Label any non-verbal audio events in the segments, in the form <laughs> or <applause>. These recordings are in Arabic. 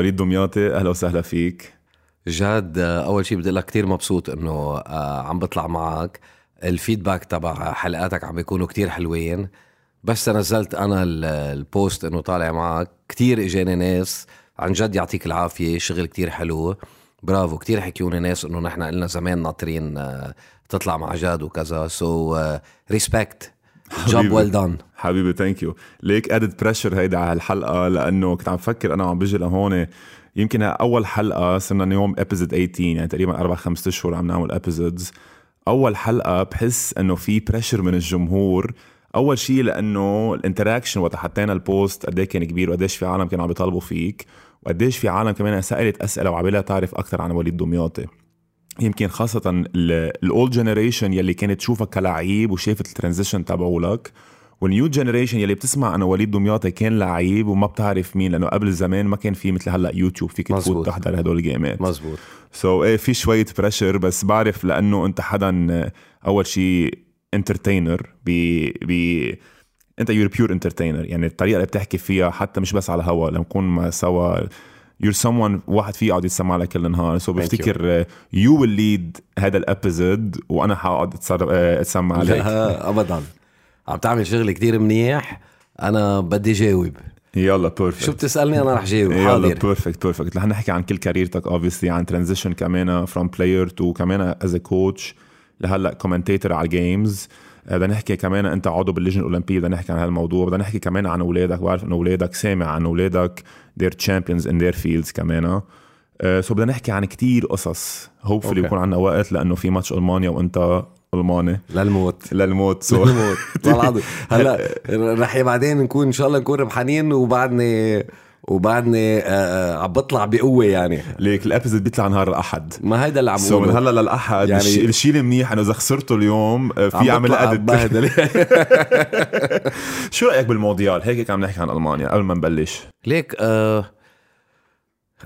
وليد دمياطي أهلا وسهلا فيك. جاد أول شيء بدي لك كثير مبسوط إنه عم بطلع معك. ال feedback تبع حلقاتك عم بيكونوا كتير حلوين. بس نزلت أنا ال post إنه طالع معك. كتير إجاني ناس. عن جد يعطيك العافية. شغل كتير حلو. برافو. كتير حكيوني ناس إنه نحن قلنا زمان ناطرين آه، تطلع مع جاد وكذا. so respect job well done حبيبي thank you ليك added pressure هيدا على الحلقة لأنه كنت عم بفكر أنا عم بجي لهون. يمكن أول حلقة صرنا اليوم episode 18 يعني تقريبا أربع خمس أشهر عم نعمل episodes أول حلقة بحس إنه في pressure من الجمهور. أول شيء لأنه ال interaction وقت حطينا ال post قد إيه كان كبير وقديش في عالم كانوا عم بيطالبوا فيك وقديش في عالم كمان سألت أسئلة وعبالها تعرف أكثر عن وليد دمياطي. يمكن خاصة ال old generation يلي كانت تشوفك كلعيب وشافت ال transition تبعولك وال new generation يلي بتسمع إنه وليد دمياطي كان لعيب وما بتعرف مين لأنه قبل زمان ما كان في مثل هلأ يوتيوب فيك تفوت تحضر هدول الجيمات مزبوط so, إيه في شوية pressure بس بعرف لأنه أنت حدا أول شيء entertainer ب ب أنت you're pure entertainer يعني الطريقة اللي بتحكي فيها حتى مش بس على هوا لما نكون سوا you're someone واحد فيه يقعد يسمع لك كل النهار. so بفتكر you will lead هذا ال episode وأنا حقعد أتسمع عليك لا <laughs> ابدا. عم تعمل شغل كتير منيح. أنا بدي جاوب. يلا perfect شو بتسألني؟ أنا رح جاوب. حاضر. يلا perfect perfect رح نحكي عن كل كاريرتك obviously عن transition كمان from player to كمان as coach لهلأ commentator على ال games بدنا نحكي كمان أنت عضو باللجنة الأولمبية بدنا نحكي عن هالموضوع بدنا نحكي كمان عن أولادك بعرف إنه أولادك سامع عن أولادك they're champions in their fields كمان so بدنا نحكي عن كتير قصص hopefully يكون عندنا وقت لأنه في ماتش ألمانيا وأنت ألماني. للموت. للموت so للموت. <laughs> هلا رح بعدين نكون إن شاء الله نكون ربحانين وبعدني وبعدني آه، آه، عم بطلع بقوة يعني. ليك ال episode بيطلع نهار الأحد. ما هيدا اللي عم so من هلا للأحد يعني الشيء المنيح إنه إذا خسرته اليوم آه، فيي اعمل edit <laughs> <laughs> شو رأيك بالمونديال هيك عم نحكي عن ألمانيا قبل ما نبلش. ليك آه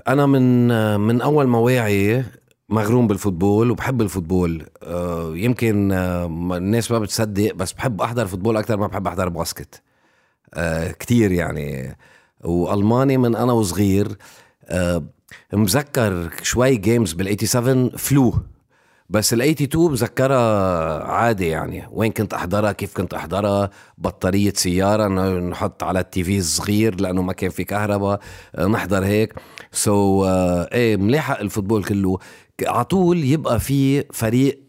أنا من من أول ما واعي مغروم بال football وبحب ال football. آه يمكن آه الناس ما بتصدق بس بحب أحضر football أكثر ما بحب أحضر basket. آه كتير يعني. وألماني من أنا وصغير أه مذكر شوي games بال 87 flou بس ال 82 بذكرها عادي يعني. وين كنت أحضرها كيف كنت أحضرها بطارية سيارة نحط على ال TV الصغير لأنه ما كان في كهرباء آه، نحضر هيك. so, uh, إيه ملاحق ال football كله. على طول يبقى في فريق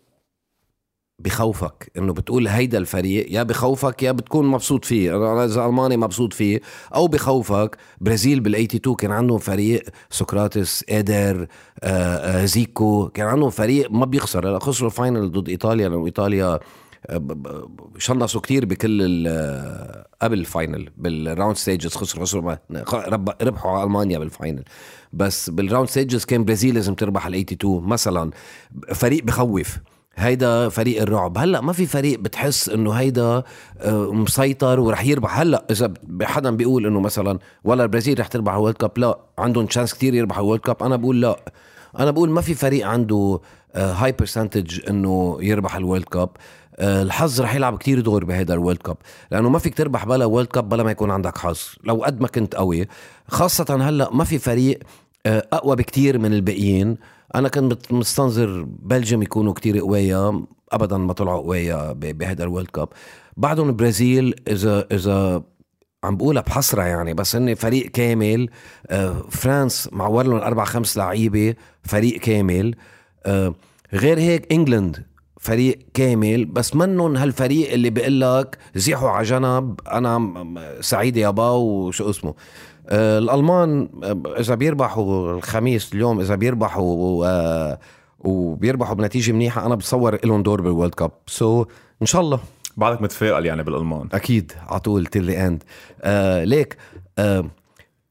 بخوفك إنه بتقول هيدا الفريق يا بخوفك يا بتكون مبسوط فيه أنا إذا ألماني مبسوط فيه أو بخوفك برازيل بال 82 كان عندهم فريق سقراطس إيدر آه، آه، زيكو كان عندهم فريق ما بيخسر خسروا ال final ضد إيطاليا لأنه إيطاليا آه، شنصوا كتير بكل قبل ال final بال round stages خسروا خسروا ربحوا ألمانيا بال final بس بال round stages كان برازيل لازم تربح ال 82 مثلا فريق بخوف. هيدا فريق الرعب. هلأ ما في فريق بتحس إنه هيدا آه، مسيطر ورح يربح. هلأ إذا حدا بيقول إنه مثلا ولا البرازيل رح تربح ال World Cup لا. عندهم chance كتير يربحوا ال World Cup. أنا بقول لا. أنا بقول ما في فريق عنده هاي آه، percentage إنه يربح ال World Cup. آه، الحظ رح يلعب كتير دور بهذا ال World Cup. لأنه ما فيك تربح بلا World Cup بلا ما يكون عندك حظ. لو قد ما كنت قوي. خاصة هلأ ما في فريق أقوى بكتير من الباقيين. أنا كنت مستنظر بلجيم يكونوا كتير قوية ابدا ما طلعوا قوية بهذا ال World Cup بعدهم البرازيل اذا إذا عم بقولها بحسرة يعني بس هن فريق كامل آه، فرانس معور لهم أربع خمس لعيبة فريق كامل. آه، غير هيك إنجلند فريق كامل بس منهم هالفريق اللي بيقول لك زيحوا على جنب أنا سعيد يابا وشو اسمه. الألمان آه، إذا بيربحوا الخميس اليوم إذا بيربحوا آه، وبيربحوا بنتيجة منيحة أنا بتصور لهم دور بال World Cup so, إن شاء الله. بعدك متفائل يعني بالألمان. أكيد على طول till end آه ليك آه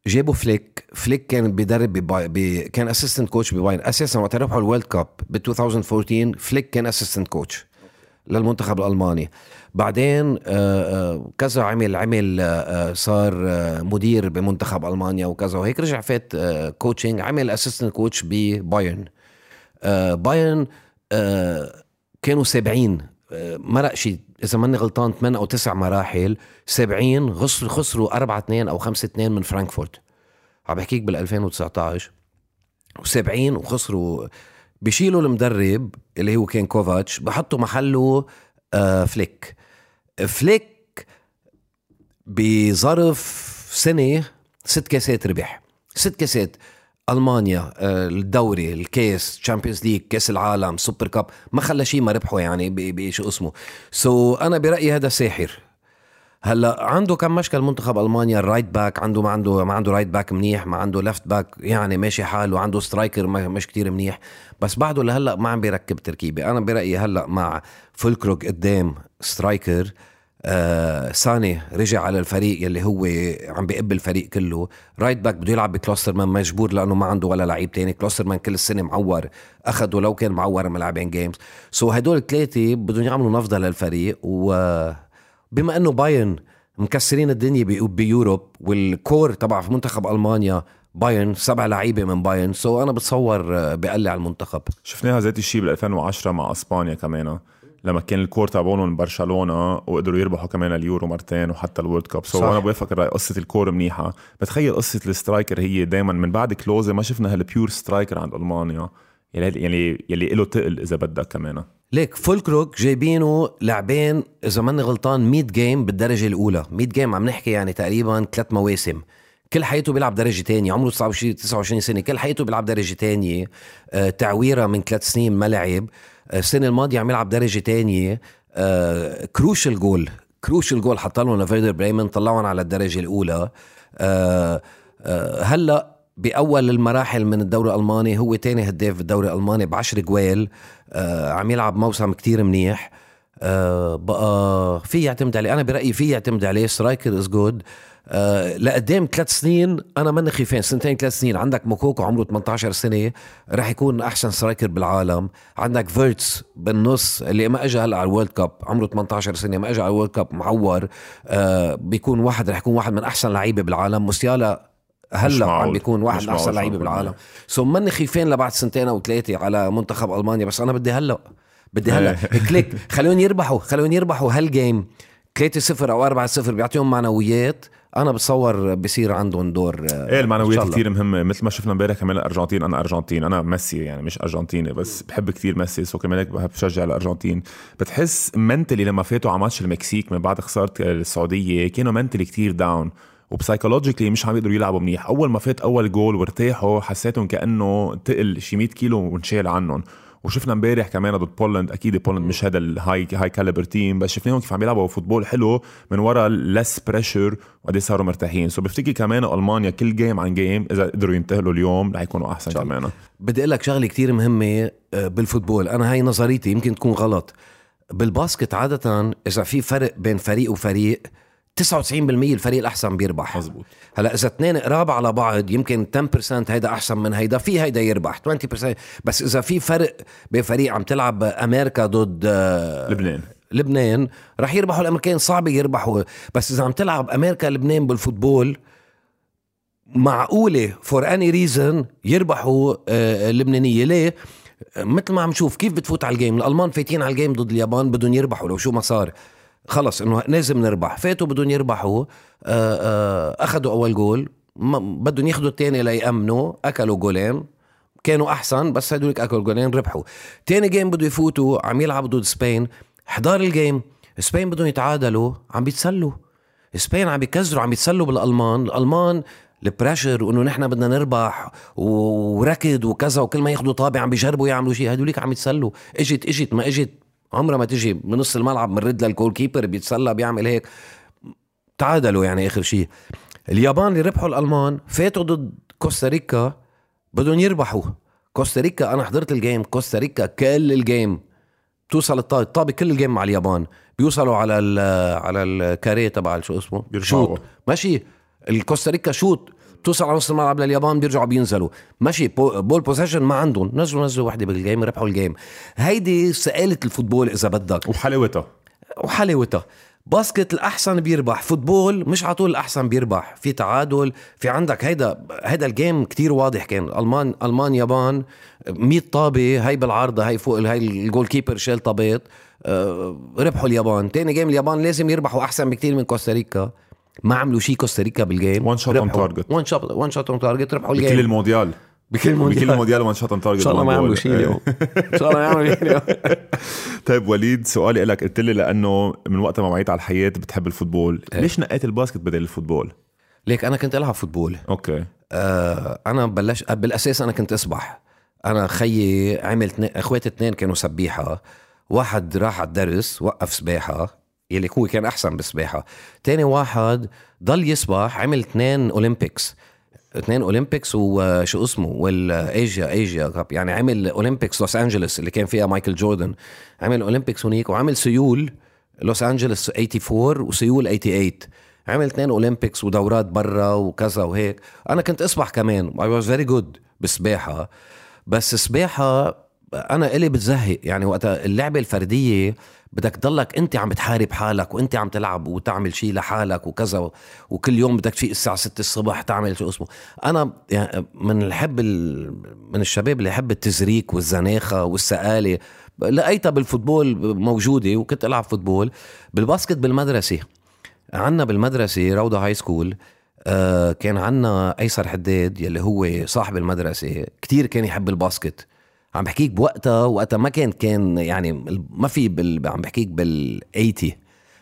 جابوا فليك. فليك كان بيدرب بباي كان assistant coach ببايرن أساسا وقت ربحوا ال World Cup ب 2014 فليك كان assistant coach للمنتخب الألماني. آه، آه، كذا عمل عمل آه، صار مدير بمنتخب ألمانيا وكذا وهيك رجع فات coaching عمل assistant coach ببايرن بايرن كانوا سابعين مرق شيء إذا ماني غلطان ثمان أو تسع مراحل سابعين خسروا خسروا 4 2 أو 5 2 من فرانكفورت. عم بحكيك بال 2019 وسابعين وخسروا. بيشيلوا المدرب اللي هو كان كوفاتش بحطوا محله آه فليك. فليك بظرف سنة ست كاسات ربح. ست كاسات ألمانيا آه، الدوري الكاس Champions League كاس العالم Super Cup ما خلى شيء ما ربحه يعني بشو اسمه. so أنا برأيي هذا ساحر. هلأ عنده كم مشكل منتخب ألمانيا؟ ال right back عنده ما عنده ما عنده right back منيح ما عنده left back يعني ماشي حاله عنده striker مش كتير منيح. بس بعده لهلأ ما عم بيركب تركيبة. أنا برأيي هلأ مع فولكروك قدام striker آه ساني رجع على الفريق يلي هو عم بيقب الفريق كله. right back بده يلعب بكلوسترمان مجبور لأنه ما عنده ولا لعيب تاني. كلوسترمان كل السنة معور اخذه لو كان معور ملعبين games so هدول الثلاثة بدهم يعملوا نفضة للفريق. وبما إنه بايرن مكسرين الدنيا ب Europe وال core تبع في منتخب ألمانيا بايرن سبع لعيبة من بايرن so أنا بتصور آه، بقلي على المنتخب. شفناها ذات الشيء بال 2010 مع إسبانيا كمان. لما كان ال core تبعونهم برشلونة وقدروا يربحوا كمان اليورو مرتين وحتى ال World Cup. so أنا بوافق الراي قصة ال core منيحة. بتخيل قصة ال striker هي دائما من بعد كلوزه ما شفنا هال pure striker عند ألمانيا. يلي يلي يلي له تقل إذا بدك كمان. ليك فولكروك جايبينه لاعبين إذا ماني غلطان 100 game بالدرجة الأولى. 100 game عم نحكي يعني تقريبا ثلاث مواسم. كل حياته بيلعب درجة تانية. عمره 29 29 سنة. كل حياته بيلعب درجة تانية. آه تعويرة من ثلاث سنين ما لعب. السنة الماضية عم يلعب درجة تانية. crucial goal crucial goal حط لهم لفيدر بريمن طلعهم على الدرجة الأولى. آه آه هلأ بأول المراحل من الدوري الألماني هو تاني هداف بالدوري الألماني ب 10 جوال. آه عم يلعب موسم كتير منيح. بقى في يعتمد عليه أنا برأيي في يعتمد عليه. striker is good آه لقدام ثلاث سنين أنا ماني خيفان سنتين ثلاث سنين. عندك موكوكو عمره 18 سنة رح يكون أحسن سترايكر بالعالم. عندك فيرتس بالنص اللي ما اجى هلأ على ال World Cup عمره 18 سنة ما اجى على ال World Cup معور آه بيكون واحد رح يكون واحد من أحسن لعيبة بالعالم. موسيالا هلأ عم بيكون واحد من أحسن لعيبة بالعالم. so ماني خيفان لبعد سنتين أو ثلاثة على منتخب ألمانيا. بس أنا بدي هلأ بدي هلأ. <laughs> كليك خليهم يربحوا خليهم يربحوا هال game 3 0 أو 4 0 بيعطيهم معنويات. أنا بتصور بصير عندهم دور آه، إيه المعنويات كثير مهمة. مثل ما شفنا امبارح كمان الأرجنتين أنا أرجنتين أنا ميسي يعني مش أرجنتيني بس بحب كثير ميسي so كمان هيك بحب بشجع الأرجنتين. بتحس mentally لما فاتوا على ماتش المكسيك من بعد خسارة السعودية كانوا mentally كثير down و psychologically مش عم يقدروا يلعبوا منيح. أول ما فات أول جول وارتاحوا حسيتهم كأنه تقل شي 100 كيلو وانشال عنهم. وشفنا امبارح كمان ضد Poland أكيد Poland مش هذا ال high high caliber team بس شفناهم كيف عم يلعبوا football حلو من ورا less pressure وقد صاروا مرتاحين. so بفتكر كمان ألمانيا كل game عن game إذا قدروا ينتهلوا اليوم رح يكونوا أحسن كمان. بدي أقول لك شغلة كثير مهمة آه، بال football. أنا هاي نظريتي يمكن تكون غلط. بال basket عادة إذا في فرق بين فريق وفريق 99% الفريق الأحسن بيربح. مزبوط هلا إذا اثنين قراب على بعض يمكن 10% هيدا أحسن من هيدا في هيدا يربح 20% بس إذا في فرق بين فريق عم تلعب أمريكا ضد آه، لبنان. لبنان رح يربحوا الامريكان صعب يربحوا. بس إذا عم تلعب أمريكا لبنان بال football معقولة for any reason يربحوا آه، اللبنانية. ليه؟ مثل ما عم نشوف كيف بتفوت على ال game الألمان فايتين على ال game ضد اليابان بدهم يربحوا. لو شو ما صار. خلص إنه لازم نربح. فاتوا بدهم يربحوا آه، آه، اخذوا أول جول بدهم ياخذوا الثاني ليأمنوا أكلوا جولين. كانوا أحسن بس هدول أكلوا جولين ربحوا. تاني game بده يفوتوا عم يلعبوا ضد Spain. حضار ال game Spain بدهم يتعادلوا عم بيتسلوا. Spain عم بيكزروا عم بيتسلوا بالألمان. الألمان ال pressure وإنه نحن بدنا نربح وركض وكذا وكل ما ياخذوا طابة عم بيجربوا يعملوا شيء. هدوليك عم يتسلوا. اجت إجت ما إجت. عمرها ما تجي بنص الملعب بنرد لل goalkeeper بيتسلى بيعمل هيك. تعادلوا يعني آخر شيء اليابان اللي ربحوا الألمان فاتوا ضد كوستاريكا بدهم يربحوا. كوستاريكا أنا حضرت ال game كوستاريكا كل ال game. بتوصل الطابه كل ال game مع اليابان. بيوصلوا على ال على ال carré تبع شو اسمه؟ shot. ماشي. الكوستاريكا shot. توصل على نص الملعب لليابان بيرجعوا بينزلوا. ما شي ball possession ما عندهم. نزلوا نزلوا وحدة بال game ربحوا ال game. هيدي سئاله ال football إذا بدك. وحلاوتها. وحلاوتها. basket الأحسن بيربح. football مش على طول الأحسن بيربح. في تعادل في عندك هيدا هيدا ال game كتير واضح كان. ألمان ألمان يابان 100 طابة هي بالعارضة هي فوق هي ال goalkeeper شال طابات أه ربحوا اليابان. تاني game اليابان لازم يربحوا أحسن بكتير من كوستاريكا. ما عملوا شيء كوستاريكا بال game. one shot on target one shot one shot on target ربحوا بكل الجيم المونديال. بكل بكل المونديال المونديال one shot on target إن شاء الله ما يعملوا شيء اليوم. <laughs> إن شاء الله ما يعملوا شيء اليوم. <laughs> طيب وليد سؤالي لك قلت لي لأنه من وقت ما وعيت على الحياة بتحب ال football. إيه. ليش نقيت ال basket بدل ال football؟ ليك أنا كنت ألعب football. Okay. آه أنا بلش بالأساس أنا كنت أسبح. أنا خيي عمل إخواتي اثنين كانوا سبيحة. واحد راح على الدرس وقف سباحة. يلي هو كان أحسن بالسباحة. تاني واحد ضل يسبح عمل اثنين Olympics. اثنين Olympics وشو اسمه؟ وال Asia Asia Cup. يعني عمل Olympics لوس أنجلوس اللي كان فيها مايكل جوردن. عمل Olympics هونيك وعمل سيول لوس أنجلوس 84 وسيول 88 عمل اثنين Olympics ودورات برا وكذا وهيك. أنا كنت أسبح كمان. I was very good بالسباحة. بس السباحة أنا إلي بتزهق. يعني وقت اللعبة الفردية بدك تضلك انت عم بتحارب حالك وانت عم تلعب وتعمل شيء لحالك وكذا وكل يوم بدك تفيق الساعة 6 الصبح تعمل شو اسمه. أنا يعني من الحب ال... من الشباب اللي يحب التزريك والزناخة والسآله لقيتها بال football موجودة وكنت ألعب football. بالباسكت بالمدرسة. عنا بالمدرسة روضة high school آه كان عنا أيسر حداد يلي هو صاحب المدرسة. كتير كان يحب ال basketball. عم بحكيك بوقتها وقتها ما كان كان يعني ما في بال... عم بحكيك بال 80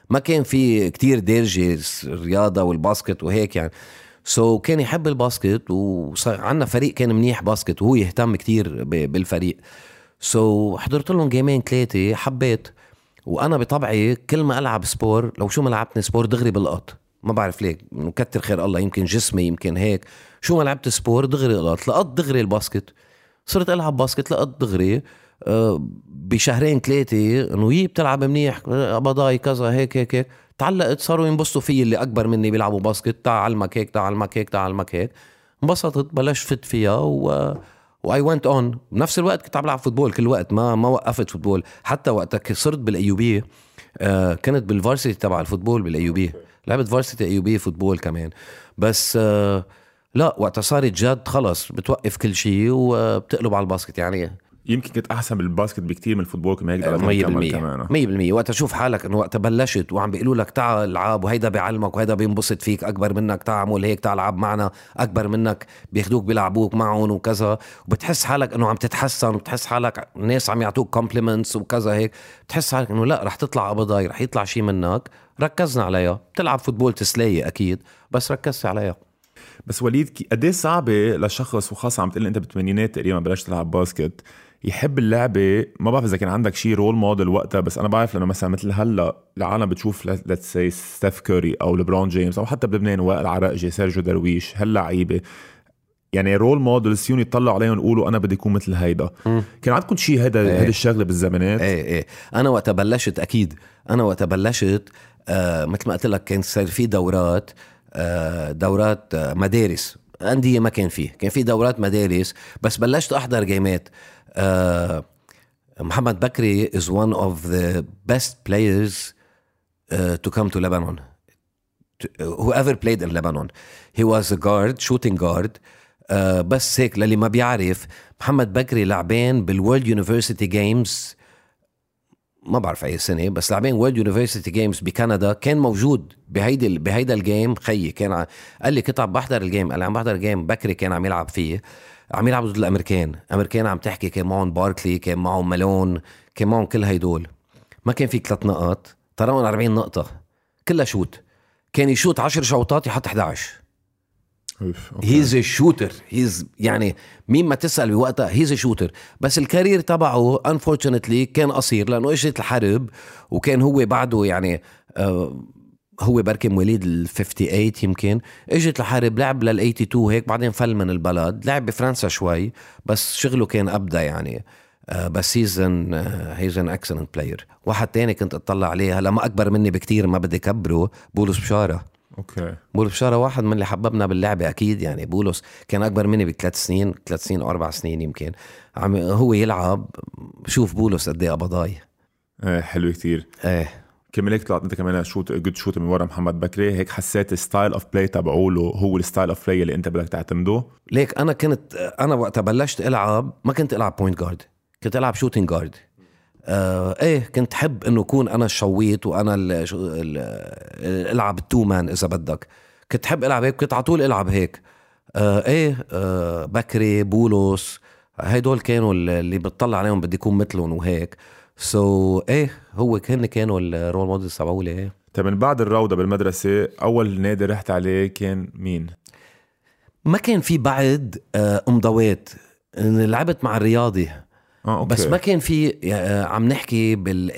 ما كان في كتير دارجة الرياضه والباسكت وهيك يعني. so كان يحب الباسكت عنا فريق كان منيح باسكت وهو يهتم كتير. بالفريق. so حضرت لهم جيمين ثلاثة حبيت. وأنا بطبعي كل ما ألعب sport لو شو ما لعبتني sport دغري بلقط. ما بعرف ليك مكتر خير الله يمكن جسمي يمكن هيك. شو ما لعبت sport دغري لقط لقط دغري الباسكت. صرت ألعب باسكت لقط دغري أه بشهرين ثلاثة إنه يي بتلعب منيح قبضاي كذا هيك هيك هيك. تعلقت صاروا ينبسطوا فيي اللي أكبر مني بيلعبوا باسكت تعال علمك هيك تعال علمك هيك تعال علمك هيك. انبسطت بلشت فت فيها و I went on بنفس الوقت كنت عم بلعب football كل وقت ما ما وقفت football. حتى وقتها صرت بال AUB آه كنت بال varsity تبع ال football بال AUB لعبت varsity AUB football كمان. بس آه لا وقتها صارت جد خلص بتوقف كل شيء وبتقلب على الباسكت يعني. يمكن كنت أحسن بالباسكت بكتير من ال football كمان هيك 100% 100% وقت أشوف حالك إنه وقت بلشت وعم بيقولوا لك تعال العب وهيدا بيعلمك وهيدا بينبسط فيك أكبر منك تعال اعمل هيك تعال العب معنا أكبر منك بياخدوك بيلعبوك معهم وكذا. وبتحس حالك إنه عم تتحسن وبتحس حالك الناس عم يعطوك compliments وكذا هيك. بتحس حالك إنه لا رح تطلع قبضاي رح يطلع شيء منك. ركزنا عليها. بتلعب football تسلية أكيد بس ركزت عليها. بس وليد قد إيه صعبة لشخص وخاصة عم تقول أنت بالثمانينات تقريبا بلشت تلعب باسكت يحب اللعبة. ما بعرف إذا كان عندك شيء role model وقتها بس أنا بعرف لأنه مثلا مثل هلأ العالم بتشوف let's say ستيف كوري أو ليبرون جيمس أو حتى بلبنان وائل عراقجي سيرجيو درويش هاللعيبه يعني role models فيهم يطلعوا عليهم يقولوا أنا بدي أكون مثل هيدا. كان عندكم شيء هيدا إيه. هيدا الشغلة بالزمانات؟ إيه إيه. أنا وقت بلشت أكيد. أنا وقت بلشت آه مثل ما قلت لك كان صار في دورات آه دورات آه مدارس. أندية ما كان فيه. كان في دورات مدارس بس بلشت أحضر جيمات. آه محمد بكري is one of the best players uh, to come to Lebanon. Whoever played in Lebanon. He was a guard shooting guard. بس هيك للي ما بيعرف محمد بكري لعبين بال World University Games ما بعرف أي سنة بس لاعبين World University Games بكندا كان موجود بهيدي بهيدا ال game خيي كان ع... قال لي كنت عم بحضر ال game قال لي عم بحضر ال game بكري كان عم يلعب فيه. عم يلعب ضد الأمريكان. أمريكان عم تحكي كان معهم باركلي كان معهم مالون كان معهم كل هيدول. ما كان في ثلاث نقط تراهم 40 نقطة. كلها shoot. كان يشوت 10 شوطات يحط 11 he's shooter he's يعني مين ما تسأل بوقتها he's shooter بس ال career تبعه unfortunately كان قصير لأنه اجت الحرب وكان هو بعده يعني آه هو بكري مواليد ال 58 يمكن. اجت الحرب لعب لل 82 هيك بعدين فل من البلد. لعب بفرنسا شوي بس شغله كان ابدا يعني آه بس he's an he's an excellent player واحد تاني كنت أطلع عليه هلا ما أكبر مني بكتير ما بدي كبره بولس بشارة. okay. بولس بشاره واحد من اللي حببنا باللعبه أكيد يعني بولس كان أكبر مني بثلاث سنين ثلاث سنين أو أربع سنين يمكن. عم هو يلعب شوف بولس قد إيه قبضاي. إيه حلو كتير. إيه. كمان هيك طلعت أنت كمان shoot good shoot من ورا محمد بكري هيك حسيت style of play تبعوله هو ال style of play اللي أنت بدك تعتمده؟ ليك أنا كنت أنا وقتها بلشت ألعب ما كنت ألعب point guard كنت ألعب shooting guard آه إيه كنت حب إنه اكون أنا الشويط وأنا ال ال العب ال two man إذا بدك. كنت حب ألعب هيك كنت على طول ألعب هيك. آه إيه آه بكري بولس هدول كانوا اللي بتطلع عليهم بدي يكون مثلهم وهيك. so, إيه هو كان كانوا ال role models تبعولي إيه. طيب من بعد الروضة بالمدرسة أول نادي رحت عليه كان مين؟ ما كان في بعد آه، امضاوات لعبت مع الرياضي. آه okay. بس ما كان في آه، عم نحكي بال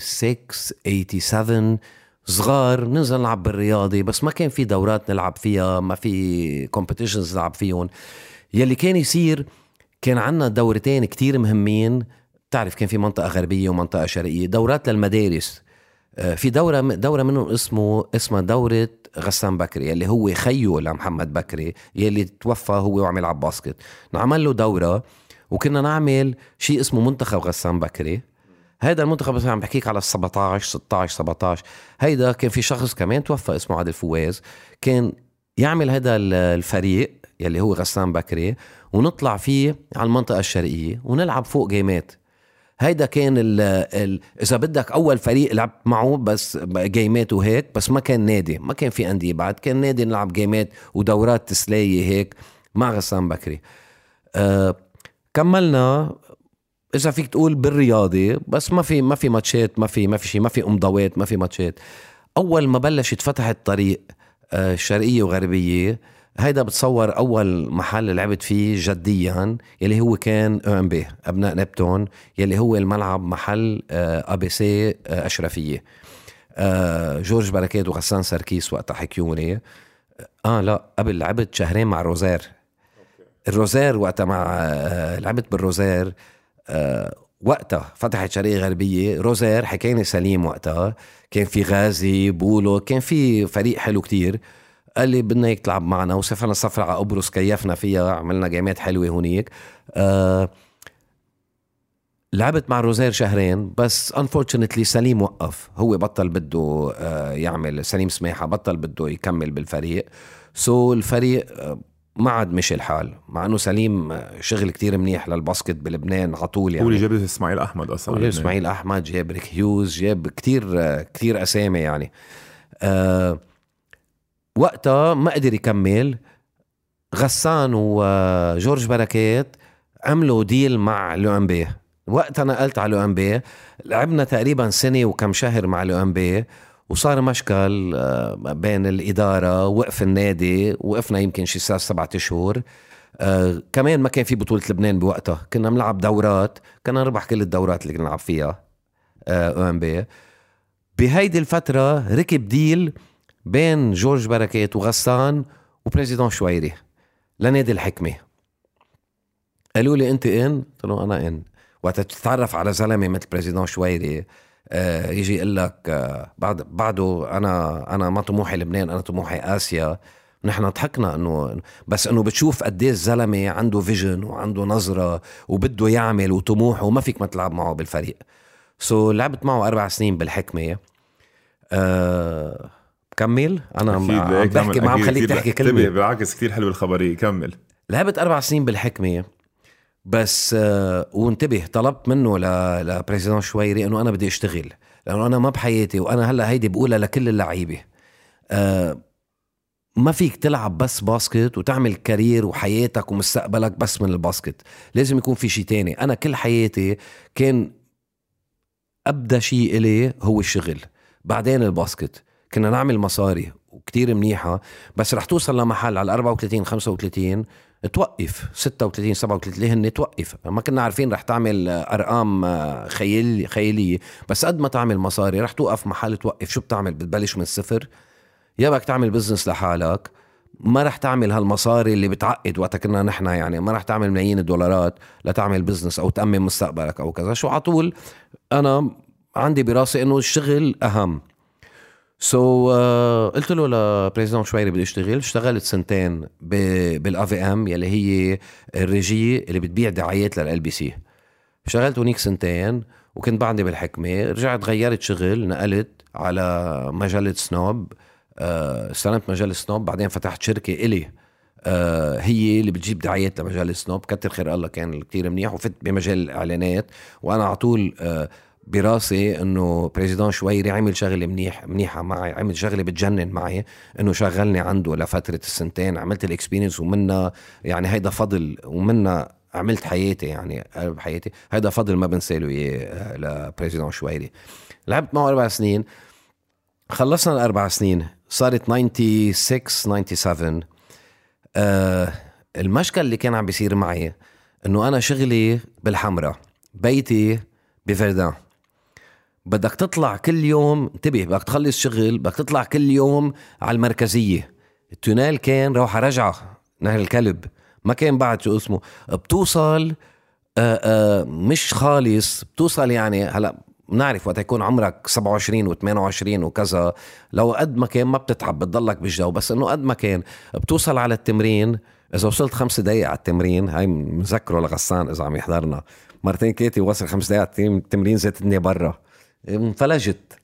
86 87 صغار ننزل نلعب بالرياضي بس ما كان في دورات نلعب فيها ما في competitions نلعب فيهم. يلي كان يصير كان عنا دورتين كتير مهمين. بتعرف كان في منطقة غربية ومنطقة شرقية دورات للمدارس. آه، في دورة دورة منهم اسمه اسمها دورة غسان بكري اللي هو خيو لمحمد بكري يلي توفى هو وعم يلعب باسكت. نعمل له دورة. وكنا نعمل شيء اسمه منتخب غسان بكري. هيدا المنتخب عم بحكيك على 17 16 17 هيدا كان في شخص كمان توفى اسمه عادل فواز كان يعمل هذا الفريق يلي هو غسان بكري ونطلع فيه على المنطقة الشرقية ونلعب فوق جيمات. هيدا كان ال ال إذا بدك أول فريق لعبت معه بس جيمات وهيك بس ما كان نادي ما كان في أندية بعد كان نادي نلعب جيمات ودورات تسليه هيك مع غسان بكري. أه كملنا. إذا فيك تقول بالرياضي بس ما في ما في ماتشات ما في ما في شيء ما في امضاوات ما في ماتشات. أول ما بلشت فتحت طريق أه شرقية وغربية هيدا بتصور أول محل لعبت فيه جديا يلي هو كان NB أبناء نبتون يلي هو الملعب محل أ بي سي أشرفية. آه، جورج بركات وغسان سركيس وقتها حكيوني. آه لا قبل لعبت شهرين مع الروزير الروزير وقتها مع آه، لعبت بالروزير آه، وقتها فتحت شرقية غربية روزير حكيني سليم وقتها كان في غازي بولو كان في فريق حلو كتير قال لي بدنا إياك تلعب معنا وسافرنا سفرة على قبرص كيفنا فيها عملنا جيمات حلوة هونيك. آه لعبت مع روزير شهرين بس unfortunately سليم وقف. هو بطل بده يعمل سليم سماحة بطل بده يكمل بالفريق. so الفريق ما عاد مشي الحال مع إنه سليم شغل كتير منيح لل basket بلبنان على طول يعني. هو اللي جاب إسماعيل أحمد أصلا. جاب إسماعيل أحمد جاب ريك هيوز جاب كتير كتير أسامي يعني. آه وقتها ما قدر يكمل. غسان وجورج بركات عملوا deal مع Blue وقتها نقلت على Blue لعبنا تقريبا سنة وكم شهر مع Blue وصار مشكل آه، بين الإدارة وقف النادي وقفنا يمكن شي ست سبعة شهور آه كمان ما كان في بطولة لبنان بوقتها. كنا نلعب دورات كنا نربح كل الدورات اللي كنا نلعب فيها آه MVP. بهيدي الفترة ركب deal بين جورج بركات وغسان و président شويري لنادي الحكمة. قالوا لي أنت in؟ قلت أنا in. وقت تتعرف على زلمة مثل président شويري. يجي يقول لك آه بعد بعده أنا أنا ما طموحي لبنان أنا طموحي آسيا. نحن ضحكنا إنه بس إنه بتشوف قد إيه الزلمة عنده vision وعنده نظرة وبده يعمل وطموح وما فيك ما تلعب معه بالفريق. so, لعبت معه أربع سنين بالحكمة. آه كمل. أنا عم بحكي ما عم خليك تحكي كلمة. بالعكس كثير حلوة الخبرية. كمل. لعبت أربع سنين بالحكمة. بس آه وانتبه طلبت منه ل président شويري انه أنا بدي اشتغل لأنه أنا ما بحياتي وأنا هلا هيدي بقولها لكل اللعيبة آه ما فيك تلعب بس basket وتعمل career وحياتك ومستقبلك بس من ال basket لازم يكون في شيء تاني. أنا كل حياتي كان أبدى شيء إلي هو الشغل بعدين ال basket. كنا نعمل مصاري وكتير منيحة بس رح توصل لمحل على 34 35 توقف 36 37 هن توقف. ما كنا عارفين رح تعمل أرقام خيال خيالية. بس قد ما تعمل مصاري رح توقف محل توقف. شو بتعمل؟ بتبلش من الصفر يا بدك تعمل business لحالك. ما رح تعمل هالمصاري اللي بتعقد وقتها كنا نحن يعني. ما رح تعمل ملايين الدولارات لتعمل business أو تأمن مستقبلك أو كذا. شو على طول؟ أنا عندي براسي إنه الشغل أهم. so, uh, قلت له ل président شويري بدي اشتغل اشتغلت سنتين بال AVM يلي هي ال régie اللي بتبيع دعايات لل LBC اشتغلت هونيك سنتين وكنت بعدي بالحكمة رجعت غيرت شغل نقلت على مجلة Snob استلمت مجلة Snob بعدين فتحت شركة إلي آه هي اللي بتجيب دعايات لمجلة Snob كتر خير الله كان كتير منيح وفت بمجال الإعلانات وأنا على طول آه براسي إنه président شويري عمل شغلة منيح منيحة معي عمل شغلة بتجنن معي إنه شغلني عنده لفترة السنتين عملت ال experience ومنا يعني هيدا فضل ومنا عملت حياتي يعني قلب حياتي. هيدا فضل ما بنسى له إياه ل président شويري لعبت معه أربع سنين. خلصنا الأربع سنين. صارت 96 97 آه المشكل اللي كان عم بيصير معي إنه أنا شغلي بالحمراء بيتي بفردان. بدك تطلع كل يوم انتبه بدك تخلص شغل بدك تطلع كل يوم على المركزية. التونيل كان روحة رجعة نهر الكلب ما كان بعد شو اسمه. بتوصل آآ آه، آآ آه، مش خالص بتوصل يعني هلا بنعرف وقت يكون عمرك 27 و28 وكذا. لو قد ما كان ما بتتعب بتضلك بالجو بس إنه قد ما كان. بتوصل على التمرين إذا وصلت خمس دقائق على التمرين هاي مذكره لغسان إذا عم يحضرنا. مرتين كيتي وصل خمس دقائق التمرين زيتني برا. انفلجت.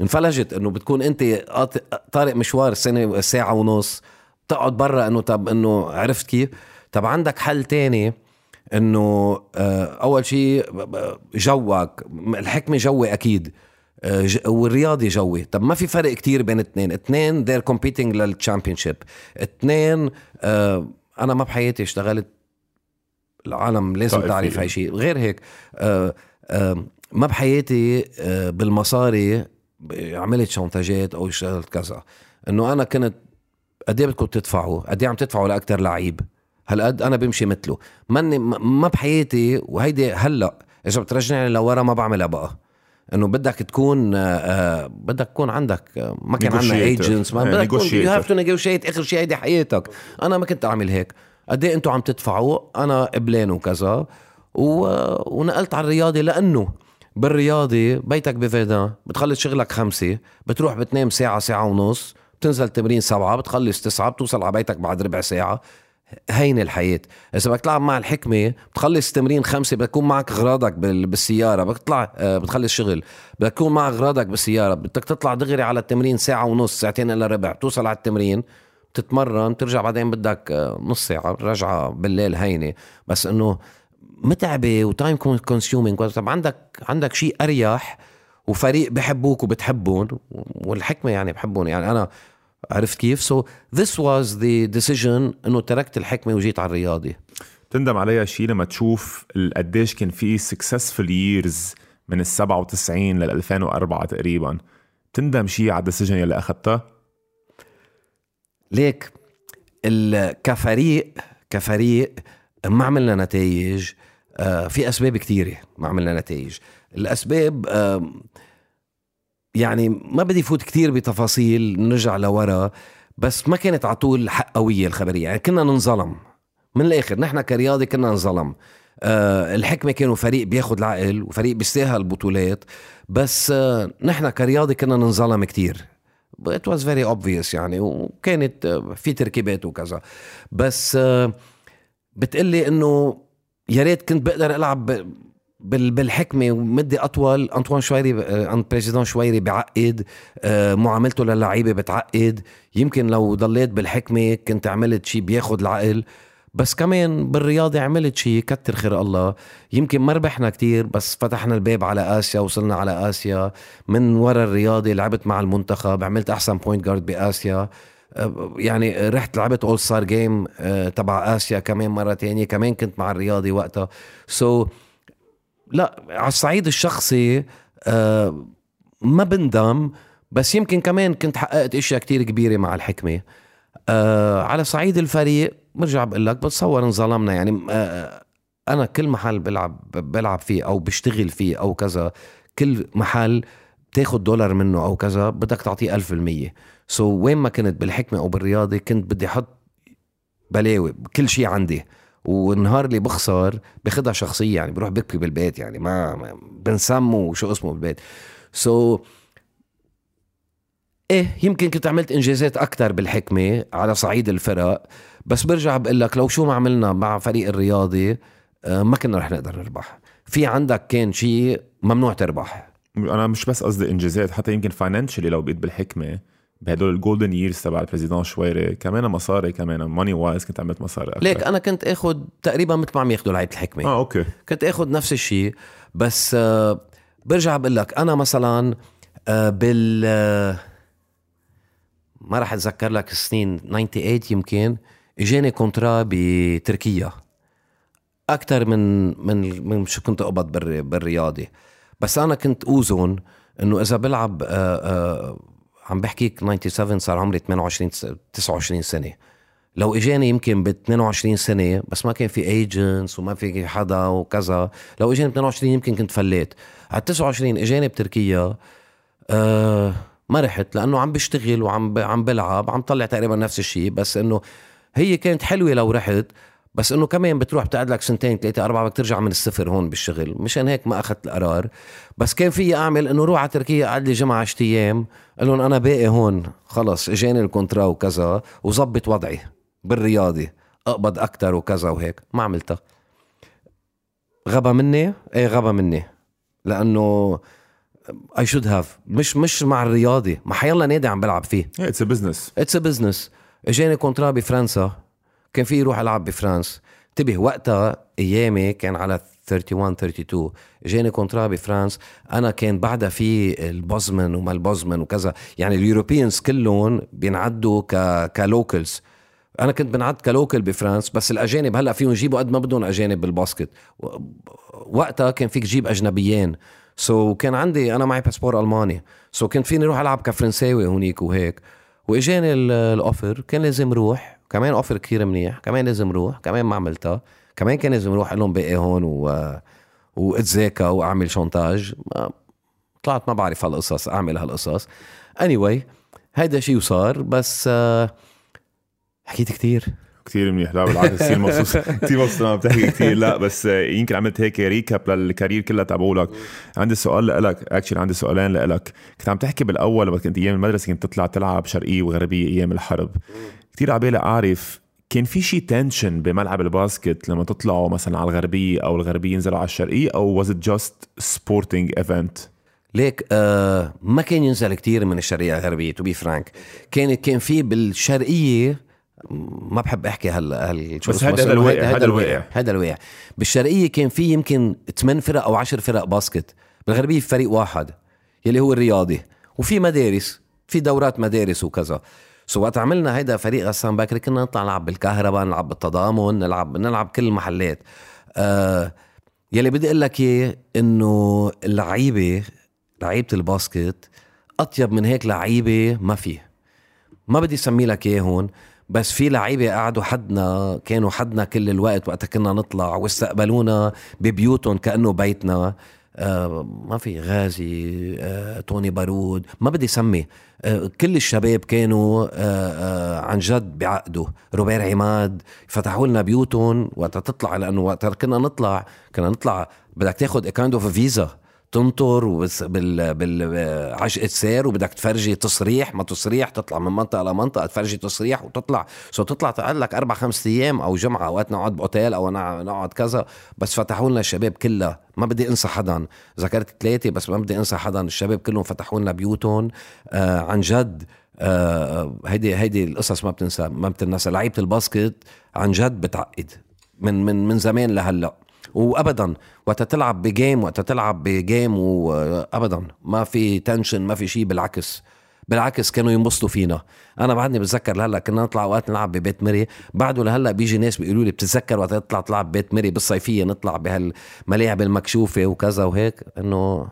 انفلجت إنه بتكون أنت طارق مشوار سنه ساعة ونص تقعد برا إنه طب إنه عرفت كيف؟ طب عندك حل تاني إنه آه، أول شيء جوك الحكمة جوي أكيد. آه، والرياضي جوي. طب ما في فرق كتير بين اثنين. اثنين they're competing لل championship اثنين آه، أنا ما بحياتي اشتغلت العالم لازم تعرف هاي شيء غير هيك ما بحياتي بالمصاري عملت شونتاجات أو اشتغلت كذا. إنه أنا كنت قد إيه بدكم تدفعوا؟ قد إيه عم تدفعوا لاكثر لعيب؟ هالقد أنا بمشي مثله؟ ماني ما بحياتي وهيدي هلأ إذا بترجعني لورا ما بعملها بقى. إنه بدك تكون آه, آه، بدك تكون عندك آه، ما كان عندنا agents ما بدك تكون you have to negotiate آخر شيء هيدي حياتك. أنا ما كنت أعمل هيك. قد إيه أنتم عم تدفعوا؟ أنا قبلان وكذا و... ونقلت على الرياضي لأنه بالرياضي بيتك بفيدان بتخلص شغلك خمسة بتروح بتنام ساعة ساعة ونص بتنزل تمرين سبعة بتخلص تسعة بتوصل على بيتك بعد ربع ساعة. هين الحياة. إذا بدك تلعب مع الحكمة بتخلص تمرين خمسة بدك يكون معك أغراضك بالسيارة بدك تطلع آه، بتخلص شغل. بدك معك أغراضك بالسيارة بدك تطلع دغري على التمرين ساعة ونص ساعتين إلا ربع بتوصل على التمرين بتتمرن بترجع بعدين بدك آه، نص ساعة رجعة بالليل هينة بس إنه متعبة و time consuming طب عندك عندك شيء أريح وفريق بحبوك وبتحبهم؟ والحكمة يعني بحبهم. يعني أنا عرفت كيف؟ so this was the decision إنه تركت الحكمة وجيت على الرياضي. تندم عليها شيء لما تشوف قديش كان في successful years من ال 97 لل 2004 تقريبا. تندم شيء على ال decision يلي أخذتها؟ ليك كفريق كفريق ما عملنا نتائج. آه، في أسباب كثيره ما عملنا نتائج. الأسباب يعني ما بدي فوت كتير بتفاصيل نرجع لورا بس ما كانت على طول حقوية الخبرية. يعني كنا ننظلم. من الآخر نحن كرياضي كنا ننظلم أه الحكمة كانوا فريق بياخد العقل وفريق بيستاهل بطولات بس أه نحن كرياضي كنا ننظلم كتير. It was very obvious يعني وكانت آه، في تركيبات وكذا. بس أه بتقلي إنه يا ريت كنت بقدر ألعب بالحكمة ومدي أطول. أنطوان شويري آه، président شويري بعقد آه، معاملته للعيبة بتعقد. يمكن لو ضليت بالحكمة كنت عملت شيء بياخد العقل. بس كمان بالرياضي عملت شيء كتر خير الله. يمكن ما ربحنا كتير بس فتحنا الباب على آسيا وصلنا على آسيا. من ورا الرياضي لعبت مع المنتخب عملت أحسن point guard بآسيا. يعني رحت لعبت all star game تبع آسيا كمان مرة تانية كمان كنت مع الرياضي وقتها. so لا على الصعيد الشخصي آه ما بندم بس يمكن كمان كنت حققت أشياء كتير كبيرة مع الحكمة. آه على صعيد الفريق برجع بقول لك بتصور انظلمنا. يعني آه أنا كل محل بلعب بلعب فيه أو بشتغل فيه أو كذا كل محل بتاخد دولار منه أو كذا بدك تعطيه ألف المية so وين ما كنت بالحكمة أو بالرياضي كنت بدي أحط بلاوي كل شيء عندي. والنهار اللي بخسر باخدها شخصية يعني بروح بكي بالبيت يعني ما بنسمه وشو اسمه بالبيت. so, إيه يمكن كنت عملت إنجازات أكثر بالحكمة على صعيد الفرق بس برجع بقول لك لو شو ما عملنا مع فريق الرياضي آه، ما كنا رح نقدر نربح. في عندك كان شيء ممنوع تربح. أنا مش بس قصدي إنجازات حتى يمكن financially لو بقيت بالحكمة بهدول ال golden years تبع ال président شويري كمان مصاري كمان money wise كنت عملت مصاري أكثر. ليك أنا كنت اخذ تقريبا مثل ما عم ياخذوا لعيبة الحكمة. آه okay. كنت اخذ نفس الشيء بس آه، برجع بقول لك أنا مثلا آه، بال آه، ما راح أتذكر لك السنين 98 يمكن إجاني contrat بتركيا. أكثر من من من شو كنت أقبض بالري- بالرياضي بس أنا كنت أوزن إنه إذا بلعب آه، آه، عم بحكيك 97 صار عمري 28 س- 29 سنة. لو إجاني يمكن ب 22 سنة بس ما كان في agents وما في حدا وكذا. لو إجاني ب 22 يمكن كنت فليت. على 29 إجاني بتركيا آه ما رحت لأنه عم بشتغل وعم. عم بلعب عم طلع تقريبا نفس الشيء بس إنه هي كانت حلوة لو رحت. بس إنه كمان بتروح بتقعد لك سنتين ثلاثة أربعة بدك ترجع من الصفر هون بالشغل مشان هيك ما أخذت القرار. بس كان فيي أعمل إنه روح على تركيا قعد لي جمعة عشر أيام قال لهم أنا باقي هون خلص إجاني ال contrat وكذا وظبط وضعي بالرياضي أقبض أكثر وكذا وهيك. ما عملتها. غبى مني؟ إيه غبى مني لأنه I should have مش مش مع الرياضي ما حيلا نادي عم بلعب فيه. it's business it's a business إجاني contrat بفرنسا. كان فيي روح العب بفرانس انتبه وقتها أيامي كان على 31 32 اجاني contrat ب France أنا كان بعدها في ال Bosman وما ال Bosman وكذا. يعني ال Europeans كلهم بينعدوا ك ك locals. أنا كنت بنعد ك local ب France بس الأجانب هلأ فيهم يجيبوا قد ما بدهم أجانب بال basket. وقتها كان فيك تجيب أجنبيين. so كان عندي أنا معي passeport ألماني. so كنت فيني أروح ألعب كفرنساوي هونيك وهيك. وإجاني ال- ال offer كان لازم روح. كمان offer كثير منيح كمان لازم روح كمان ما عملتها. كمان كان لازم روح لهم باقي هون و... واتذاكى وأعمل chantage. طلعت ما بعرف هالقصص أعمل هالقصص. Anyway هيدا شيء وصار بس آه، حكيت كتير. كثير منيح لا بالعكس كثير مبسوط <laughs> كثير مبسوط لما بتحكي كثير لا بس يمكن عملت هيك recap لل career كلها تبعولك عندي سؤال لك actually عندي سؤالين لك كنت عم تحكي بالأول لما كنت أيام المدرسة كنت تطلع تلعب شرقيه وغربية أيام الحرب. كثير عبالي أعرف كان في شيء tension بملعب ال basket لما تطلعوا مثلا على الغربية أو الغربية ينزلوا على الشرقية أو was it just sporting event ليك آه ما كان ينزل كتير من الشرقية الغربية to be frank كان كان في بالشرقية ما بحب أحكي هل شو بس هذا الواقع، هذا الواقع. هذا الواقع بالشرقية كان في يمكن 8 فرق أو 10 فرق basket. بالغربية في فريق واحد يلي هو الرياضي. وفي مدارس في دورات مدارس وكذا. so وقت عملنا هيدا فريق غسان بكري كنا نطلع نلعب بالكهرباء نلعب بالتضامن نلعب نلعب كل المحلات. آه يلي بدي أقول لك إياه إنه اللعيبة لعيبة ال basket أطيب من هيك لعيبة ما في ما بدي أسمي لك إياه هون. بس في لعيبة قعدوا حدنا كانوا حدنا كل الوقت وقت كنا نطلع واستقبلونا ببيوتهم كأنه بيتنا. آه ما في غازي آه توني بارود ما بدي سمي. آه كل الشباب كانوا آه آه عن جد بيعقدوا. روبير عماد فتحوا لنا بيوتهم وقت تطلع لأنه وقت كنا نطلع كنا نطلع بدك تاخذ kind of visa تنطر وبس بال بال عشقة سير وبدك تفرجي تصريح ما تصريح تطلع من منطقة لمنطقة تفرجي تصريح وتطلع. so تطلع تقعد لك أربع خمس أيام أو جمعة أوقات نقعد بأوتيل أو نع- نقعد كذا. بس فتحوا لنا الشباب كلها. ما بدي أنسى حدا. ذكرت ثلاثة بس ما بدي أنسى حدا. الشباب كلهم فتحوا لنا بيوتهم. آه عن جد آه هيدي هيدي القصص ما بتنسى ما بتنسى. لعيبة ال basket عن جد بتعقد. من من من زمان لهلأ. وابدا وقت تلعب ب game وقت تلعب ب game وابدا ما في tension ما في شيء بالعكس. بالعكس كانوا ينبسطوا فينا. أنا بعدني بتذكر لهلأ كنا نطلع اوقات نلعب ببيت مري بعده لهلأ بيجي ناس بيقولوا لي بتتذكر وقت تطلع تلعب ببيت مري بالصيفية نطلع بهالملاعب المكشوفة وكذا وهيك؟ إنه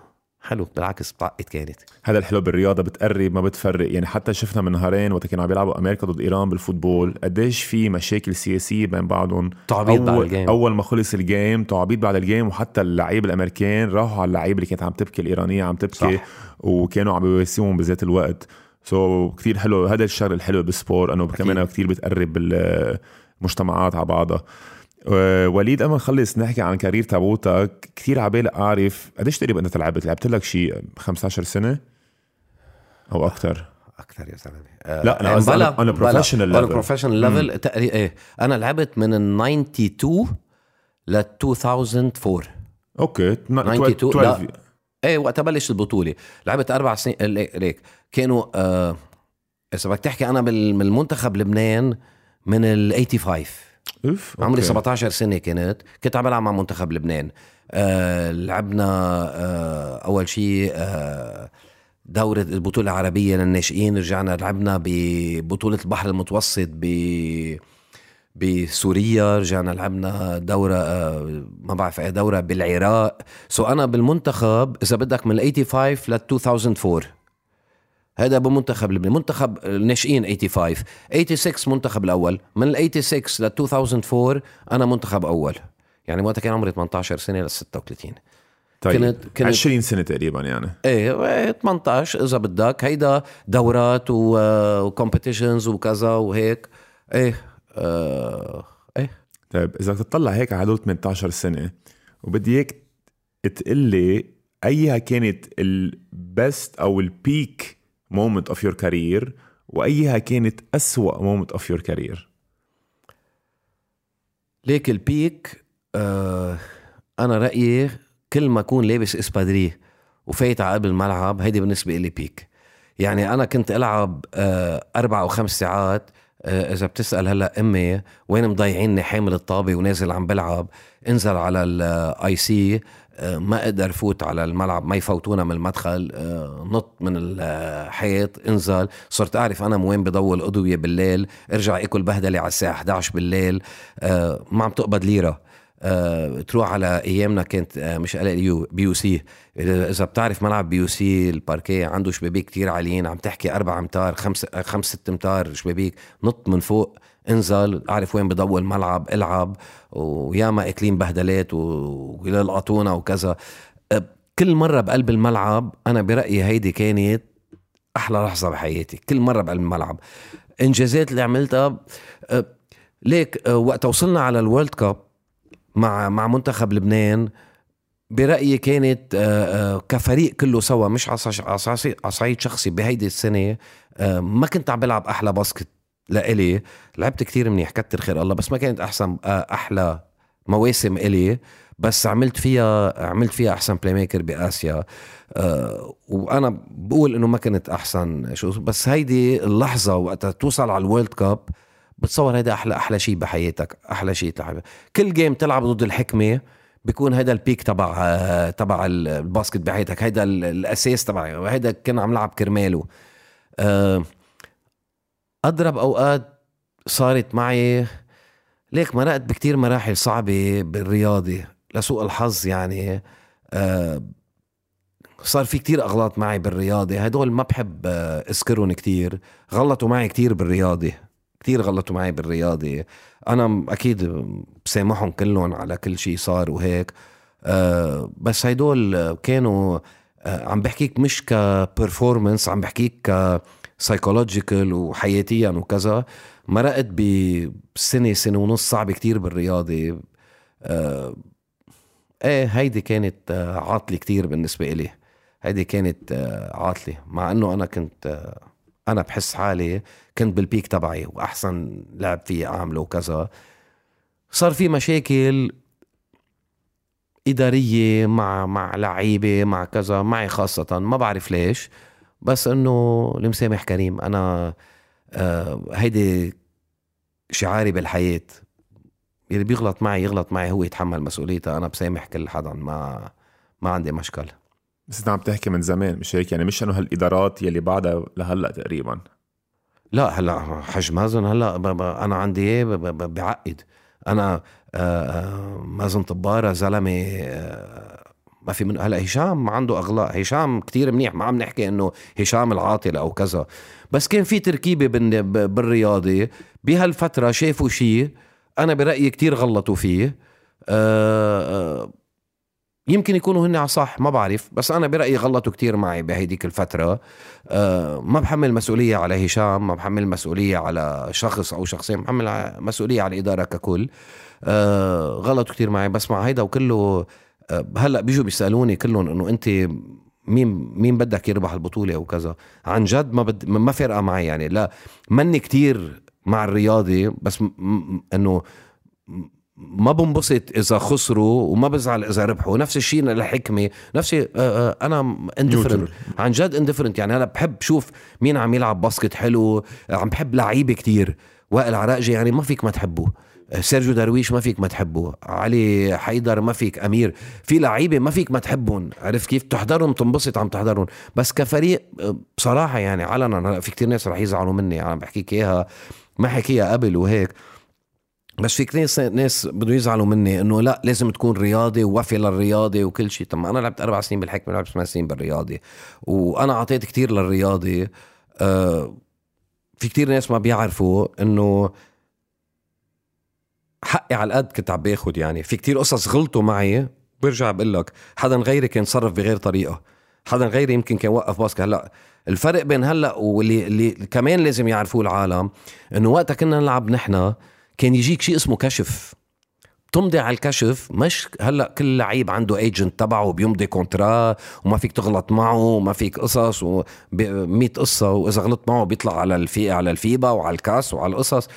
حلو بالعكس بتعقد كانت هذا الحلو بالرياضة بتقرب ما بتفرق يعني حتى شفنا من نهارين وقت كانوا عم بيلعبوا أمريكا ضد إيران بال football قديش في مشاكل سياسية بين بعضهم تعبيط بعد ال game. أول ما خلص ال game تعبيط بعد ال game وحتى اللعيبه الأمريكان راحوا على اللعيبه اللي كانت عم تبكي الإيرانية عم تبكي صح. وكانوا عم بيواسيهم بذات الوقت سو so, كثير حلو هذا الشغله الحلو بال sport إنه. كمان كثير بتقرب المجتمعات على بعضها وليد قبل ما نخلص نحكي عن career تبعتك. كثير عبالي أعرف قديش تقريبا أنت لعبت؟ لعبت لك شيء 15 سنة أو أكثر؟ <laughs> أكثر يا زلمة. لا، أنا قصدي a professional level. professional level تقريبا إيه. أنا لعبت من ال 92 ل 2004 okay 92 12 لا. إيه وقتها بلش البطولة. لعبت أربع سنين ليك. كانوا آه إذا بدك تحكي أنا من المنتخب لبنان من ال 85 أوف عمري أوكي. 17 سنة كنت كنت عم بلعب مع منتخب لبنان. آه لعبنا آه أول شيء آه دورة البطولة العربية للناشئين. رجعنا لعبنا ببطولة البحر المتوسط ب بسوريا. رجعنا لعبنا دورة آه، ما بعرف أي دورة بالعراق. so أنا بالمنتخب إذا بدك من ال 85 لل 2004 هذا بمنتخب لبنان. منتخب الناشئين 85 86 منتخب الأول. من ال 86 لل 2004 أنا منتخب أول. يعني وقتها كان عمري 18 سنة لل 36 طيب كنت- كنت- 20 سنة تقريبا يعني. إيه إيه، 18 إذا بدك. هيدا دورات و competitions وكذا وهيك. إيه آه إيه. طيب إذا تطلع هيك على هدول 18 سنة وبدي إياك تقول لي أيها كانت ال best أو ال peak moment of your career وأيها كانت أسوأ moment of your career ليك ال peak آه أنا رأيي كل ما أكون لابس espadrilles وفايت على قلب الملعب هيدي بالنسبة لي peak. يعني أنا كنت ألعب آه أربع أو خمس ساعات آه إذا بتسأل هلأ أمي وين مضيعيني حامل الطابة ونازل عم بلعب انزل على ال IC ما أقدر فوت على الملعب ما يفوتونا من المدخل آه، نط من الحيط انزل. صرت أعرف أنا وين بضوي الاضويه بالليل ارجع أكل بهدلة على الساعة 11 بالليل. آه، ما عم تقبض ليرة. آه، تروح على أيامنا كانت آه، مش ال UC. إذا بتعرف ملعب BUC الباركيه عنده شبابيك كتير عاليين عم تحكي أربع أمتار خمس آه، خمس ست أمتار شبابيك نط من فوق. انزل أعرف وين بضوي الملعب العب وياما أكلين بهدلات ويلقطونا وكذا. كل مرة بقلب الملعب أنا برأيي هيدي كانت أحلى لحظة بحياتي كل مرة بقلب الملعب. إنجازات اللي عملتها ليك وقت وصلنا على الورلد كاب مع مع منتخب لبنان برأيي كانت كفريق كله سوا مش على صع- على صع- على صعيد شخصي بهيدي السنة أه، ما كنت عم بلعب أحلى basket. لإلي. لعبت كتير منيح كتر خير الله بس ما كانت أحسن أه، أحلى مواسم إلي. بس عملت فيها عملت فيها أحسن playmaker بآسيا. أه وأنا بقول إنه ما كنت أحسن شو بس هيدي اللحظة وقت توصل على ال World Cup بتصور هيدا أحلى أحلى شيء بحياتك أحلى شيء تلعب. كل game تلعب ضد الحكمة بيكون هيدا ال peak تبع آه، تبع ال basket بحياتك هيدا ال- الأساس تبعي وهيدا كنا عم نلعب كرماله. أه أضرب أوقات صارت معي. ليك مرقت بكتير مراحل صعبة بالرياضة لسوء الحظ يعني. آه صار في كتير أغلاط معي بالرياضة. هدول ما بحب آه أذكرهم كتير. غلطوا معي كتير بالرياضة. كتير غلطوا معي بالرياضة. أنا أكيد بسامحهم كلهم على كل شيء صار وهيك. آه بس هيدول كانوا عم بحكيك مش ك performance عم بحكيك ك psychological وحياتيا وكذا مرقت بسنة سنة ونص صعبة كتير بالرياضة. آه إيه هيدي كانت آه عاطلة كتير بالنسبة إلي. هيدي كانت آه عاطلة مع إنه أنا كنت آه أنا بحس حالي كنت بال peak تبعي وأحسن لعب فيه أعمله وكذا. صار في مشاكل إدارية مع مع لعيبة مع كذا معي خاصة ما بعرف ليش. بس إنه المسامح كريم. أنا آه هيدي شعاري بالحياة. اللي بيغلط معي يغلط معي هو يتحمل مسؤوليته أنا بسامح كل حدا ما ما عندي مشكل بس أنت عم تحكي من زمان مش هيك؟ يعني مش إنه هالإدارات يلي بعدها لهلأ تقريبا. لا هلأ حج مازن هلأ أنا عندي إيه بعقد. أنا آه، آه، مازن طباره زلمة آه، ما في منه هلا هشام عنده أغلاط هشام كتير منيح ما عم نحكي إنه هشام العاطل أو كذا. بس كان في تركيبة بالرياضه بهالفترة شافوا شيء أنا برأيي كتير غلطوا فيه. آه، آه، يمكن يكونوا هن على صح ما بعرف بس أنا برأيي غلطوا كتير معي بهيديك الفترة. آه، ما بحمل مسؤولية على هشام ما بحمل مسؤولية على شخص أو شخصين بحمل مسؤولية على الإدارة ككل. آه، غلطوا كتير معي بس مع هيدا وكله هلأ بيجوا بيسألوني كلهم إنه أنت مين مين بدك يربح البطولة وكذا عن جد ما بد ما فارقة معي يعني. لا مني كتير مع الرياضة بس إنه ما بنبسط إذا خسروا وما بزعل إذا ربحوا. نفس الشيء للحكمه نفس الشيء آه، آه، أنا indifferent عن جد indifferent يعني. أنا بحب شوف مين عم يلعب basket حلو عم بحب لعيبة كتير. وائل عراقجي يعني ما فيك ما تحبه. سيرجيو درويش ما فيك ما تحبه. علي حيدر ما فيك أمير في لعيبة ما فيك ما تحبهم. عرفت كيف؟ تحضرهم تنبسط عم تحضرهم. بس كفريق بصراحة يعني علنا في كتير ناس رح يزعلوا مني عم بحكيك إياها ما حكيها قبل وهيك. بس في كثير ناس بدهم يزعلوا مني إنه لا لازم تكون رياضي ووفي للرياضي وكل شيء طب ما أنا لعبت أربع سنين بالحكمة لعبت ثمان سنين بالرياضي. وأنا أعطيت كثير للرياضي. آه في كثير ناس ما بيعرفوا إنه حقي على القد كنت عم باخذ يعني. في كتير قصص غلطوا معي. برجع بقول لك حدا غيري كان صرف بغير طريقة. حدا غيري يمكن كان وقف basket هلأ الفرق بين هلأ واللي اللي كمان لازم يعرفوه العالم إنه وقتها كنا نلعب نحن كان يجيك شيء اسمه كشف. تمضي على الكشف مش هلأ كل لعيب عنده agent تبعه بيمضي contrat وما فيك تغلط معه وما فيك قصص و 100 قصة وإذا غلط معه بيطلع على الفي على الفيبا وعلى الكاس وعلى القصص.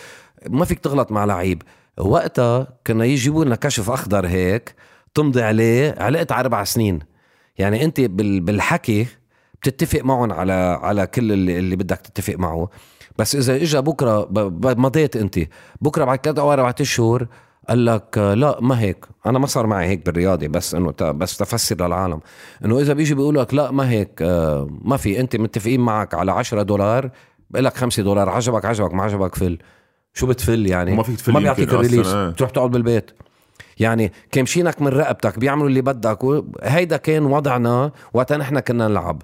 ما فيك تغلط مع لعيب. وقتها كنا يجيبوا لنا كشف أخضر هيك تمضي عليه علقت على أربع سنين. يعني أنت بالحكي بتتفق معهم على على كل اللي, اللي بدك تتفق معه. بس إذا اجى بكرة مضيت أنت. بكرة بعد ثلاث أو أربع أشهر قال لك لا ما هيك. أنا ما صار معي هيك بالرياضة بس إنه بس تفسر للعالم. إنه إذا بيجي بيقول لك لا ما هيك آه، ما في. أنت متفقين معك على 10 دولار بقول لك 5 دولار عجبك عجبك ما عجبك فل. شو بتفل يعني؟ ما فيك تفل ما بيعطيك الريليز آه. تروح تقعد بالبيت. يعني كامشينك من رقبتك بيعملوا اللي بدك هيدا كان وضعنا وقت نحن كنا نلعب.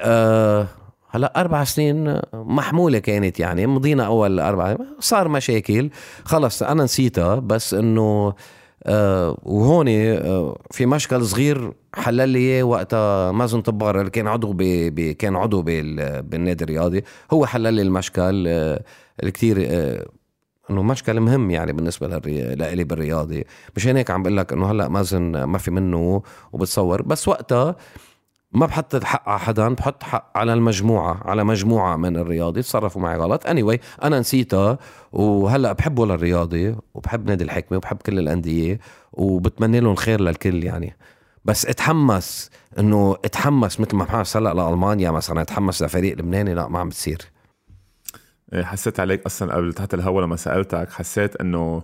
أه هلا أربع سنين محمولة كانت يعني مضينا أول أربع صار مشاكل. خلص أنا نسيتها بس إنه آه وهون آه في مشكل صغير حلل لي إياه وقتها مازن طبار اللي كان عضو بي كان عضو بالنادي الرياضي. هو حلل لي المشكل آه الكثير آه إنه مشكل مهم يعني بالنسبة لإلي بالرياضي. مشان هيك عم بقول لك إنه هلأ مازن ما في منه وبتصور. بس وقتها ما بحط الحق على حدا بحط حق على المجموعة على مجموعة من الرياضي تصرفوا معي غلط. Anyway أنا نسيتها وهلأ بحبه للرياضي وبحب نادي الحكمة وبحب كل الأندية وبتمنى لهم خير للكل يعني. بس اتحمس إنه اتحمس مثل ما محمد صلاح لألمانيا مثلا اتحمس لفريق لبناني لأ ما عم بتصير. حسيت عليك أصلا قبل تحت الهوا لما سألتك حسيت إنه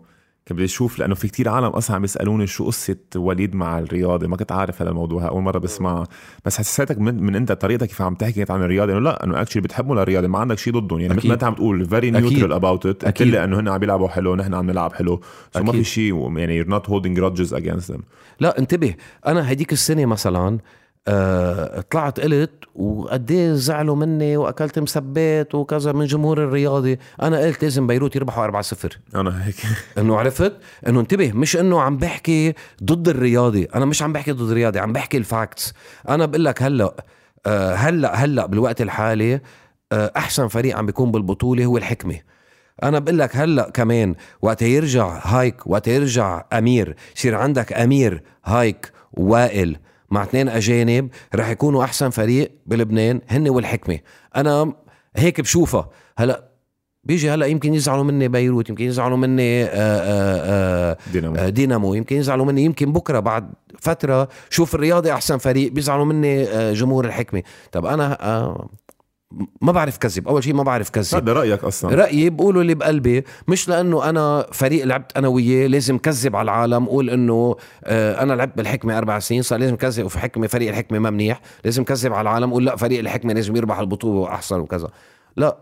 كنت بدي أشوف لأنه في كتير عالم أصلا عم يسألوني شو قصة وليد مع الرياضة ما كنت عارف هذا الموضوع أول مرة بسمعها بس حسيتك من, من أنت طريقتك كيف عم تحكي عن الرياضة إنه لا إنه actually بتحبوا الرياضه ما عندك شيء ضدهم. يعني مثل ما أنت عم تقول very neutral about it قلت لي إنه هن عم يلعبوا حلو نحن عم نلعب حلو. so ما في شيء يعني not holding grudges against them. لا انتبه. أنا هديك السنة مثلا آه طلعت قلت وقد إيه زعلوا مني وأكلت مسبات وكذا من جمهور الرياضي. أنا قلت لازم بيروت يربحوا 4 0 أنا هيك. <laughs> إنه عرفت؟ إنه انتبه مش إنه عم بحكي ضد الرياضي. أنا مش عم بحكي ضد الرياضي عم بحكي ال facts. أنا بقول لك هلأ آه هلأ هلأ بالوقت الحالي آه أحسن فريق عم بيكون بالبطولة هو الحكمة. أنا بقول لك هلأ كمان وقت يرجع هايك وقت يرجع أمير يصير عندك أمير هايك وائل مع اثنين أجانب رح يكونوا أحسن فريق بلبنان هن والحكمة. أنا هيك بشوفها. هلا بيجي هلا يمكن يزعلوا مني بيروت يمكن يزعلوا مني آآ آه، آآ آه، دينامو. آه، دينامو. يمكن يزعلوا مني. يمكن بكرة بعد فترة شوف الرياضي أحسن فريق بيزعلوا مني جمهور الحكمة. طب أنا ما بعرف كذب. أول شيء ما بعرف كذب. هذا رأيك أصلا. رأيي بقوله اللي بقلبي مش لأنه أنا فريق لعبت أنا وياه لازم كذب على العالم قول إنه آه أنا لعبت بالحكمة أربع سنين صار لازم كذب وفي حكمة فريق الحكمة ما منيح لازم كذب على العالم قول لا فريق الحكمة لازم يربح البطولة احسن وكذا. لا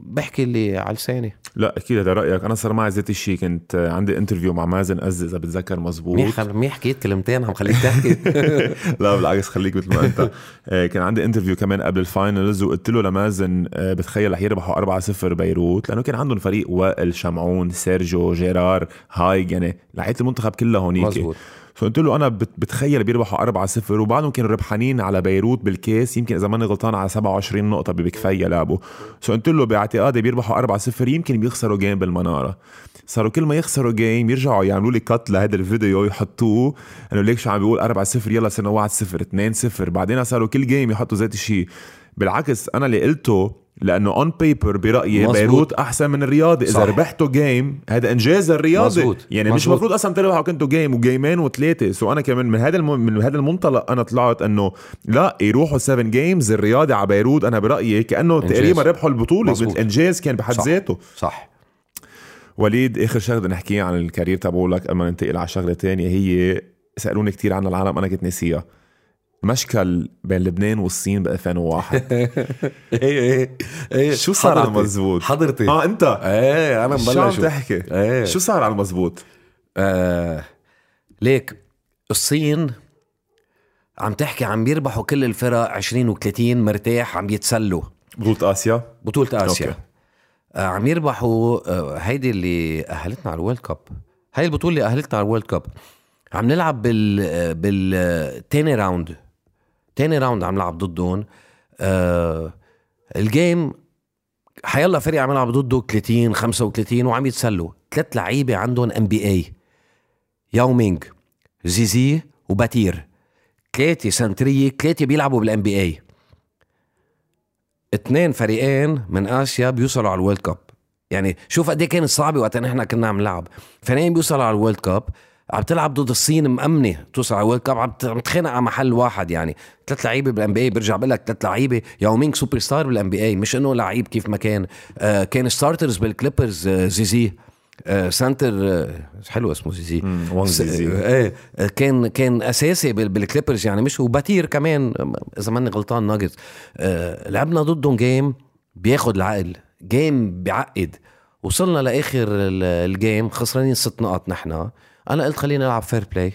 بحكي اللي على لساني. لا أكيد هذا رأيك. أنا صار معي ذات الشيء كنت عندي انترفيو مع مازن أز إذا بتذكر مزبوط. مين مين حكيت كلمتين عم خليك تحكي. <laughs> لا بالعكس خليك مثل ما أنت. آه، كان عندي interview كمان قبل ال finals وقلت له لمازن آه، بتخيل رح يربحوا 4-0 بيروت لأنه كان عندهم فريق وائل شمعون سيرجيو جيرار هايج يعني لعيبه المنتخب كلها هونيك. مزبوط. فقلت له أنا بتخيل بيربحوا 4 0 وبعدهم كانوا ربحانين على بيروت بالكاس يمكن إذا ماني غلطان على 27 نقطة بكفاية لعبوا so قلت له باعتقادي بيربحوا 4 0 يمكن بيخسروا game بالمنارة. صاروا كل ما يخسروا game يرجعوا يعملوا لي cut لهذا الفيديو يحطوه إنه ليك شو عم بيقول؟ 4 0 يلا صرنا 1 0 2 0 بعدين صاروا كل game يحطوا ذات الشيء بالعكس أنا اللي قلته لأنه on paper برأيي مزبوط. بيروت أحسن من الرياضي إذا. ربحتوا game هذا إنجاز الرياضي مزبوط. يعني مش مزبوط. المفروض أصلا تربحوا كنتوا game و gameين وثلاثه so أنا كمان من هذا الم... من هذا المنطلق أنا طلعت إنه لا يروحوا 7 games الرياضي على بيروت أنا برأيي كأنه. تقريبا ربحوا البطولة مزبوط. إنجاز كان بحد. ذاته صح وليد آخر شغلة بدنا نحكيها عن الكارير تبعولك قبل ما ننتقل على شغلة تانية هي سألوني كتير عن العالم أنا كنت ناسيها مشكل بين لبنان والصين ب 2001 <laughs> إيه إيه إيه شو صار على. المزبوط؟ حضرتي؟ آه أنت؟ إيه أنا شو عم مبلش تحكي؟ إيه. شو صار على المزبوط؟ آه ليك الصين عم تحكي عم بيربحوا كل الفرق 20 و30 مرتاح عم يتسلوا. بطولة آسيا؟ بطولة آسيا. okay. آه عم يربحوا آه هيدي اللي أهلتنا على ال World Cup. هاي البطولة اللي أهلتنا على ال World Cup. عم نلعب بال آه، بالتاني round. تاني round عم نلعب ضدهم آه ال game حيلا فريق عم يلعب ضده 30 35 وعم يتسلوا. ثلاث لعيبة عندهم NBA ياو مينغ Zhizhi وباتير. ثلاثة centerية ثلاثة بيلعبوا بال NBA اثنين فريقين من آسيا بيوصلوا على ال World Cup. يعني شوف قد إيه كانت صعبة وقت نحن كنا عم نلعب. فريقين بيوصلوا على ال World Cup. عم تلعب ضد الصين مأمنة. توصل على ال World Cup عم ت- عم تخانق على محل واحد يعني. ثلاث لعيبة بال NBA برجع بقول لك ثلاث لعيبة. ياو مينغ superstar بال NBA مش إنه لعيب كيف ما كان. آه كان starters بال Clippers آه Zhizhi آه center آه حلو اسمه Zhizhi, Wang Zhizhi. إيه كان كان أساسي بال- بال Clippers يعني. مش وباتير كمان إذا ماني غلطان ناجتس آه لعبنا ضدهم game بياخد العقل. game بيعقد. وصلنا لآخر ال- ال game خسرانين ست نقط نحن. أنا قلت خلينا نلعب fair play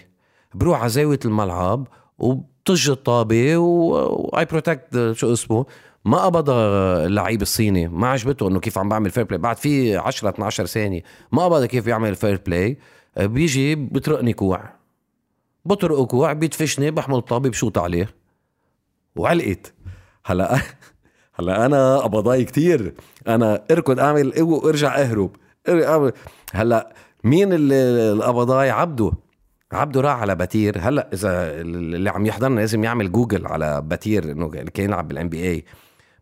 بروح على زاوية الملعب وبطج الطابة why protect شو اسمه. ما قبض اللعيب الصيني. ما عجبته إنه كيف عم بعمل fair play بعد في 10 12 ثانية. ما قبض كيف يعمل fair play بيجي بطرقني كوع. بطرق كوع بيدفشني بحمل الطابة بشوط عليه. وعلقت. هلا <laughs> هلا أنا قبضاي كتير. أنا اركض أعمل قوه وارجع أهرب. أعمل- هلا مين القبضاي؟ عبده. عبده راح على باتير. هلا إذا اللي عم يحضرنا لازم يعمل جوجل على باتير إنه كان يلعب بال NBA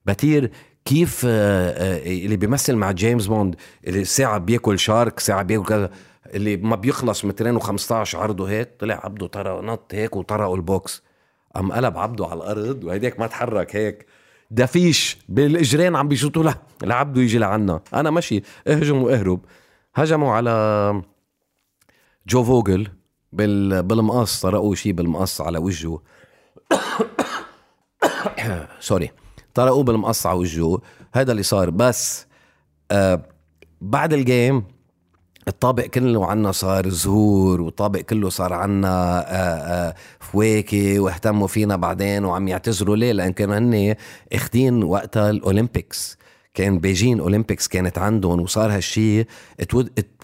باتير كيف آه، آه، اللي بيمثل مع جيمس بوند اللي ساعة بياكل shark ساعة بياكل كذا اللي ما بيخلص مترين و15 عرضه هيك طلع عبده طرق نط هيك وطرقوا البوكس. قام قلب عبده على الأرض وهيديك ما تحرك هيك. دفيش بالإجرين عم بيشوطوا. له لعبده يجي لعنا. أنا ماشي اهجم واهرب. هجموا على جو فوجل بال... بالمقص طرقوا شيء بالمقص على وجهه. <coughs> sorry. طرقوه بالمقص على وجهه. هذا اللي صار. بس آه بعد ال game الطابق كله عنا صار زهور والطابق كله صار عنا آه آه فواكه واهتموا فينا بعدين وعم يعتذروا ليه؟ لأن كانوا هن إخدين وقتها ال Olympics. كان بيجين Olympics كانت عندهم وصار هالشيء it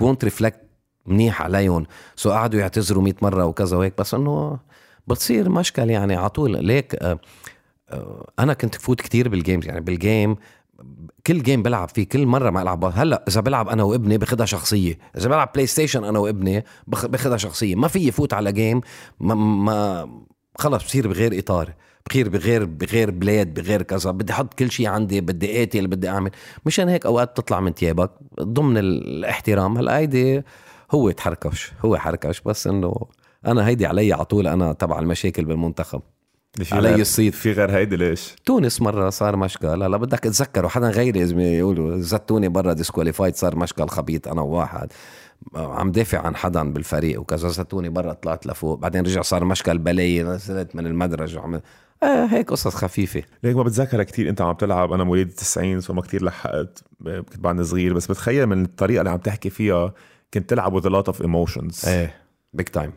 won't reflect منيح عليهم. so قعدوا يعتذروا 100 مرة وكذا وهيك بس إنه بتصير مشكل يعني على طول. ليك آه آه، أنا كنت فوت كتير بال games يعني بال game كل game بلعب فيه كل مرة ما العب هلأ إذا بلعب أنا وابني باخدها شخصية إذا بلعب PlayStation أنا وابني باخدها شخصية. ما في فوت على game ما, ما خلص بصير بغير إطار. بخير بغير بغير بلاد بغير كذا بدي أحط كل شيء عندي بدي آتي اللي بدي أعمل. مشان هيك أوقات بتطلع من تيابك ضمن الاحترام. هلا هيدي هو تحركش هو حركش بس إنه أنا هيدي علي على طول أنا تبع المشاكل بالمنتخب. علي الصيت. في غير هيدي ليش؟ تونس مرة صار مشكل. هلا بدك تتذكر وحدا غيري لازم يقولوا زتوني برا disqualified صار مشكل خبيط أنا وواحد عم دافع عن حدا بالفريق وكذا زتوني برا طلعت لفوق بعدين رجع صار مشكل بلاي نزلت من المدرج وعمل آه هيك قصص خفيفة. ليك ما بتذكر كتير انت عم تلعب أنا مواليد 90 so ما كتير لحقت كنت بعدني صغير بس بتخيل من الطريقة اللي عم تحكي فيها كنت تلعب with a lot of emotions. إيه big time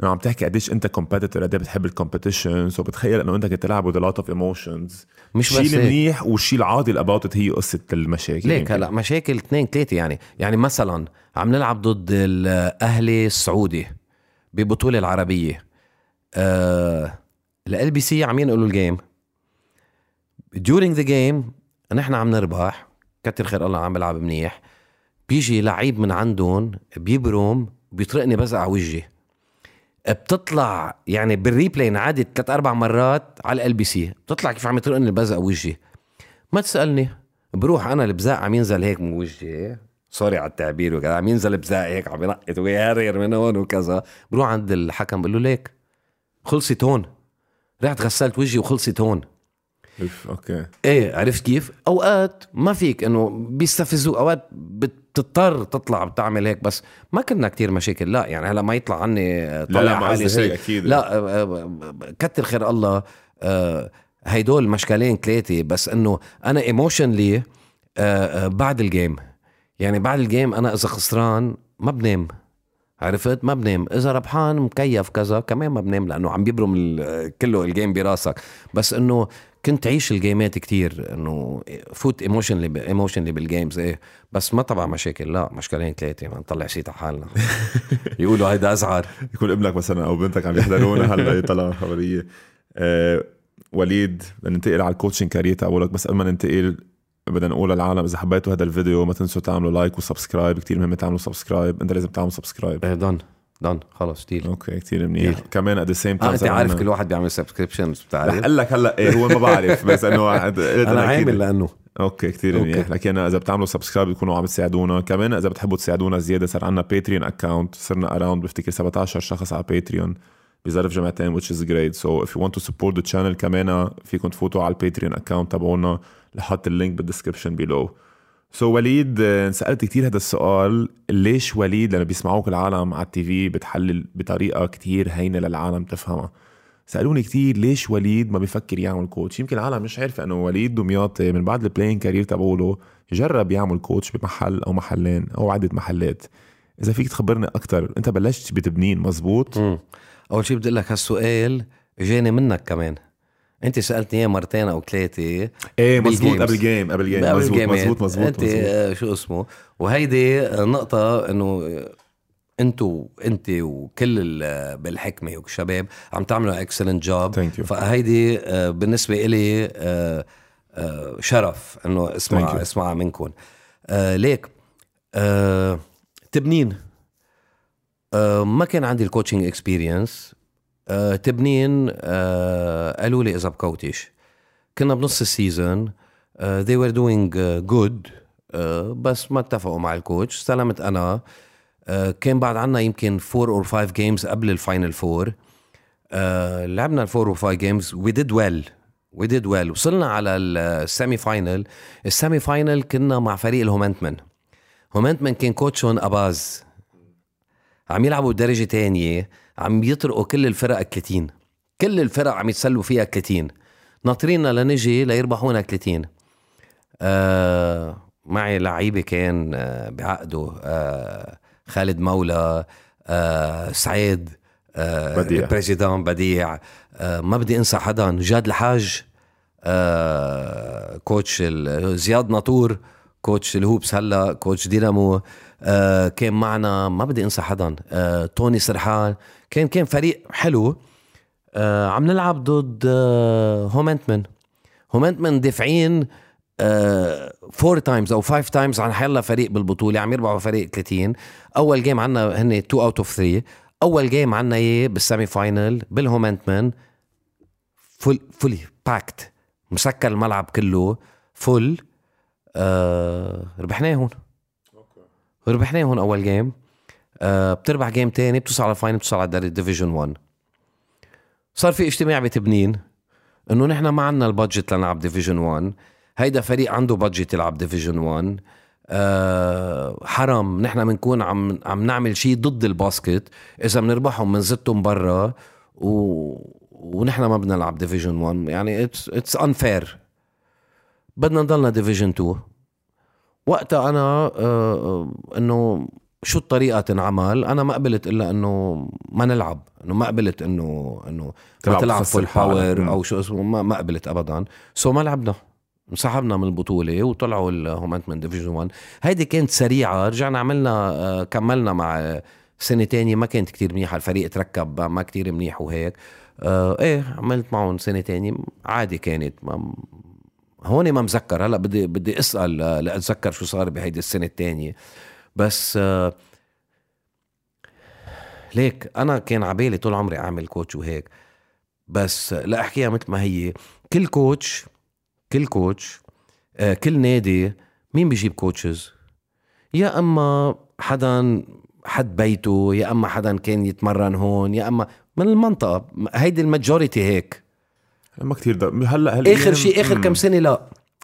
يعني عم تحكي قديش أنت competitor قد بتحب ال competition so بتخيل إنه أنت كنت تلعب a lot of emotions. مش الشيء بس هيك. المنيح والشيء العاطل about it هي قصة المشاكل ليك. هلا مشاكل اثنين ثلاثة يعني. يعني مثلا عم نلعب ضد الأهلي السعودي ببطولة العربية. آه LBC عم ينقلوا ال game during the game نحن عم نربح. كتر خير الله عم بلعب منيح. بيجي لعيب من عندهم بيبرم بيطرقني بزق على وجهي. بتطلع يعني بال replay انعادت ثلاث أربع مرات على LBC بتطلع كيف عم يطرقني البزق وجهي. ما تسألني. بروح أنا البزاق عم ينزل هيك من وجهي. sorry على التعبير وكذا عم ينزل بزاق هيك عم ينقط ويهرر من هون وكذا. بروح عند الحكم بقول له ليك خلصت هون. رحت غسلت وجهي وخلصت هون. okay. إيه عرفت كيف؟ أوقات ما فيك إنه بيستفزوك أوقات بتضطر تطلع بتعمل هيك بس ما كنا كتير مشاكل. لا يعني هلأ ما يطلع عني طلع لا لا ما. هيك أكيد. لا آه، آه، كتر خير الله آه، هيدول مشكلين ثلاثة بس إنه أنا emotionally بعد ال game يعني بعد ال game أنا إذا خسران ما بنام. عرفت؟ ما بنام. إذا ربحان مكيف كذا كمان ما بنام لأنه عم بيبرم كله ال game براسك. بس إنه كنت عيش ال gameات كتير إنه فوت emotionally emotionally بال games إيه. بس ما طبعا مشاكل لا مشكلين ثلاثة ما نطلع شيء على حالنا <laughs> يقولوا هيدا أزعر. يكون ابنك مثلا أو بنتك عم يحضرونا هلا يطلع خبرية. أه وليد بدنا ننتقل على ال coaching career تبعولك بس قبل ما ننتقل بدنا نقول للعالم إذا حبيتوا هذا الفيديو ما تنسوا تعملوا like و subscribe كتير مهم تعملوا subscribe أنت لازم تعمل subscribe إيه دون خلص ديل okay كتير منيح. كمان at the same آه أنت عارف كل واحد بيعمل subscriptions رح بتعرف أقول لك هلأ إيه هو ما بعرف بس إنه <laughs> قلت أنا. عامل لأنه. okay كثير. منيح. لكن إذا بتعملوا subscribe بتكونوا عم تساعدونا. كمان إذا بتحبوا تساعدونا زيادة صار عندنا Patreon account صرنا around بفتكر 17 شخص على Patreon بظرف جمعتين which is great. So if you want to support the channel كمان فيكم تفوتوا على ال Patreon account تبعونا. لحط ال link بال description below سو so وليد آه، انسالت كتير هذا السؤال ليش وليد لما بيسمعوك العالم على ال TV بتحلل بطريقة كتير هينة للعالم تفهمها؟ سألوني كتير ليش وليد ما بيفكر يعمل coach يمكن العالم مش عارفه إنه وليد دمياطي من بعد ال playing career تبعوله جرب يعمل coach بمحل أو محلين أو عدة محلات. إذا فيك تخبرني أكثر أنت بلشت بتبنين مزبوط؟ مم. أول شيء بدي أقول لك هالسؤال جاني منك كمان. انت سالتني اياه مرتين أو ثلاثة إيه مزبوط. قبل game قبل game مزبوط. مزبوط مزبوط, انت مزبوط. آه، شو اسمه وهيدي نقطة انه انتو انت وكل ال- بالحكمة والشباب عم تعملوا excellent job. فهيدي آه، بالنسبة إلي آه، آه، شرف انه اسمع. اسمع منكم آه، ليك آه، تبنين آه، ما كان عندي ال coaching experience تبنين آه، قالوا لي إذا ب coach. كنا بنص ال season آه، they were doing uh, good آه، بس ما اتفقوا مع ال coach. استلمت أنا. آه، كان بعد عنا يمكن 4 or 5 games قبل ال final four آه، لعبنا ال four or 5 games we did well we did well وصلنا على ال semi-final ال semi-final كنا مع فريق الهومنتمن هومنتمن كان coach ون اباز عم يلعبوا درجة تانية. عم يطرقوا كل الفرق 30 كل الفرق عم يتسلوا فيها 30 ناطريننا لنجي ليربحونا 30 آه معي لعيبة كان آه بعقده آه خالد مولى آه سعيد آه بديع. président بديع. آه ما بدي انسى حدا جاد الحاج آه coach زياد ناطور coach الهوبس هلا coach دينامو. آه كان معنا ما بدي انسى حدا آه توني سرحان. كان كان فريق حلو. آه عم نلعب ضد آه هومنتمن هومنتمن دافعين four times أو five times عن حيلا فريق بالبطولة عم يربحوا فريق 30 أول game عنا هن 2 out of 3 أول game عنا اياه بال semi-final بالهومنتمن full fully packed مسكر الملعب كله. full. آه ربحناهم ربحناهم أول game آه بتربح game تاني بتوصل على ال final بتوصل على division 1 صار في اجتماع بتبنين إنه نحن ما عنا ال budget لنلعب division 1 هيدا فريق عنده budget يلعب ديفيجن 1 آه حرام نحن بنكون عم عم نعمل شيء ضد ال basket. إذا بنربحهم بنزتهم برا و... ونحن ما بدنا نلعب division 1 يعني it's it's unfair بدنا نضلنا division 2 وقتها أنا آه آه، إنه شو الطريقة تنعمل أنا ما قبلت إلا إنه ما نلعب إنه ما قبلت إنه إنه ما تلعب تلعب full. power. أو شو اسمه ما, ما قبلت ابدا so ما لعبنا انسحبنا من البطولة وطلعوا الهومنتمن division 1 هيدي كانت سريعة رجعنا عملنا آه، كملنا مع سنة تانية ما كانت كتير منيحة الفريق تركب ما كتير منيح وهيك آه إيه عملت معهم سنة تانية عادي كانت ما هون ما مذكر. هلا بدي بدي أسأل آه، لأتذكر شو صار بهيدي السنة الثانية بس آه، ليك أنا كان عبالي طول عمري أعمل coach وهيك. بس لا أحكيها مثل ما هي. كل coach كل coach آه، كل نادي مين بيجيب coaches؟ يا أما حدا حد بيته يا أما حدا كان يتمرن هون يا أما من المنطقة. هيدي ال majority هيك. ما كتير ده. هلا هلا آخر شيء آخر كم سنة لا.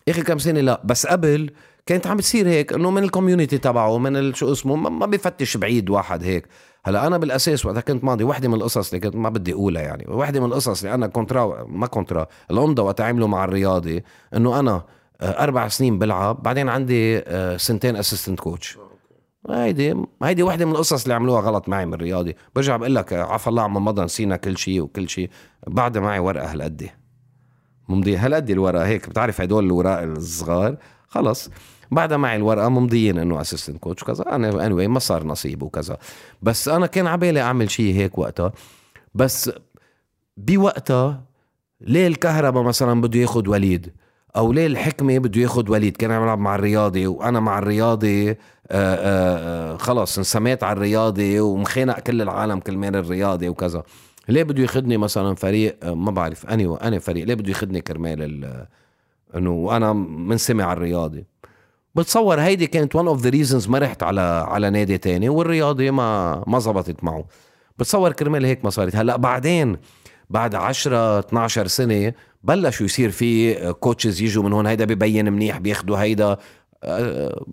آخر كم سنة لا. بس قبل كانت عم بتصير هيك إنه من ال community تبعه من شو اسمه ما بيفتش بعيد واحد هيك. هلا أنا بالأساس وقتها كنت ماضي وحدة من القصص اللي كنت ما بدي أقولها يعني. وحدة من القصص اللي أنا contrat ما contrat الامضه وقت عملوا مع الرياضي إنه أنا آه، أربع سنين بلعب بعدين عندي آه، سنتين assistant coach هيدي هيدي وحدة من القصص اللي عملوها غلط معي من الرياضي. برجع بقول لك عفى الله عم مضى نسينا كل شيء وكل شيء. بعد معي ورقة هالقد. ممضي هالقد الورقة هيك بتعرف هدول الوراق الصغار؟ خلص. بعدها معي الورقة ممضيين إنه اسيستنت كوتش كذا أنا اني ما صار نصيب وكذا. بس أنا كان عبالي أعمل شيء هيك وقتها. بس بوقتها ليه الكهرباء مثلا بده ياخذ وليد. أو ليه الحكمة بده ياخذ وليد؟ كان عم يلعب مع الرياضي وأنا مع الرياضي آه، آه، خلص انسميت على الرياضي ومخانق كل العالم كرمال الرياضي وكذا. ليه بده ياخذني مثلا فريق؟ آه، ما بعرف. أني أني فريق. ليه بده ياخذني كرمال إنه وأنا منسمي على الرياضي. بتصور هيدي كانت one of the reasons ما رحت على على نادي تاني والرياضي ما ما زبطت معه. بتصور كرمال هيك ما صارت. هلأ بعدين بعد 10 12 سنة بلشوا يصير في كوتشز يجوا من هون هيدا ببين منيح بياخدوا هيدا. آه،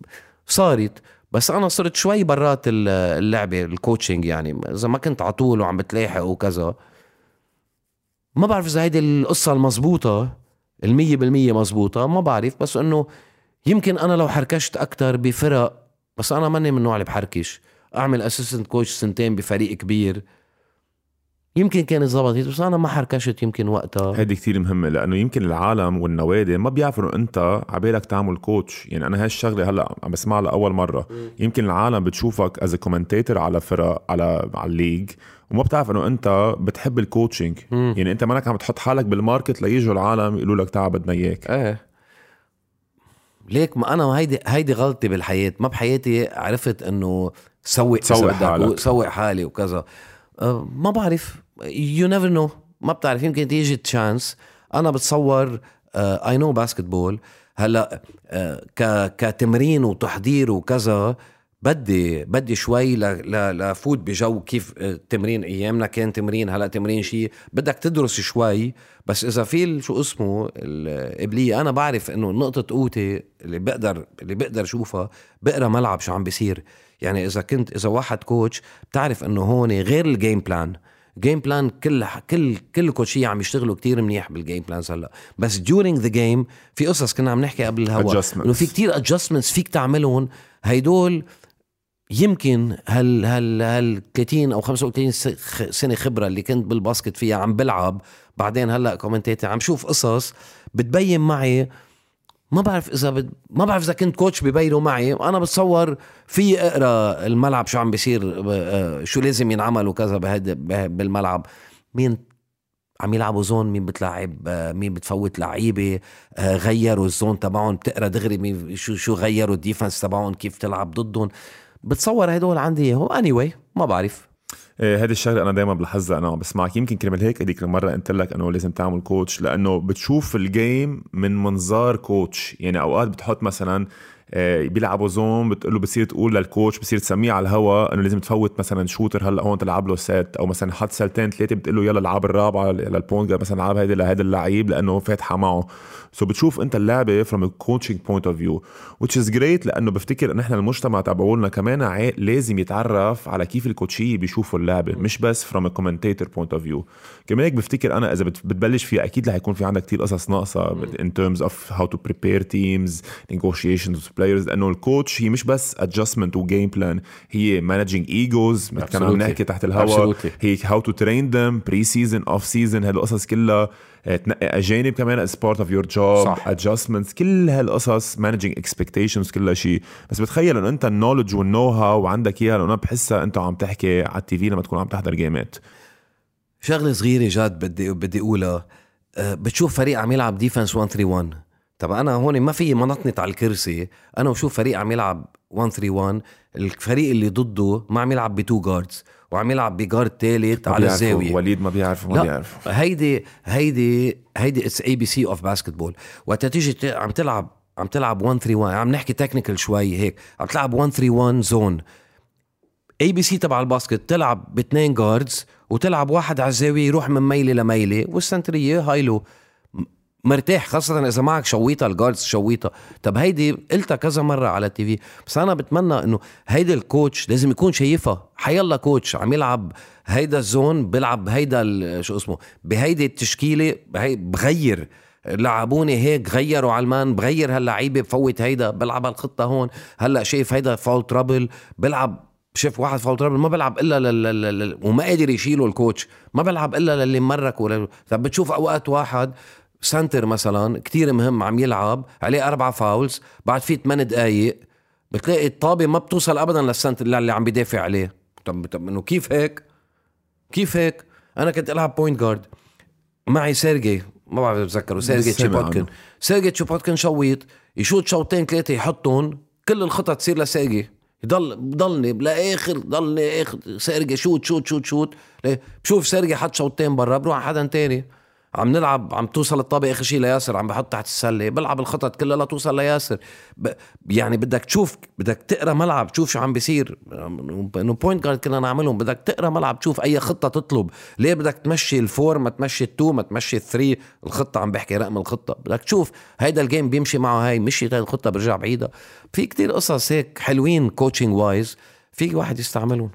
صارت. بس أنا صرت شوي برات اللعبة ال coaching يعني. إذا ما كنت على طول وعم بتلاحق وكذا. ما بعرف إذا هيدي القصة المضبوطه المية بالمية مزبوطة ما بعرف. بس إنه يمكن أنا لو حركشت أكتر بفرق بس أنا ماني من النوع اللي بحركش. أعمل assistant coach سنتين بفريق كبير. يمكن كانت زبطت بس أنا ما حركشت يمكن وقتها. هيدي كتير مهمة لأنه يمكن العالم والنوادي ما بيعرفوا أنت عبالك تعمل coach يعني أنا هالشغلة هلأ عم بسمعها لأول مرة. يمكن العالم بتشوفك as commentator على فرق على على ال league وما بتعرف إنه أنت بتحب ال coaching يعني أنت مانك عم تحط حالك بال market ليجوا العالم يقولوا لك تعال بدنا إياك. إيه. ليك ما أنا هيدي هيدي غلطتي بالحياة. ما بحياتي عرفت إنه سوق سوق حالك. سوق حالي وكذا. أه ما بعرف. you never know ما بتعرف يمكن تيجي chance أنا بتصور I know basketball هلأ uh, كتمرين وتحضير وكذا بدي بدي شوي لفوت بجو كيف التمرين أيامنا. كان تمرين هلأ تمرين شيء بدك تدرس شوي. بس إذا في شو اسمه القابلية أنا بعرف إنه نقطة قوتي اللي بقدر اللي بقدر اشوفها بقرأ ملعب شو عم بيصير. يعني إذا كنت إذا واحد coach بتعرف إنه هون غير ال game plan game plan كل كل كل كوتشيه عم يشتغلوا كتير منيح بال game plans هلا. بس during the game في قصص كنا عم نحكي قبل الهوا إنه في كتير adjustments فيك تعملهم. هيدول يمكن هال هال هال 30 أو 35 سنة خبرة اللي كنت بال basket فيها عم بلعب. بعدين هلا commentator عم شوف قصص بتبين معي ما بعرف إذا بد... ما بعرف إذا كنت coach ببينوا معي. أنا بتصور في أقرأ الملعب شو عم بيصير آه، شو لازم ينعمل وكذا بهد... بالملعب. مين عم يلعبوا zone مين بتلعب آه، مين بتفوت لعيبة آه، غيروا ال zone تبعهم. بتقرأ دغري مين شو شو غيروا ال defense تبعهم كيف تلعب ضدهم. بتصور هدول عندي. اياهم any anyway ما بعرف. هذه الشغلة أنا دائما بلاحظها أنا عم بسمعك. يمكن كرمال هيك هذيك المره قلت لك إنه لازم تعمل coach لأنه بتشوف ال game من منظار coach يعني أوقات بتحط مثلا آه، بيلعبوا zone بتقول له بصير تقول لل coach بصير تسميه على الهوا إنه لازم تفوت مثلا shooter هلأ هون تلعب له set أو مثلا حط سلتين ثلاثة بتقول له يلا العب الرابعة للبونج مثلا العب هيدي لهيدا اللعيب لأنه فاتحة معه. so so بتشوف أنت اللعبة from coaching point of view which is great لأنه بفتكر انه إحنا المجتمع تبعولنا كمان لازم يتعرف على كيف الكوتشية بيشوفوا اللعبة مش بس from commentator point of view كمان هيك بفتكر أنا إذا بتبلش فيها أكيد رح يكون في عندك كثير قصص ناقصة in terms of how to prepare teams negotiations players لأنه ال coach هي مش بس adjustment و game plan هي managing egos كنا عم نحكي تحت الهواء هي how to train them pre season off season هالقصص كلها. آه، تنقي أجانب كمان is part of your job adjustments كل هالقصص managing expectations كل شيء بس بتخيل إنه أنت ال knowledge وال know how عندك إياها لأنه بحسها أنت عم تحكي على ال TV لما تكون عم تحضر جيمات شغلة صغيرة جد بدي بدي أقولها. آه، بتشوف فريق عم يلعب defense 1 3 1 طب أنا هون ما في منطنط على الكرسي أنا وشوف فريق عم يلعب 1 3 1 الفريق اللي ضده ما عم يلعب ب two guards وعم يلعب ب guard ثالث على الزاوية. وليد ما بيعرف ما بيعرف هيدي هيدي هيدي it's ABC of basketball وقت تيجي عم تلعب عم تلعب 1 3 1 عم نحكي technical شوي هيك عم تلعب 1 3 1 zone ABC تبع ال basket تلعب باثنين guards وتلعب واحد على الزاوية يروح من ميلة لميلة والسنترية high low مرتاح خاصة إذا معك شويطة ال guards شويطة. طب هيدي قلتها كذا مرة على ال TV. بس أنا بتمنى إنه هيدا الكوتش لازم يكون شايفها. حيلا كوتش عم يلعب هيدا الزون بيلعب هيدا شو اسمه بهيدي التشكيلة بغير لعبوني هيك غيروا علمان بغير هاللعيبة بفوت هيدا بلعب هالخطه هون. هلأ شايف هيدا فاول ترابل بلعب شاف واحد فاول ترابل ما بلعب إلا لل... لل... وما قادر يشيله الكوتش. ما بلعب إلا للي مرك ولا طب بتشوف أوقات واحد سنتر مثلا كتير مهم عم يلعب عليه أربعة فاولز بعد في 8 دقايق بتلاقي الطابة ما بتوصل أبدا لل center اللي عم بيدافع عليه. طب طب إنه كيف هيك؟ كيف هيك؟ أنا كنت ألعب point guard معي سيرجي ما بعرف بتذكره سيرجي تشيبوتكن. سيرجي تشيبوتكن شويط يشوط شوطين ثلاثة يحطهم كل الخطط تصير لسيرجي. يضل بضلني لآخر ضلني آخر سيرجي shoot shoot shoot shoot. بشوف سيرجي حط شوطين برا بروح على حدا تاني. عم نلعب عم توصل الطابه اخر شيء لياسر عم بحط تحت السلة بلعب الخطط كلها لا توصل لياسر. ب... يعني بدك تشوف بدك تقرأ ملعب تشوف شو عم بيصير. إنه point guard كنا نعملهم بدك تقرأ ملعب تشوف أي خطة تطلب. ليه بدك تمشي ال four ما تمشي ال two ما تمشي ال three الخطة عم بحكي رقم الخطة. بدك تشوف هيدا ال game بيمشي معه هاي مشي هاي الخطة برجع بعيدة. في كتير قصص هيك حلوين coaching wise في واحد يستعملهم.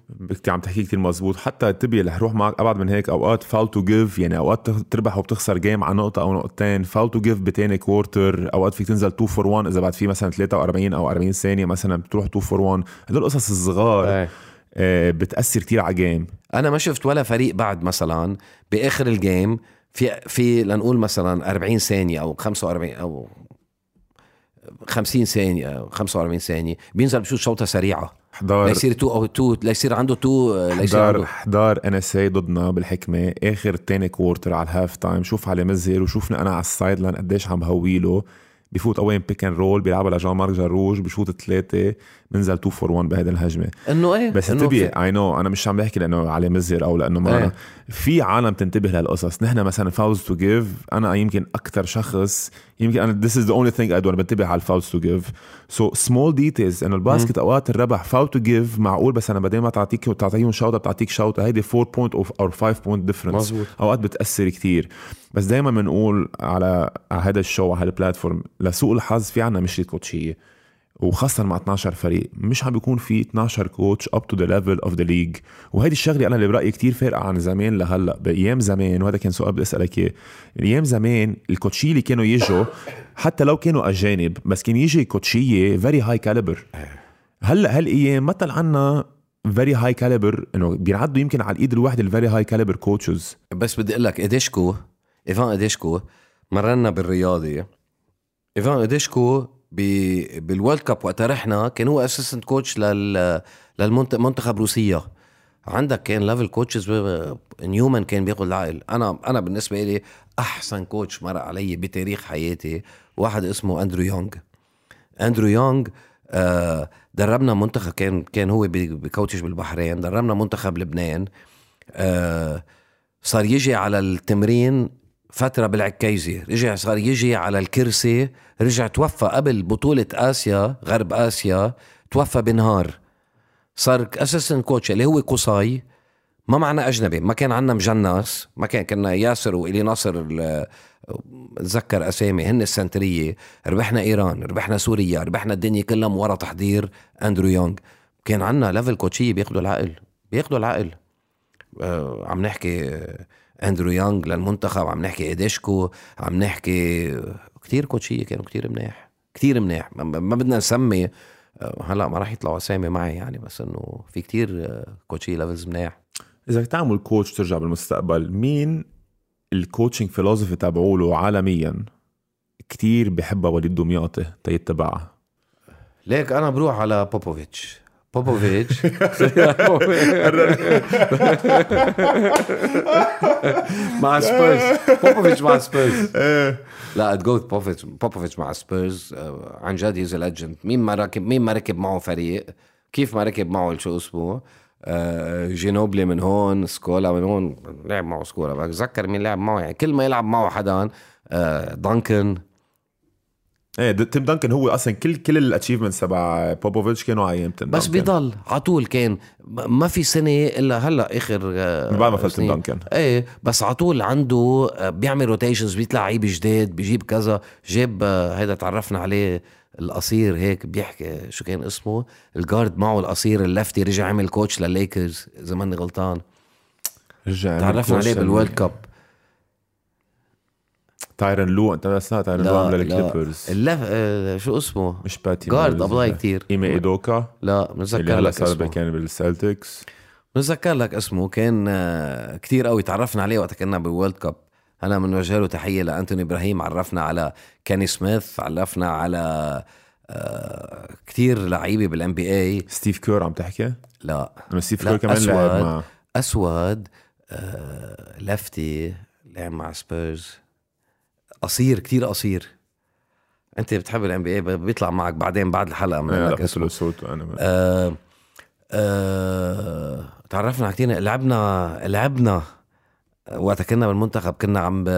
عم تحكي كثير مزبوط. حتى تبي رح روح معك ابعد من هيك أوقات foul to give يعني أوقات تربح وبتخسر game على نقطة أو نقطتين. foul to give بتاني quarter أوقات فيك تنزل 2 for 1 إذا بعد في مثلا 43 أو 40 ثانية مثلا بتروح 2 for 1 هدول القصص الصغار آه بتأثر كثير على جيم أنا ما شفت ولا فريق بعد مثلا بآخر الجيم في في لنقول مثلا 40 ثانية أو 45 أو 50 ثانية 45 ثانية بينزل بشوط شوطة سريعة. حضار ليصير تو أو تو ليصير عنده تو ليصير حضار حضار ان اس اي ضدنا بالحكمة. آخر تاني كوارتر على الهاف تايم شوف علي مزهر وشوفني أنا على السايد لاين قديش عم بهويله بفوت اوين pick and roll بيلعبها لجان مارك جروج بشوط ثلاثة بنزل 2 for 1 بهيدي الهجمة. إنه إيه؟ بس انتبه I know أنا مش عم بحكي لأنه علي مزهر أو لأنه ما إيه. في عالم تنتبه لهالقصص. نحن مثلا fouls to give أنا يمكن أكثر شخص يمكن أنا this is the only thing I do بنتبه على ال fouls to give so small details إنه ال basket أوقات الربح foul to give معقول بس أنا بدل ما تعطيك تعطيهم شوطه بتعطيك شوطه هيدي 4 point أو 5 point difference أوقات بتأثر كتير. بس دائما بنقول على على هذا الشو على هال platform لسوء الحظ في عنا مشكلة كوتشيه وخاصة مع 12 فريق مش عم بيكون في 12 coach up to the level of the league وهيدي الشغلة أنا اللي برأيي كتير فارقة عن زمان لهلأ. بأيام زمان وهذا كان سؤال بدي أسألك إياه. أيام زمان الكوتشيه اللي كانوا يجوا حتى لو كانوا أجانب بس كان يجي كوتشيه very high caliber هلأ هالأيام ما طلع عنا very high caliber إنه بينعدوا يمكن على الإيد الواحدة ال very high caliber coaches بس بدي أقول لك اديشكو ايفان اديشكو مرنا بالرياضي. ايفان اديشكو بال World Cup وقت رحنا كان هو assistant coach لل للمنتخب روسيا. عندك كان level coaches نيومان كان بياخذ العقل أنا أنا بالنسبة لي أحسن coach مر علي بتاريخ حياتي. واحد اسمه أندرو يونغ. أندرو يونغ آه دربنا منتخب كان كان هو ب coach بالبحرين دربنا منتخب لبنان. آه صار يجي على التمرين فترة بالعكيزة رجع صار يجي على الكرسي رجع توفى قبل بطولة آسيا غرب آسيا توفى بنهار. صار assistant coach اللي هو قصي ما معنا أجنبي ما كان عنا مجنس ما كان كنا ياسر وإلي ناصر اتذكر أسامي هن السنترية. ربحنا إيران ربحنا سوريا ربحنا الدنيا كلها ورا تحضير أندرو يونغ. كان عنا level كوتشيه بياخذوا العقل بياخذوا العقل. آه عم نحكي أندرو يونغ للمنتخب عم نحكي إيديشكو عم نحكي كتير كوتشية كانوا كتير منيح كتير منيح. ما بدنا نسمي آه، هلأ ما راح يطلعوا أسامي معي يعني بس إنه في كتير آه، كوتشي levels منيح. إذا تعمل coach ترجع بالمستقبل مين ال coaching philosophy تبعوله عالميا كتير بحبها وليد دمياطي تيتبعها؟ ليك أنا بروح على بوبوفيتش. بوبوفيتش مع سبيرز بوبوفيتش مع سبيرز. لا تجو بوبوفيتش بوبوفيتش مع سبيرز عن جد he's legend مين ما ركب مين ما ركب معه فريق كيف ما ركب معه شو اسمه جينوبلي من هون سكولا من هون لعب معه سكولا بتذكر مين لعب معه يعني كل ما يلعب معه حدا دانكن إيه د- تيم دانكن هو أصلا كل كل ال achievements تبع بوبوفيتش كانوا على أيام تيم بس. بيضل على طول كان ما في سنة إلا هلأ آخر آه، من بعد ما فات تيم. دانكن. إيه بس على طول عنده آه، بيعمل rotations بيطلع لعيب جديد بيجيب كذا. جاب آه، هيدا تعرفنا عليه القصير هيك بيحكي شو كان اسمه الجارد معه القصير اللفتي رجع عمل كوتش للليكرز إذا ماني غلطان. رجع تعرفنا عليه بالورلد كاب تايرن لو انت بس تايرن لو عمل الكليبرز اللف... آه، شو اسمه؟ مش باتي جارد. ابلاي كتير. إيمي إيدوكا. لا هلا لك صار اسمه. كان بالسلتكس. بنتذكر لك اسمه. كان آه، كتير قوي. تعرفنا عليه وقت كنا بالورلد كاب. أنا بنوجه له تحية لأنتوني إبراهيم. عرفنا على كاني سميث. عرفنا على آه، كتير لعيبة بالان بي اي ستيف كور عم تحكي؟ لا. ستيف كور كمان لعب أسود. مع أسود آه، لفتي لعب مع سبيرز. قصير كتير قصير. أنت بتحب الان بي اي بيطلع معك بعدين بعد الحلقة من بس اسمه صوت أنا آه آه تعرفنا على كتير. لعبنا لعبنا. وقت كنا بالمنتخب كنا عم ب...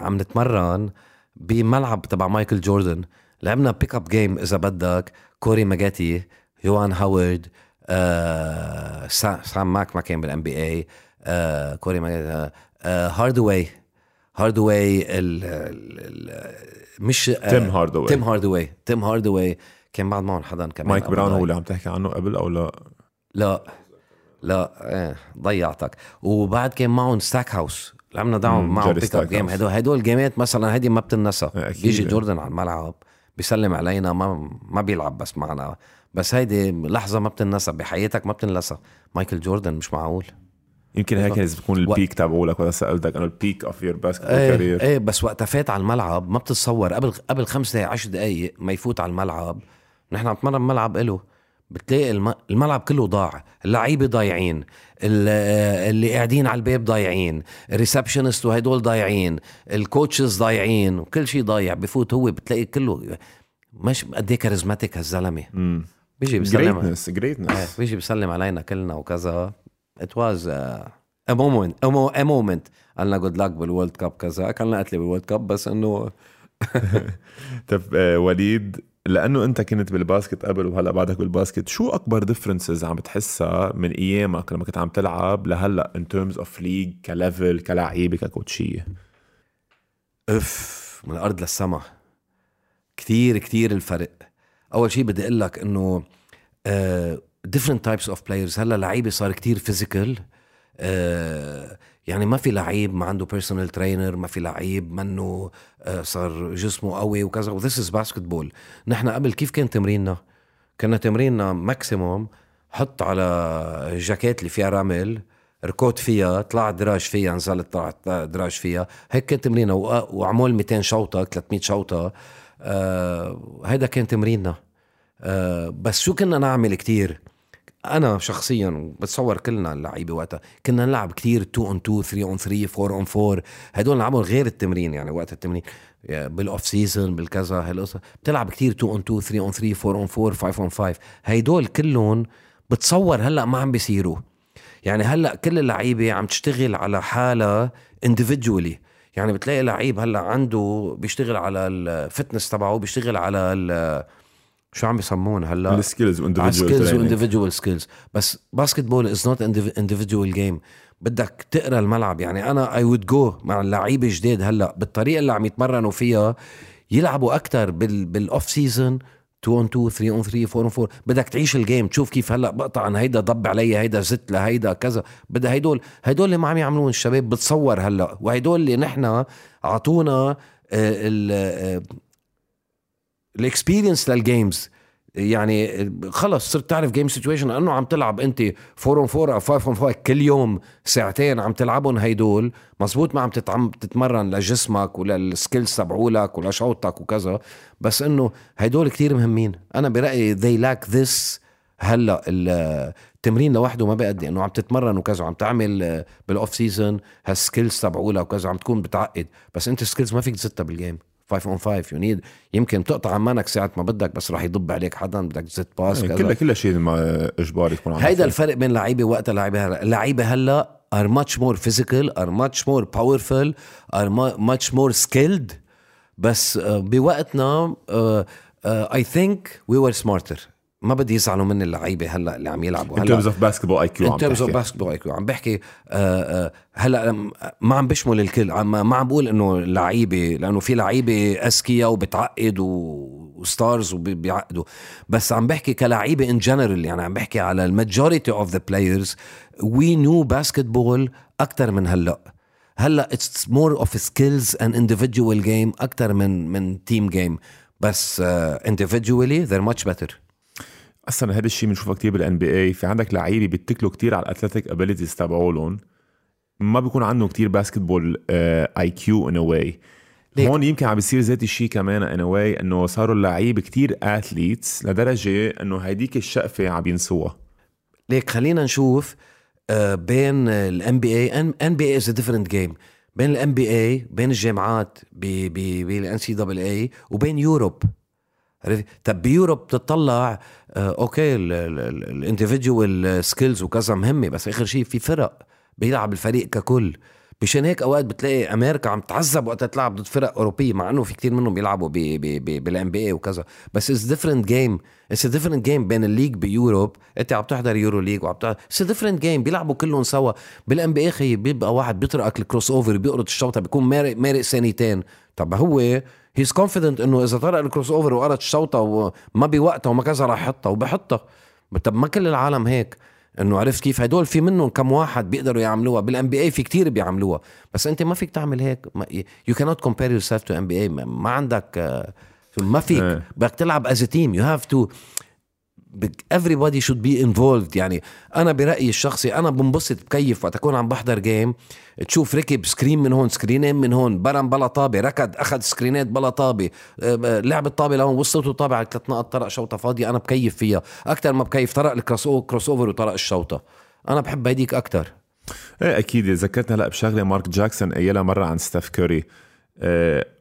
عم نتمرن بملعب تبع مايكل جوردن. لعبنا pickup game إذا بدك. كوري ماجاتي جوان هاورد آه سا... سام ماك ما كان بال NBA آه كوري ماجاتي آه هاردواي هاردواي ال... ال... مش آه تيم هاردوي. تيم هاردواي تيم هاردواي كان بعد معهم حدا كمان مايك براون. هو اللي عم تحكي عنه قبل أو لا؟ لا. لا إيه ضيعتك. وبعد كان معهم ستاك هاوس لعبنا دعم معهم pickup game. هدول هدول الجيمات مثلا هيدي ما بتنسى. إيه،. بيجي جوردن على الملعب بيسلم علينا ما ما بيلعب بس معنا. بس هيدي لحظة ما بتنسى بحياتك ما بتنسى. مايكل جوردن مش معقول. يمكن هيك لازم تكون ال peak تبعولك وقت سألتك أنه ال peak of your إيه, career إيه بس وقتها فات على الملعب ما بتتصور. قبل قبل خمس دقائق عشر دقائق ما يفوت على الملعب نحن عم نتمرن ملعب إله. بتلاقي الم... الملعب كله ضاع. اللعيبة ضايعين ال- اللي قاعدين على الباب ضايعين ال receptionist وهدول ضايعين ال coaches ضايعين وكل شيء ضايع. بفوت هو بتلاقي كله مش قد إيه charismatic هالزلمة. بيجي بيسلم greatness إيه، greatness بيجي بيسلم علينا كلنا وكذا. It was uh, a moment a, mo- a moment. قالنا good luck بال World Cup كذا. اكلنا قتله بال World Cup بس إنه <laughs> طب آه، وليد لأنه أنت كنت بال basket قبل وهلأ بعدك بال basket شو أكبر differences عم بتحسها من أيامك لما كنت عم تلعب لهلأ in terms of league ك level كلعيبه ككوتشية؟ أف من الأرض للسما. كتير كتير الفرق. أول شيء بدي أقول لك إنه different types of players هلا لعيبة صار كتير physical يعني ما في لعيب ما عنده personal trainer ما في لعيب منه آه، صار جسمه قوي وكذا. و this is basketball نحن قبل كيف كان تمريننا؟ كنا تمريننا maximum حط على جاكيت اللي فيها رمل ركض فيها طلع دراج فيها نزلت طلعت دراج فيها. هيك كان تمريننا. وعمول 200 شوطة 300 شوطة. آه هيدا كان تمريننا. آه بس شو كنا نعمل كتير؟ أنا شخصيا بتصور كلنا اللعيبة وقتها كنا نلعب كتير 2 on 2 3 on 3 4 on 4 هدول نلعبهم غير التمرين يعني وقت التمرين. بال off season بالكذا هالقصة. بتلعب كتير 2 on 2 3 on 3 4 on 4 5 on 5 هيدول كلهم بتصور هلأ ما عم بيصيروا. يعني هلأ كل اللعيبة عم تشتغل على حالها individually. يعني بتلاقي لعيب هلأ عنده بيشتغل على ال fitness تبعه بيشتغل على شو عم بيسمون هلا؟ ال skills skills و individual skills بس basketball is not individual game بدك تقرأ الملعب. يعني أنا اي وود جو مع اللعيبة جداد هلا. بالطريقة اللي عم يتمرنوا فيها يلعبوا أكثر بال بال off season 2 on 2 3 on 3 4 on 4 بدك تعيش ال game تشوف كيف هلا بقطع عن هيدا ضب علي هيدا زت لهيدا كذا. بدها هيدول هيدول اللي ما عم يعملون الشباب. بتصور هلا. وهيدول اللي نحن اعطونا ال ال experience لل games يعني خلص صرت تعرف game situation لأنه عم تلعب أنت 4 on 4 أو 5 on 5 كل يوم ساعتين عم تلعبهم هيدول. مزبوط ما عم تتعم تتمرن لجسمك ولل skills تبعولك ولشوطك وكذا. بس إنه هيدول كتير مهمين. أنا برأيي they lack this. هلأ التمرين لوحده ما بيأدي. إنه عم تتمرن وكذا عم تعمل بال off season هال skills تبعولك وكذا عم تكون بتعقد. بس أنت skills ما فيك تزتها بال game 5 on 5 you need يمكن تقطع عمانك ساعة ما بدك بس راح يضب عليك حدا بدك تزت pass كلها كذا. كلها شيء ما اجباري تكون عم هيدا. الفرق بين لعيبة وقتها لعيبة هلا. اللعيبه هلا are much more physical are much more powerful are mu- much more skilled. بس آه، بوقتنا I think we were smarter ما بدي يزعلوا مني اللعيبة هلا اللي عم يلعبوا. هلا in terms of basketball IQ in terms of basketball IQ عم بحكي هلا ما عم بشمل الكل. عم ما عم بقول إنه لعيبة لأنه في لعيبة أذكياء وبتعقد و stars وبيعقدوا بس عم بحكي كلعيبة in general يعني عم بحكي على ال majority of the players we know basketball أكثر من هلأ. هلأ it's more of skills and individual game أكثر من من team game بس individually they're much better أصلا هذا الشيء بنشوفه كثير بال NBA في عندك لعيبة بيتكلوا كثير على ال athletic abilities تبعولهم. ما بيكون عندهم كثير basketball IQ in a way هون يمكن عم بيصير ذات الشيء كمان in a way إنه صاروا اللعيبة كثير athletes لدرجة إنه هيديك الشقفة عم ينسوها. ليك خلينا نشوف آه، بين ال NBA NBA is different game بين ال NBA بين الجامعات بال NCAA وبين Europe طب ب Europe بتطلع آه أوكي ال individual skills وكذا مهمة بس آخر شيء في فرق بيلعب الفريق ككل. مشان هيك أوقات بتلاقي أمريكا عم تعذب وقت تلعب ضد فرق أوروبية مع إنه في كتير منهم بيلعبوا بال NBA وكذا. بس it's different game it's different game بين ال league ب Europe انت عم تحضر EuroLeague وعم تحضر it's different game بيلعبوا كلهم سوا. بال NBA خي بيبقى واحد بيطرقك ال crossover بيقرط الشوطة بيكون مارق مارق ثانيتين. طب هو he's confident إنه إذا طرق ال crossover وقرط الشوطه وما بوقتها وما كذا راح يحطها وبحطها. طب ما كل العالم هيك. إنه عرفت كيف هدول في منهم كم واحد بيقدروا يعملوها. بال NBA في كتير بيعملوها. بس أنت ما فيك تعمل هيك. يو كانوت كومبير يور سيلف تو ام بي اي ما عندك آه، ما فيك. إيه. بدك تلعب as team you have to everybody should be involved. يعني أنا برأيي الشخصي أنا بنبسط بكيف وقت أكون عم بحضر game تشوف ركب screen من هون سكرينين من هون. برم بلا طابة ركض أخذ سكرينات بلا طابة. آه، لعب الطابه لهون وصلته طابه على ثلاث نقط طرق شوطة فاضية أنا بكيف فيها. أكثر ما بكيف طرق ال crossover وطرق الشوطة. أنا بحب هيديك أكثر إيه أكيد. ذكرتني هلا بشغلة مارك جاكسون قايلها مرة عن ستيف كوري.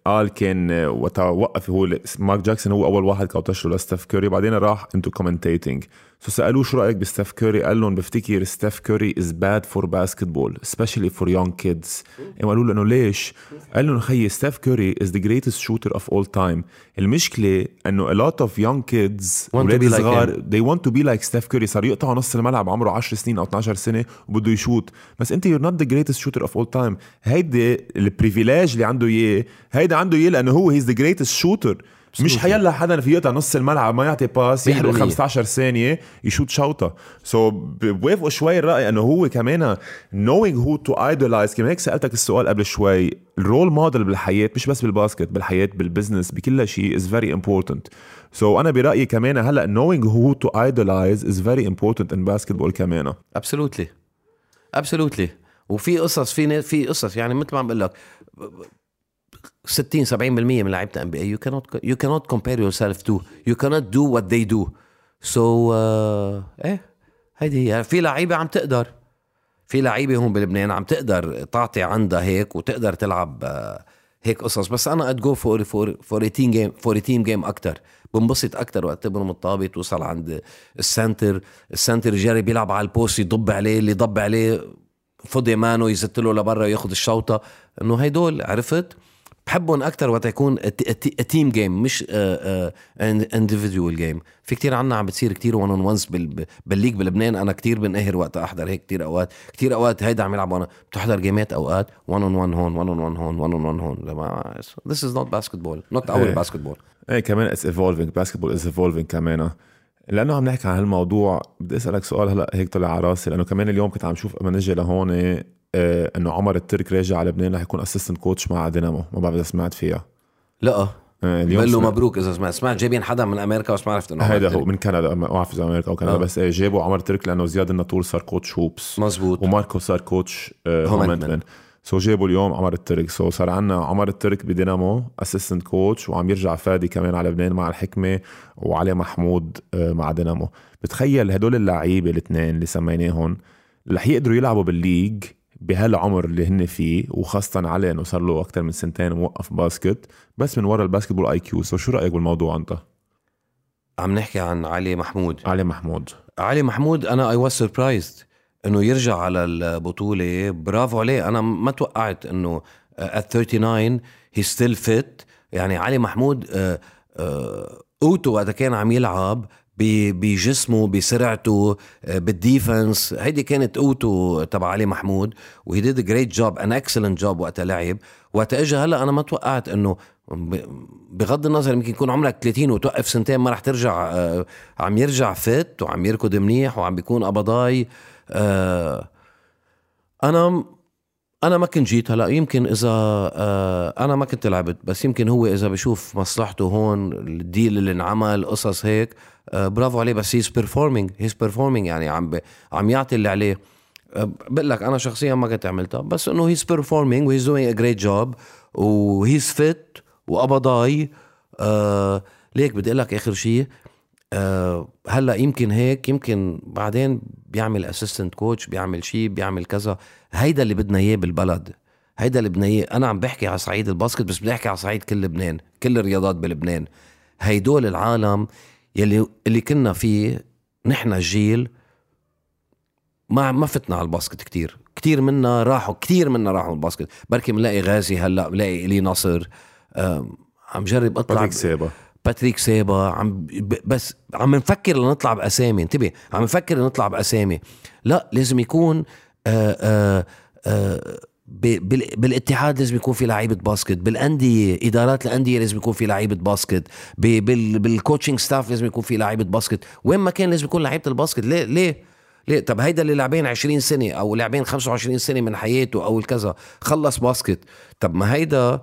قال كان آه، وقت وقف هو مارك جاكسون هو أول واحد coach له لستيف كوري بعدين راح into commentating so سالوه شو رأيك بستيف كوري؟ قال لهم بفتكر ستيف كوري is bad for basketball especially for young kids قالوا له إنه ليش؟ قال لهم خيي ستيف كوري is the greatest shooter of all time المشكلة إنه a lot of young kids أولاد صغار like they want to be like ستيف كوري. صار يقطعوا نص الملعب عمره 10 سنين أو 12 سنة وبده يشوت. بس أنت you're not the greatest shooter of all time. هيدي ال privilege اللي عنده إياه هيدا عنده إياه لأنه هو he's the greatest shooter مش حيلا حدا في يقطع نص الملعب ما يعطي pass يحرق 15 ثانية يشوت شوطة. so so, بوافقوا شوي الرأي إنه هو كمان knowing who to idolize. كمان هيك سألتك السؤال قبل شوي. ال role model بالحياة مش بس بال basket بالحياة بال business بكل شيء is very important. so أنا برأيي كمان هلأ knowing who to idolize is very important in basketball كمان. Absolutely. Absolutely. وفي قصص في في قصص. يعني مثل ما عم بقول لك 60 70% من لعيبة ام بي اي يو كانوت يو كانوت كومبير يور سيلف تو يو كانوت دو وات ذي دو so إيه هيدي هي. في لعيبة عم تقدر. في لعيبة هون بلبنان عم تقدر تعطي عندها هيك وتقدر تلعب uh, هيك قصص. بس أنا I'd go for for for team game for team game أكثر بنبسط أكثر وقت تبرم الطابه توصل عند ال center. ال center جاري بيلعب على ال post يضب عليه اللي يضب عليه فضي مانو يزت له لبرا وياخذ الشوطة. إنه هيدول عرفت؟ بحبهم أكثر وقت يكون team game مش individual game في كتير عنا عم بتصير كتير one on ones بال league بلبنان. أنا كتير بنقهر وقت أحضر هيك كتير أوقات. كتير أوقات هيدا عم يلعب وأنا بتحضر game ات أوقات one on one هون one on one هون one on one هون. This is not basketball not our basketball إيه. كمان it's evolving basketball is evolving كمان. لأنه عم نحكي عن هالموضوع بدي أسألك سؤال هلأ هيك طلع على راسي لأنه كمان اليوم كنت عم شوف أما نجي لهون آه إنه عمر الترك راجع على لبنان رح يكون assistant coach مع دينامو. ما بعرف إذا سمعت فيها. لا. آه اليوم له مبروك إذا سمعت. سمعت جايبين حدا من أمريكا بس ما عرفت إنه هيدا هو من كندا. ما بعرف إذا أمريكا أو كندا. آه. بس إيه جابوا عمر الترك لأنه زياد الناطور صار coach Hoops. مزبوط. وماركو صار coach آه هومنتمن so جابوا اليوم عمر الترك. so صار عندنا عمر الترك بدينامو assistant coach وعم يرجع فادي كمان على لبنان مع الحكمة وعلي محمود آه، مع دينامو. بتخيل هدول اللعيبة الاثنين اللي سميناهم رح يقدروا يلعبوا بال league بهالعمر اللي هن فيه وخاصة علي إنه صار له أكثر من سنتين موقف basket بس من ورا ال basketball IQ. So شو رأيك بالموضوع أنت؟ عم نحكي عن علي محمود. علي محمود. علي محمود أنا I was surprised إنه يرجع على البطولة. برافو عليه. أنا ما توقعت إنه at 39 he's still fit يعني علي محمود آه آه أوتو وقت كان عم يلعب بجسمه بسرعته آه، بال defense. هيدي كانت قوته تبع علي محمود و he did great job an excellent job وقت لعب. وقت اجى هلأ أنا ما توقعت إنه بغض النظر يمكن يكون عمرك 30 وتوقف سنتين ما رح ترجع آه، عم يرجع fit وعم يركض منيح وعم بيكون قبضاي آه، أنا أنا ما كنت جيت هلا يمكن إذا أنا ما كنت لعبت بس يمكن هو إذا بشوف مصلحته هون ال deal اللي انعمل قصص هيك آه، برافو عليه بس he's performing he's performing يعني عم عم يعطي اللي عليه. آه، بقول لك أنا شخصيا ما كنت عملتها بس إنه he's performing و he's doing a great job و he's fit وقبضاي آه ليك بدي أقول لك آخر شيء آه هلأ يمكن هيك يمكن بعدين بيعمل assistant coach بيعمل شيء بيعمل كذا. هيدا اللي بدنا إياه بالبلد. هيدا اللي بدنا إياه. أنا عم بحكي على صعيد ال basket بس بدي أحكي على صعيد كل لبنان كل الرياضات بلبنان. هيدول العالم يلي اللي كنا فيه نحن الجيل ما ما فتنا على ال basket كتير. كتير منا راحوا كتير منا راحوا ال basket. بركي بنلاقي غازي هلأ بلاقي إلي نصر عم جرب أطلع. باتريك سيبا عم بس عم نفكر لنطلع بأسامي انتبه عم نفكر نطلع بأسامي. لا لازم يكون بالاتحاد لازم يكون في لعيبة basket بالأندية إدارات الأندية لازم يكون في لعيبة basket بال coaching staff لازم يكون في لعيبة basket. وين ما كان لازم يكون لعيبة ال basket ليه ليه؟ ليه؟ طب هيدا اللي لاعبين 20 سنة أو لاعبين 25 سنة من حياته أو الكذا خلص basket. طب ما هيدا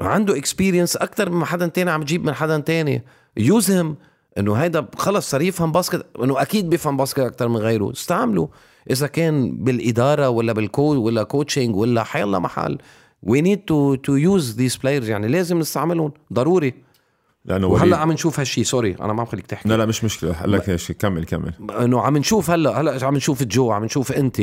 عنده experience أكثر من حدا تاني عم تجيب من حدا تاني. use هم إنه هيدا خلص صار يفهم basket إنه أكيد بيفهم basket أكثر من غيره. استعمله إذا كان بالإدارة ولا بال coa ولا coaching ولا حيلا محل. We need to to use these players يعني لازم نستعملهم. ضروري. لأنه وهلأ عم نشوف هالشيء sorry أنا ما عم خليك تحكي. لا لا مش مشكلة. هلا كمل كمل. إنه عم نشوف هلأ هلأ عم نشوف جو عم نشوف انت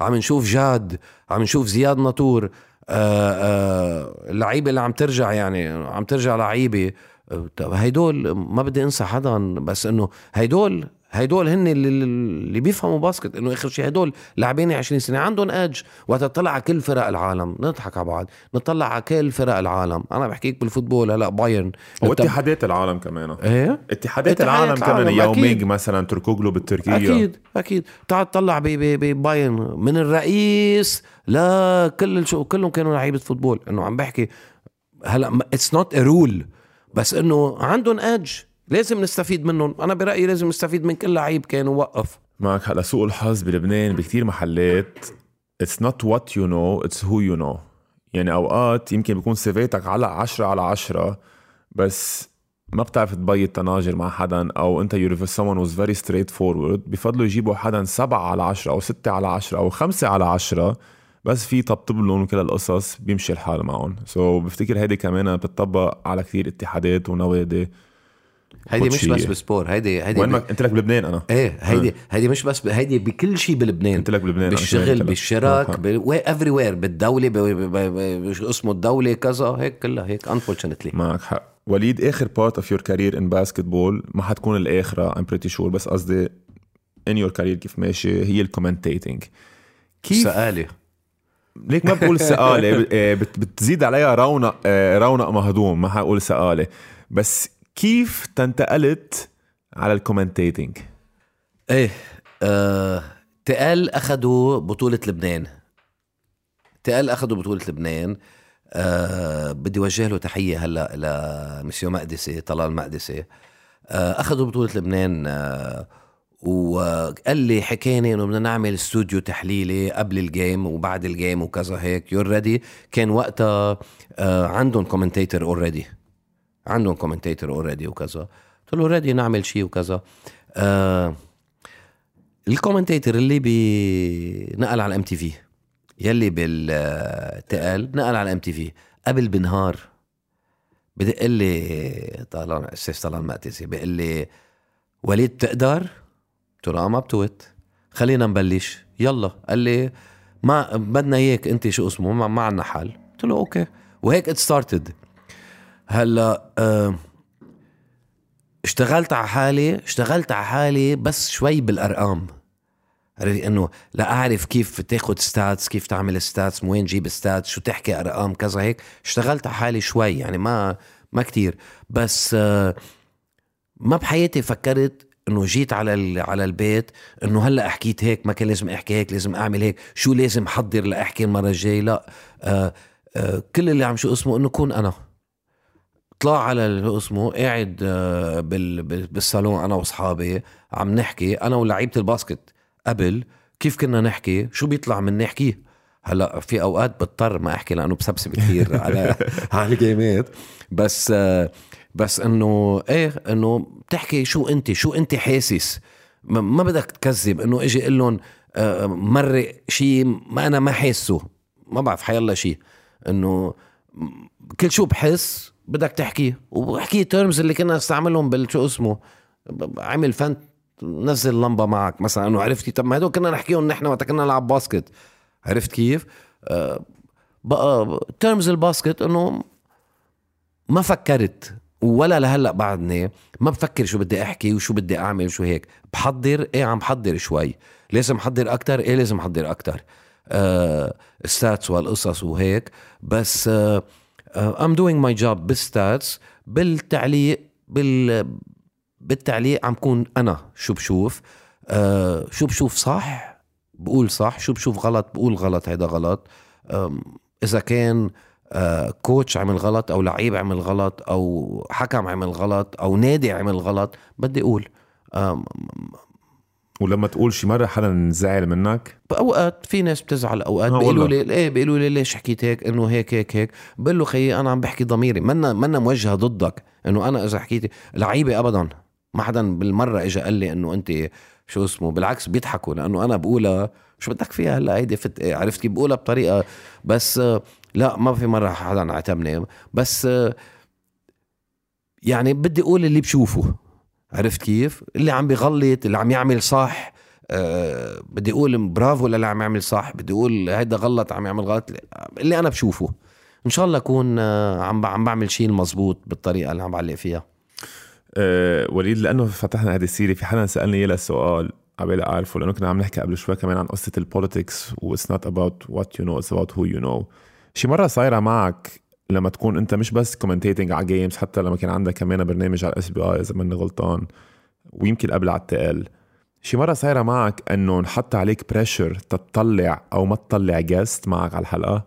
عم نشوف جاد عم نشوف زياد ناطور. اللعيبة اللي عم ترجع يعني عم ترجع لعيبة. آه، هيدول ما بدي انسى حدا بس انه هيدول هيدول هن اللي, اللي بيفهموا basket إنه آخر شيء هدول لاعبين 20 سنة عندهم اج وقت تطلع على كل فرق العالم نضحك على بعض نطلع على كل فرق العالم. أنا بحكيك بال football هلا بايرن. واتحادات العالم كمان. إيه؟ اتحادات العالم, العالم كمان you mean مثلا تركوغلو بالتركية. أكيد أكيد. تعال تطلع ببايرن من الرئيس لكل شو كلهم كانوا لعيبة football. إنه عم بحكي هلا it's not a rule بس إنه عندهم اج لازم نستفيد منهم. أنا برأيي لازم نستفيد من كل لعيب كان ووقف معك هلا سوء الحظ بلبنان بكتير محلات. It's not what you know it's who you know يعني أوقات يمكن بيكون CV تك على عشرة على عشرة بس ما بتعرف تبيض طناجر مع حدا أو أنت you someone was very straightforward بفضلوا يجيبوا حدا سبعة على عشرة أو ستة على عشرة أو خمسة على عشرة بس في طبطب لهم وكل القصص بيمشي الحال معهم. so so بفتكر هيدي كمان بتطبق على كثير اتحادات ونوادي. هيدي مش بس ب sport هيدي هيدي وين ما انت لك بلبنان أنا. إيه هيدي آه. هيدي مش بس ب... هيدي بكل شيء بلبنان. انت لك بلبنان بالشغل بالشراك Everywhere بالدولة ب... ب... ب... اسمه الدولة كذا هيك كلها هيك unfortunately معك حق. وليد آخر part of your career in basketball ما حتكون الآخرة I'm pretty sure بس قصدي in your career كيف ماشي هي ال commentating كيف سآلة ليك ما بقول سآلة <laughs> آه، بتزيد عليها رونق رونق مهضوم ما حقول سآلة بس كيف تنتقلت على ال commentating؟ إيه آه، تقال اخذوا بطولة لبنان. تقال اخذوا بطولة لبنان. آه بدي وجه له تحية هلأ لمسيو مقدسي طلال مقدسي آه اخذوا بطولة لبنان آه وقال لي حكاني إنه بدنا نعمل استوديو تحليلي قبل ال game وبعد ال game وكذا هيك. Already كان وقتها آه عندهم commentator already عندهم commentator already وكذا. قلت له ready نعمل شيء وكذا. آه ال commentator اللي بنقل على ال MTV يلي بالتقال نقل على ال MTV قبل بنهار بدق لي طالع أستاذ طلال مقتسي بيقول لي وليد بتقدر؟ قلت له آه، ما بتوت. خلينا نبلش. يلا. قال لي ما بدنا اياك انت شو اسمه؟ ما, ما عنا حل. قلت له okay. وهيك it started هلا اشتغلت على حالي اشتغلت على حالي بس شوي بالأرقام. عرفت إنه لا أعرف كيف تاخذ stats كيف تعمل stats وين جيب stats شو تحكي أرقام كذا هيك. اشتغلت على حالي شوي يعني ما ما كتير. بس آه، ما بحياتي فكرت إنه جيت على على البيت إنه هلأ حكيت هيك ما كان لازم أحكي هيك لازم أعمل هيك. شو لازم احضر لأحكي المرة الجاية؟ لا. آه آه كل اللي عم شو اسمه إنه كون أنا. طلع على اسمه قاعد آه بالصالون أنا وأصحابي عم نحكي أنا ولعيبة الباسكت قبل كيف كنا نحكي؟ شو بيطلع من نحكيه هلأ في أوقات بضطر ما أحكي لأنه بسبسب كثير <laughs> على <laughs> على الجيمات. بس آه بس إنه إيه إنه بتحكي شو أنت شو أنت حاسس؟ ما بدك تكذب إنه إجي أقول لهم آه، مرق شيء ما أنا ما حاسه. ما بعرف حيلا شيء. إنه كل شو بحس بدك تحكيه وبحكي terms اللي كنا نستعملهم بال شو اسمه؟ عمل فن نزل لمبة معك مثلا. إنه عرفتي طب ما هدول كنا نحكيهم نحن وقت كنا نلعب basket. عرفت كيف؟ آه بقى terms ال basket إنه ما فكرت. ولا لهلأ بعدني ما بفكر شو بدي أحكي وشو بدي أعمل وشو هيك. بحضر إيه عم بحضر شوي. لازم احضر أكتر؟ إيه لازم احضر أكتر؟ آه stats والقصص وهيك. بس آه I'm doing my job بال stats بالتعليق بال بالتعليق عم كون أنا شو بشوف. آه شو بشوف صح؟ بقول صح. شو بشوف غلط؟ بقول غلط. هيدا غلط. إذا كان coach عمل غلط أو لعيب عمل غلط أو حكم عمل غلط أو نادي عمل غلط بدي أقول. ولما تقول شي مرة حدا زعل منك؟ اوقات في ناس بتزعل أوقات بيقولوا لي إيه بيقولوا لي ليش حكيت هيك؟ إنه هيك هيك هيك. بقول له خيي أنا عم بحكي ضميري منا منا موجهة ضدك. إنه أنا إذا حكيت لعيبة ابدا ما حدا بالمرة اجى قال لي إنه أنت شو اسمه بالعكس بيضحكوا لأنه أنا بقولها شو بدك فيها هلأ؟ هيدي فت عرفت كيف؟ بقولها بطريقة بس لا ما في مرة حدا عتبني بس يعني بدي أقول اللي بشوفه. عرفت كيف؟ اللي عم بيغلط اللي عم يعمل صح. أه بدي أقول برافو للي عم يعمل صح. بدي أقول هيدا غلط عم يعمل غلط. اللي أنا بشوفه إن شاء الله أكون آه، عم عم بعمل شيء المزبوط بالطريقة اللي عم بعلق فيها. أه وليد لأنه فتحنا هذه السيرة في حدا سألني اياه السؤال قبل أعرفه لأنه كنا عم نحكي قبل شوي كمان عن قصة ال politics و it's not about what you know it's about who you know شي مرة صايرة معك لما تكون انت مش بس commentating على games حتى لما كان عندك كمان برنامج على ال SBI إذا ماني غلطان ويمكن قبل على التقال. شي مرة صايرة معك إنه نحط عليك pressure تطلع أو ما تطلع guest معك على الحلقة؟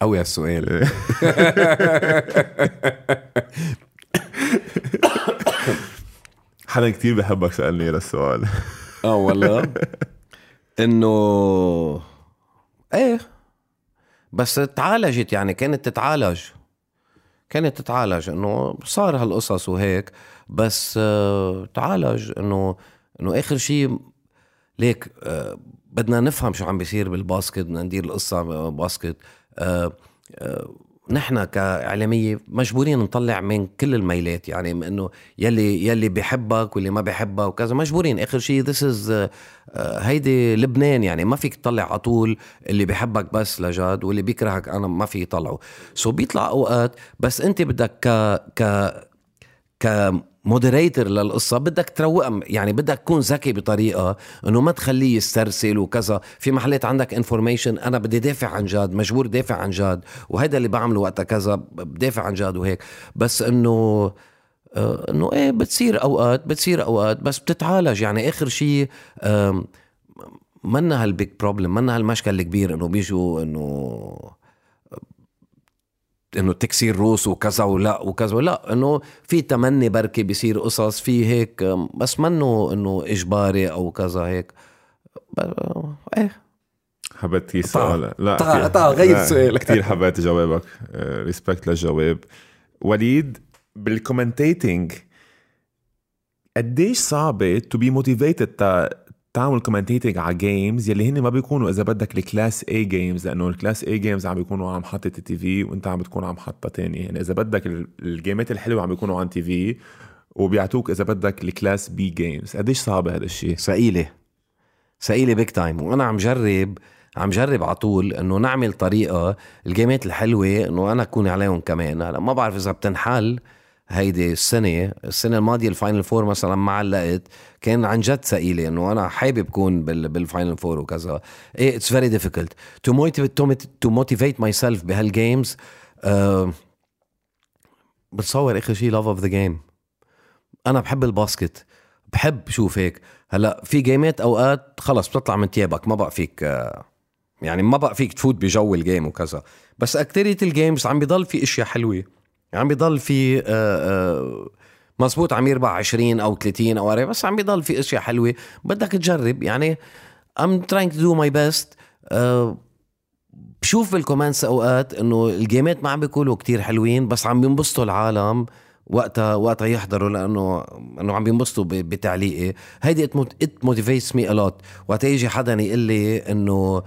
قوي السؤال <laughs> حدا كتير بحبك سألني هذا السؤال. آه والله. <laughs> إنه إيه بس تعالجت يعني كانت تتعالج. كانت تتعالج إنه صار هالقصص وهيك بس آه تعالج إنه إنه آخر شيء ليك آه بدنا نفهم شو عم بيصير بالباسكت بدنا ندير القصة باسكت آه آه نحن كإعلامية مجبورين نطلع من كل الميلات يعني إنه يلي يلي بيحبك واللي ما بيحبك وكذا مجبورين. آخر شيء this is هيدي لبنان يعني ما فيك تطلع على طول اللي بيحبك بس عن جد واللي بيكرهك أنا ما في يطلعه so بيطلع أوقات بس أنت بدك ك ك ك moderator للقصة بدك تروقها يعني بدك تكون ذكي بطريقة إنه ما تخليه يسترسل وكذا. في محلات عندك information أنا بدي دافع عن جد مجبور دافع عن جد وهذا اللي بعمله وقتها كذا بدافع عن جد وهيك. بس إنه آه، إنه إيه بتصير أوقات بتصير أوقات بس بتتعالج. يعني آخر شيء منا هال big problem منا هالمشكل الكبير إنه بيجوا إنه إنه تكسير روس وكذا ولا وكذا ولا إنه في تمني بركي بيصير قصص في هيك بس منه إنه إجباري أو كذا هيك. إيه. حبيت السؤال لا طا غير سؤال كثير حبيت جوابك. respect للجواب. وليد بال commentating قديش صعبة to be motivated تعمل commentating على games يلي هن ما بيكونوا إذا بدك ال class A games لأنه ال class A games عم بيكونوا على محطه ال TV وإنت عم بتكون على محطه تانية يعني إذا بدك ال gameات الحلوة عم بيكونوا على TV وبيعطوك إذا بدك ال class B games قديش صعب هذا الشيء ثقيله ثقيله big time وأنا عم جرب عم جرب على طول إنه نعمل طريقة ال gameات الحلوة إنه أنا أكون عليهم كمان. هلا ما بعرف إذا بتنحل هيدي السنة السنة الماضية ال final four مثلا ما علقت كان عن جد ثقيلة إنه أنا حابب كون بال final four وكذا. إيه it's very difficult to to motivate myself بهال games بتصور آخر شيء love of the game أنا بحب ال basket. بحب شوف هيك هلأ في gameات أوقات خلص بتطلع من تيابك ما بقى فيك آه، يعني ما بقى فيك تفوت بجو ال game وكذا. بس أكترية ال games عم بيضل في أشياء حلوة. عم بيضل في آه، آه، مزبوط عم يربح 20 أو 30 أو 40 بس عم بيضل في أشياء حلوة. بدك تجرب يعني I'm trying to do my best. بشوف بال comments أوقات إنه ال gameات ما عم بيكونوا كتير حلوين بس عم بينبسطوا العالم وقتها وقتها يحضروا لأنه إنه عم بينبسطوا بتعليقي. هيدي it motivates me a lot وقت يجي حدا يقول لي انه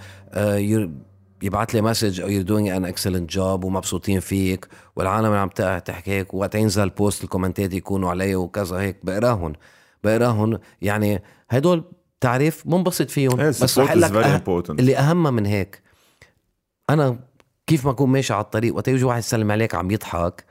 يبعث لي message أو you're doing an excellent job ومبسوطين فيك والعالم عم تحكيك وقت ينزل post ال commentات يكونوا علي وكذا هيك. بقراهم بقراهم يعني هدول تعرف منبسط فيهم. إيه، بس رح لك أه اللي أهم من هيك. أنا كيف ما أكون ماشي على الطريق وقت يجي واحد يسلم عليك عم يضحك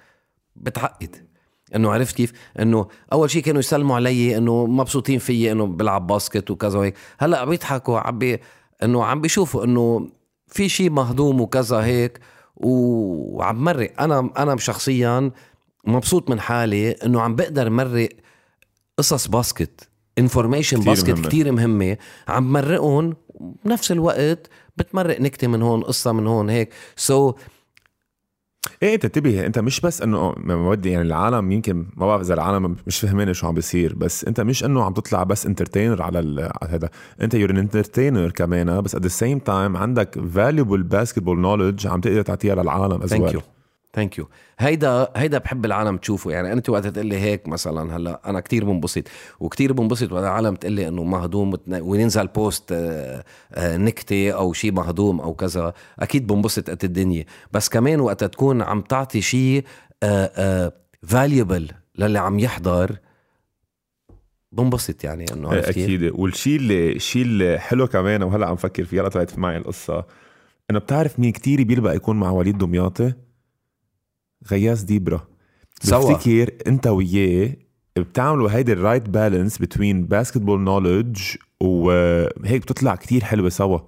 بتعقد. إنه عرفت كيف؟ إنه أول شيء كانوا يسلموا علي إنه مبسوطين فيي إنه بلعب basket وكذا وهيك هلأ بيضحكوا عم بي إنه عم بيشوفوا إنه في شيء مهضوم وكذا هيك وعم مرق. أنا أنا شخصيا مبسوط من حالي إنه عم بقدر مرق قصص basket information basket مهمة. كتير مهمة. عم مرقهم بنفس الوقت بتمرق نكتة من هون قصة من هون هيك. so إيه انت انتبه أنت مش بس إنه مودي يعني العالم يمكن ما بعرف إذا العالم مش فهمانه شو عم بيصير بس أنت مش إنه عم تطلع بس entertainer على هذا أنت you're entertainer كمان بس at the same time عندك valuable basketball knowledge عم تقدر تعطيها للعالم as well thank you هيدا هيدا بحب العالم تشوفه. يعني أنت وقت تقول لي هيك مثلا هلأ أنا كتير بنبسط وكتير بنبسط وقت العالم تقول لي إنه مهضوم وينزل post آه، آه، نكتة أو شيء مهضوم أو كذا. أكيد بنبسط قد الدنيا. بس كمان وقت تكون عم تعطي شيء valuable آه، للي عم يحضر بنبسط يعني إنه أكيد. والشيء اللي الشيء اللي حلو كمان وهلأ عم فكر فيه هلا طلعت معي القصة. إنه بتعرف مين كتير بيلبق يكون مع وليد دمياطي غياس ديبرا. سوا. بفتكر انت وياه بتعملوا هيدي ال right balance between basketball knowledge وهيك بتطلع كتير حلوة سوا.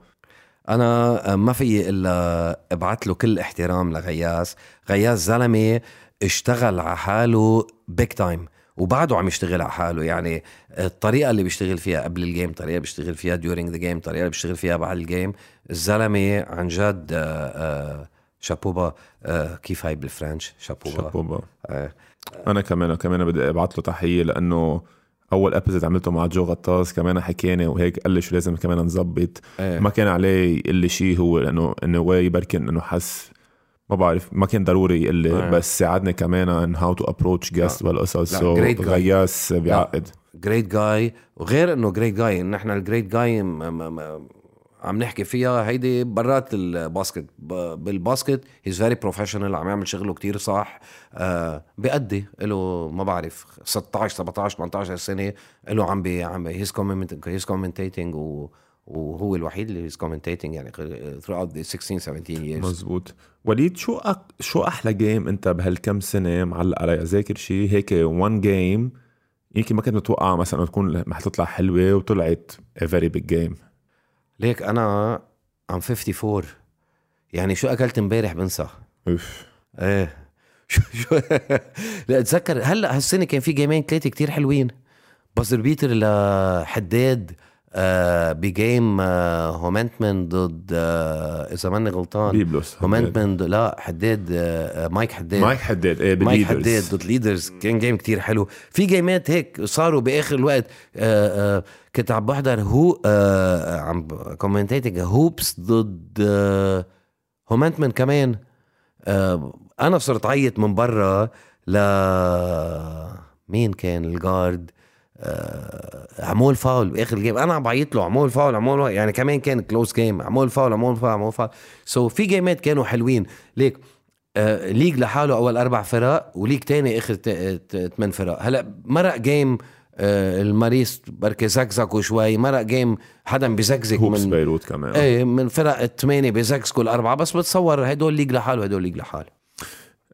أنا ما في إلا ابعت له كل احترام لغياس. غياس زلمة اشتغل على حاله big time وبعده عم يشتغل على حاله. يعني الطريقة اللي بيشتغل فيها قبل ال game طريقة بيشتغل فيها during the game طريقة اللي بيشتغل فيها بعد ال game الزلمة عن جد آآ آآ شابوبا آه كيف هاي بالفرنش شابوبا؟ شابوبا. آه. أنا كمان كمان بدي ابعث له تحية لأنه أول episode عملته مع جو غطاس كمان حكينا وهيك قال لي شو لازم كمان نظبط. آه. ما كان عليه يقول لي شيء هو لأنه إنه واي بركن إنه حس ما بعرف ما كان ضروري يقول لي آه. بس ساعدنا كمان in how to approach guests والقصص so غياس بيعقد. great guy وغير إنه great guy نحن ال great guy عم نحكي فيها هيدي برات ال basket. بال basket he's very professional عم يعمل شغله كتير صح. آه بيأدي له ما بعرف 16 17 18 سنة له عم بي عم he's he's commentating وهو الوحيد اللي he's commentating يعني throughout the 16 17 years. مزبوط. وليد شو أك... شو أحلى game أنت بهالكم سنة معلق عليها ذاكر شيء هيك one game يمكن ما كنت متوقع مثلا تكون ما حتطلع حلوة وطلعت very big game. ليك أنا عم 54 يعني شو أكلت امبارح بنسى. أوف. إيه. <laughs> شو شو لا اتذكر هلأ هالسنة كان في جيمين ثلاثة كتير حلوين. buzzer beater لحداد ب game آه هومنتمن ضد آه إذا ماني غلطان. بيبلوس هومنتمن لا حداد آه مايك حداد. مايك حداد إيه مايك حداد ضد ليدرز كان game كتير حلو. في جيمات هيك صاروا بآخر الوقت آه آه كنت عم بحضر هو آه عم commentating هوبس ضد آه هومنتمن كمان. آه أنا صرت عيط من برا ل مين كان ال guard آه، عمول فاول بآخر ال game أنا عم بعيط له عمول فاول عمول يعني كمان كان close game عمول فاول عمول فاول عمول foul. so في جيمات كانوا حلوين. ليك آه league لحاله أول أربع فرق و league تاني آخر ثمان فرق. هلأ مرق game آه الماريست بركي زقزقوا شوي مرق game حدا بزقزق من بيروت كمان. إيه من فرق الثمانيه بزقزقوا الاربعه بس بتصور هدول league لحاله هدول league لحاله.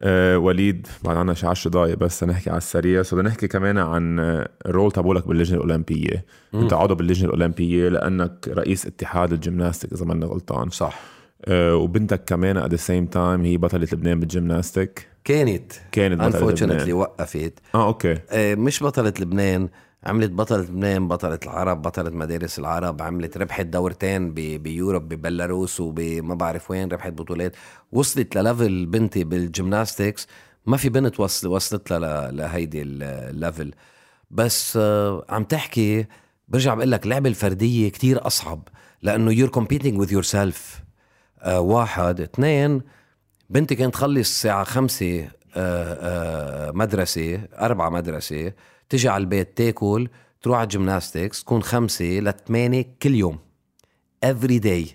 أه وليد بعد عنا شي 10 دقايق بس نحكي على السريع. so بدنا نحكي كمان عن ال role تبعولك باللجنة الأولمبية. انت عضو باللجنة الأولمبية لأنك رئيس اتحاد ال gymnastic إذا ماني غلطان. صح. أه وبنتك كمان at the same time هي بطلة لبنان بال gymnastic كانت. كانت unfortunately لبنان. وقفت. آه أوكي. آه، مش بطلة لبنان. عملت بطلة لبنان بطلة العرب بطلة مدارس العرب عملت ربحت دورتين بيوروب ببلاروس وبما بعرف وين ربحت بطولات. وصلت لل level بنتي بال gymnastics ما في بنت وصل وصلت لها لهيدي ال- ال level بس آه، عم تحكي برجع بقول لك اللعبة الفردية كتير أصعب لأنه you're competing with yourself. آه واحد. اثنين بنتي كانت تخلص الساعة خمسة آه، آه، مدرسة أربعة مدرسة. تجي على البيت تاكل تروح على الجيمناستكس تكون خمسة لثمانية كل يوم. Every day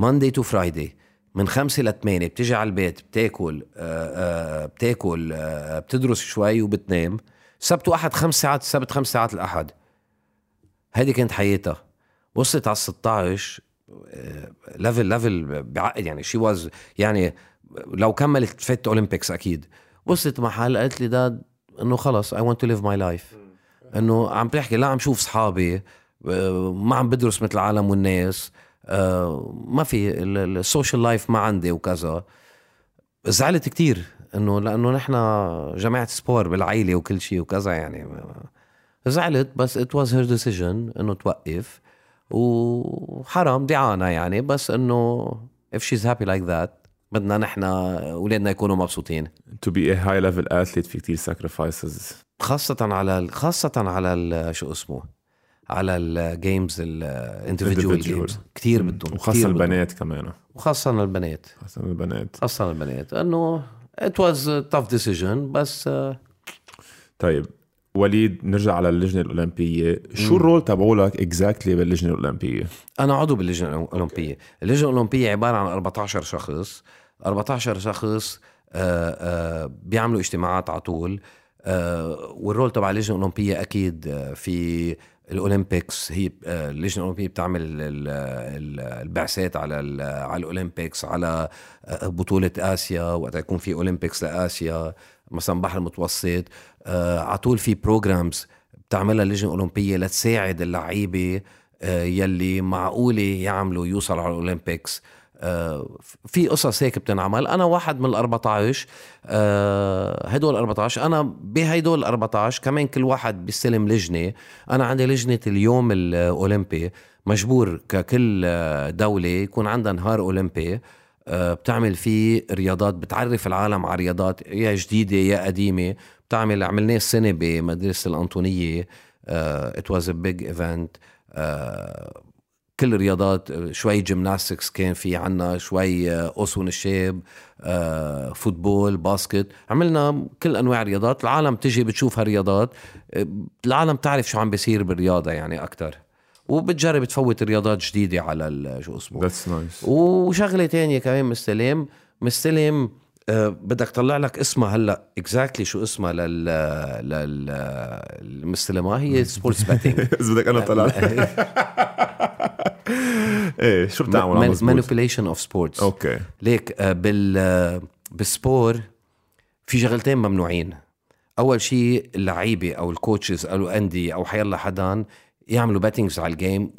Monday to Friday. من خمسة لثمانية بتجي على البيت بتاكل آه، آه، بتاكل آه، بتدرس شوي وبتنام. سبت واحد خمس ساعات السبت خمس ساعات الأحد هيدي كانت حياتها. وصلت على 16 level level بعقد يعني she was يعني لو كملت فات Olympics أكيد. وصلت محل قالت لي dad إنه خلص I want to live my life إنه عم تحكي لا عم شوف اصحابي آه، ما عم بدرس مثل العالم والناس آه، ما في ال social life ما عندي وكذا. زعلت كتير إنه لأنه نحن جماعة sport بالعائله وكل شيء وكذا يعني. زعلت بس it was her decision إنه توقف. وحرام ضيعانا يعني بس إنه if she's happy like that بدنا نحن أولادنا يكونوا مبسوطين. To be a high level athlete في كتير sacrifices. خاصة على ال- خاصة على ال- شو اسمه؟ على ال games Individual. games كثير بدهم وخاصة. البنات كمان. وخاصة البنات. خاصة البنات. خاصة البنات. انه was a tough decision بس آه، طيب وليد نرجع على اللجنة الأولمبية. شو ال role تبعولك exactly باللجنة الأولمبية؟ أنا عضو باللجنة الأولمبية. اللجنة الأولمبية عبارة عن 14 شخص. 14 شخص آه، آه، بيعملوا اجتماعات على طول آه، وال role تبع اللجنة الأولمبية أكيد في ال Olympics هي اللجنة الأولمبية بتعمل ال- ال- البعثات على على ال Olympics على بطولة آسيا وقت يكون في Olympics لآسيا مثلا بحر المتوسط على طول في بروجرامز بتعملها اللجنة الأولمبية لتساعد اللعيبة يلي معقولة يعملوا يوصلوا على الأولمبيكس. آه، في قصص هيك بتنعمل. أنا واحد من ال 14 آه، هدول ال 14 أنا بهدول ال 14 كمان كل واحد بيستلم لجنة. أنا عندي لجنة اليوم الأولمبي مجبور ككل آه، دولة يكون عندها نهار أولمبي آه، بتعمل فيه رياضات بتعرف العالم على رياضات يا جديدة يا قديمة. بتعمل عملناه السنة بمدرسة الأنطونية it was a big event كل الرياضات شوي gymnastics كان في عنا شوي آه، قوس ونشاب آه، football basket. عملنا كل أنواع الرياضات. العالم تجي بتشوف هالرياضات آه، العالم تعرف شو عم بيصير بالرياضة يعني أكثر وبتجرب تفوت رياضات جديدة على شو اسمه. That's nice. وشغلة تانية كمان مستلم. مستلم بدك طلع لك اسمها هلأ. exactly شو اسمها لل لل المستلمه هي <laughs> sports betting <laughs> إذا بدك أنا طلع. <laughs> إيه شو بتعمل؟ manipulation of sports okay. ليك آه، بال آه، بال sport في شغلتين ممنوعين. أول شيء اللعيبة أو ال coaches أو الأندية أو حيلا حدا يعملوا bettings على ال game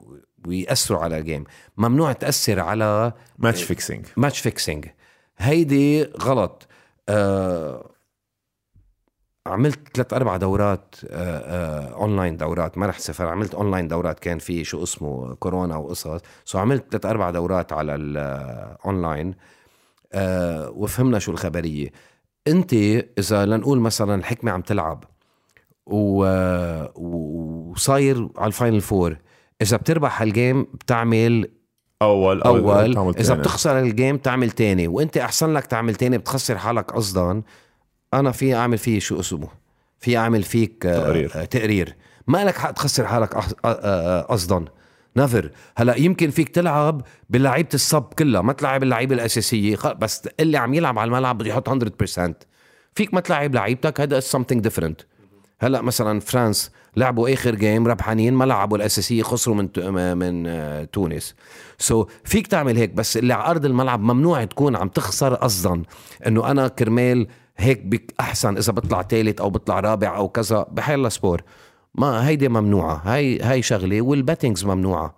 ويأثروا على الجيم ممنوع تأثر على match fixing match fixing هيدي غلط. آه عملت ثلاث أربع دورات آه آه أونلاين دورات مانه سفر عملت أونلاين دورات كان في شو اسمه كورونا وقصص. so عملت ثلاث أربع دورات على الاونلاين آه وفهمنا شو الخبرية. أنت إذا لنقول مثلا الحكمة عم تلعب و... وصاير على ال final four إذا بتربح هال game بتعمل أول أول تعمل إذا. بتخسر ال game تعمل تاني وأنت أحسن لك تعمل تاني بتخسر حالك قصدا أنا في أعمل فيه شو اسمه؟ في أعمل فيك آه، تقرير. آه، تقرير. ما لك حق تخسر حالك آه، قصدا. نفر. هلأ يمكن فيك تلعب بلعيبة ال sub كلها ما تلعب اللعيبة الأساسية بس اللي عم يلعب على الملعب بده يحط 100% فيك ما تلعب لعيبتك هذا something different. هلأ مثلا فرانس لعبوا اخر game ربحانين ما لعبوا الأساسية خسروا من من آه، تونس. so, فيك تعمل هيك بس اللي على أرض الملعب ممنوع تكون عم تخسر قصدا. إنه أنا كرمال هيك بكون أحسن إذا بطلع ثالث أو بطلع رابع أو كذا بحيلا sport ما هيدي ممنوعة. هاي هاي شغلة وال bettings ممنوعة.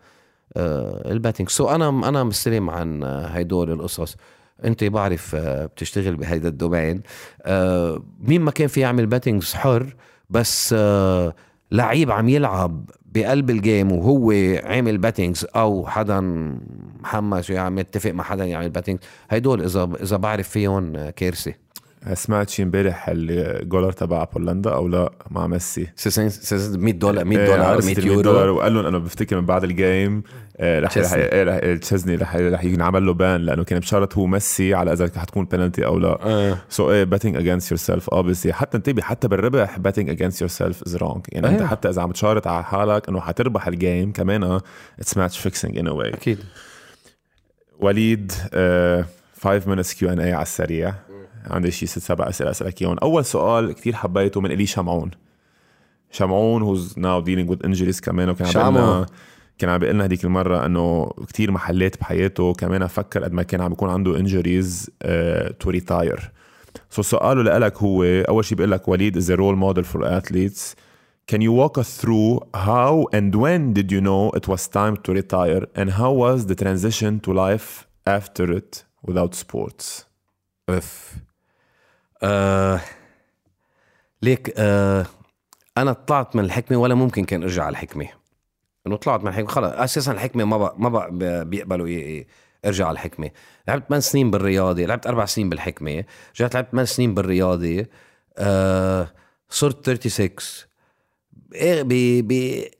آه ال betting. so أنا أنا مستلم عن آه، هيدول القصص. أنت بعرف آه، بتشتغل بهيدا ال domaine. آه، مين ما كان في يعمل bettings حر بس آه، لعيب عم يلعب بقلب ال game وهو عامل bettings أو حدا محمس يعني متفق مع حدا يعمل bettings هيدول اذا إذا بعرف فيهم كارثه سمعت شي امبارح ال goaler تبع بولندا أو لا؟ مع ميسي. 100 دولار 100 دولار 100 يورو. دولار. وقال لهم إنه بفتكر من بعد ال game آه، رح رح تشزني رح رح ينعمل له بان لأنه كان بشارت هو ميسي على إذا حتكون بنالتي أو لا. سو إيه باتينج اجينست يور سيلف اوبسي حتى انتبه حتى بالربح باتينج اجينست يور سيلف از رونج يعني أنت حتى إذا عم تشارت على حالك إنه حتربح الجيم كمان اتس ماتش فيكسينج ان واي أكيد. وليد 5 مينتس كيو ان اي على السريع. عندي شي ست سبع أسئلة أسألك إياهم. أول سؤال كثير حبيته من إلي شمعون. شمعون who's now dealing with injuries كمان وكان عم كان عم بيقول لنا هذيك المرة إنه كثير محلات بحياته كمان فكر قد ما كان عم بيكون عنده injuries to retire so سؤاله لك هو أول شيء بيقول لك وليد is role model for athletes. Can you walk us through how and when did you know it was time to retire? And how was the transition to life after it without sports? If آه ليك آه أنا طلعت من الحكمة ولا ممكن كان أرجع على الحكمة. إنه طلعت من الحكمة خلص أساسا الحكمة ما بقى ما بقى بيقبلوا ارجع على الحكمة. لعبت 8 سنين بالرياضة لعبت أربع سنين بالحكمة رجعت لعبت 8 سنين بالرياضة آه صرت 36 يا بيي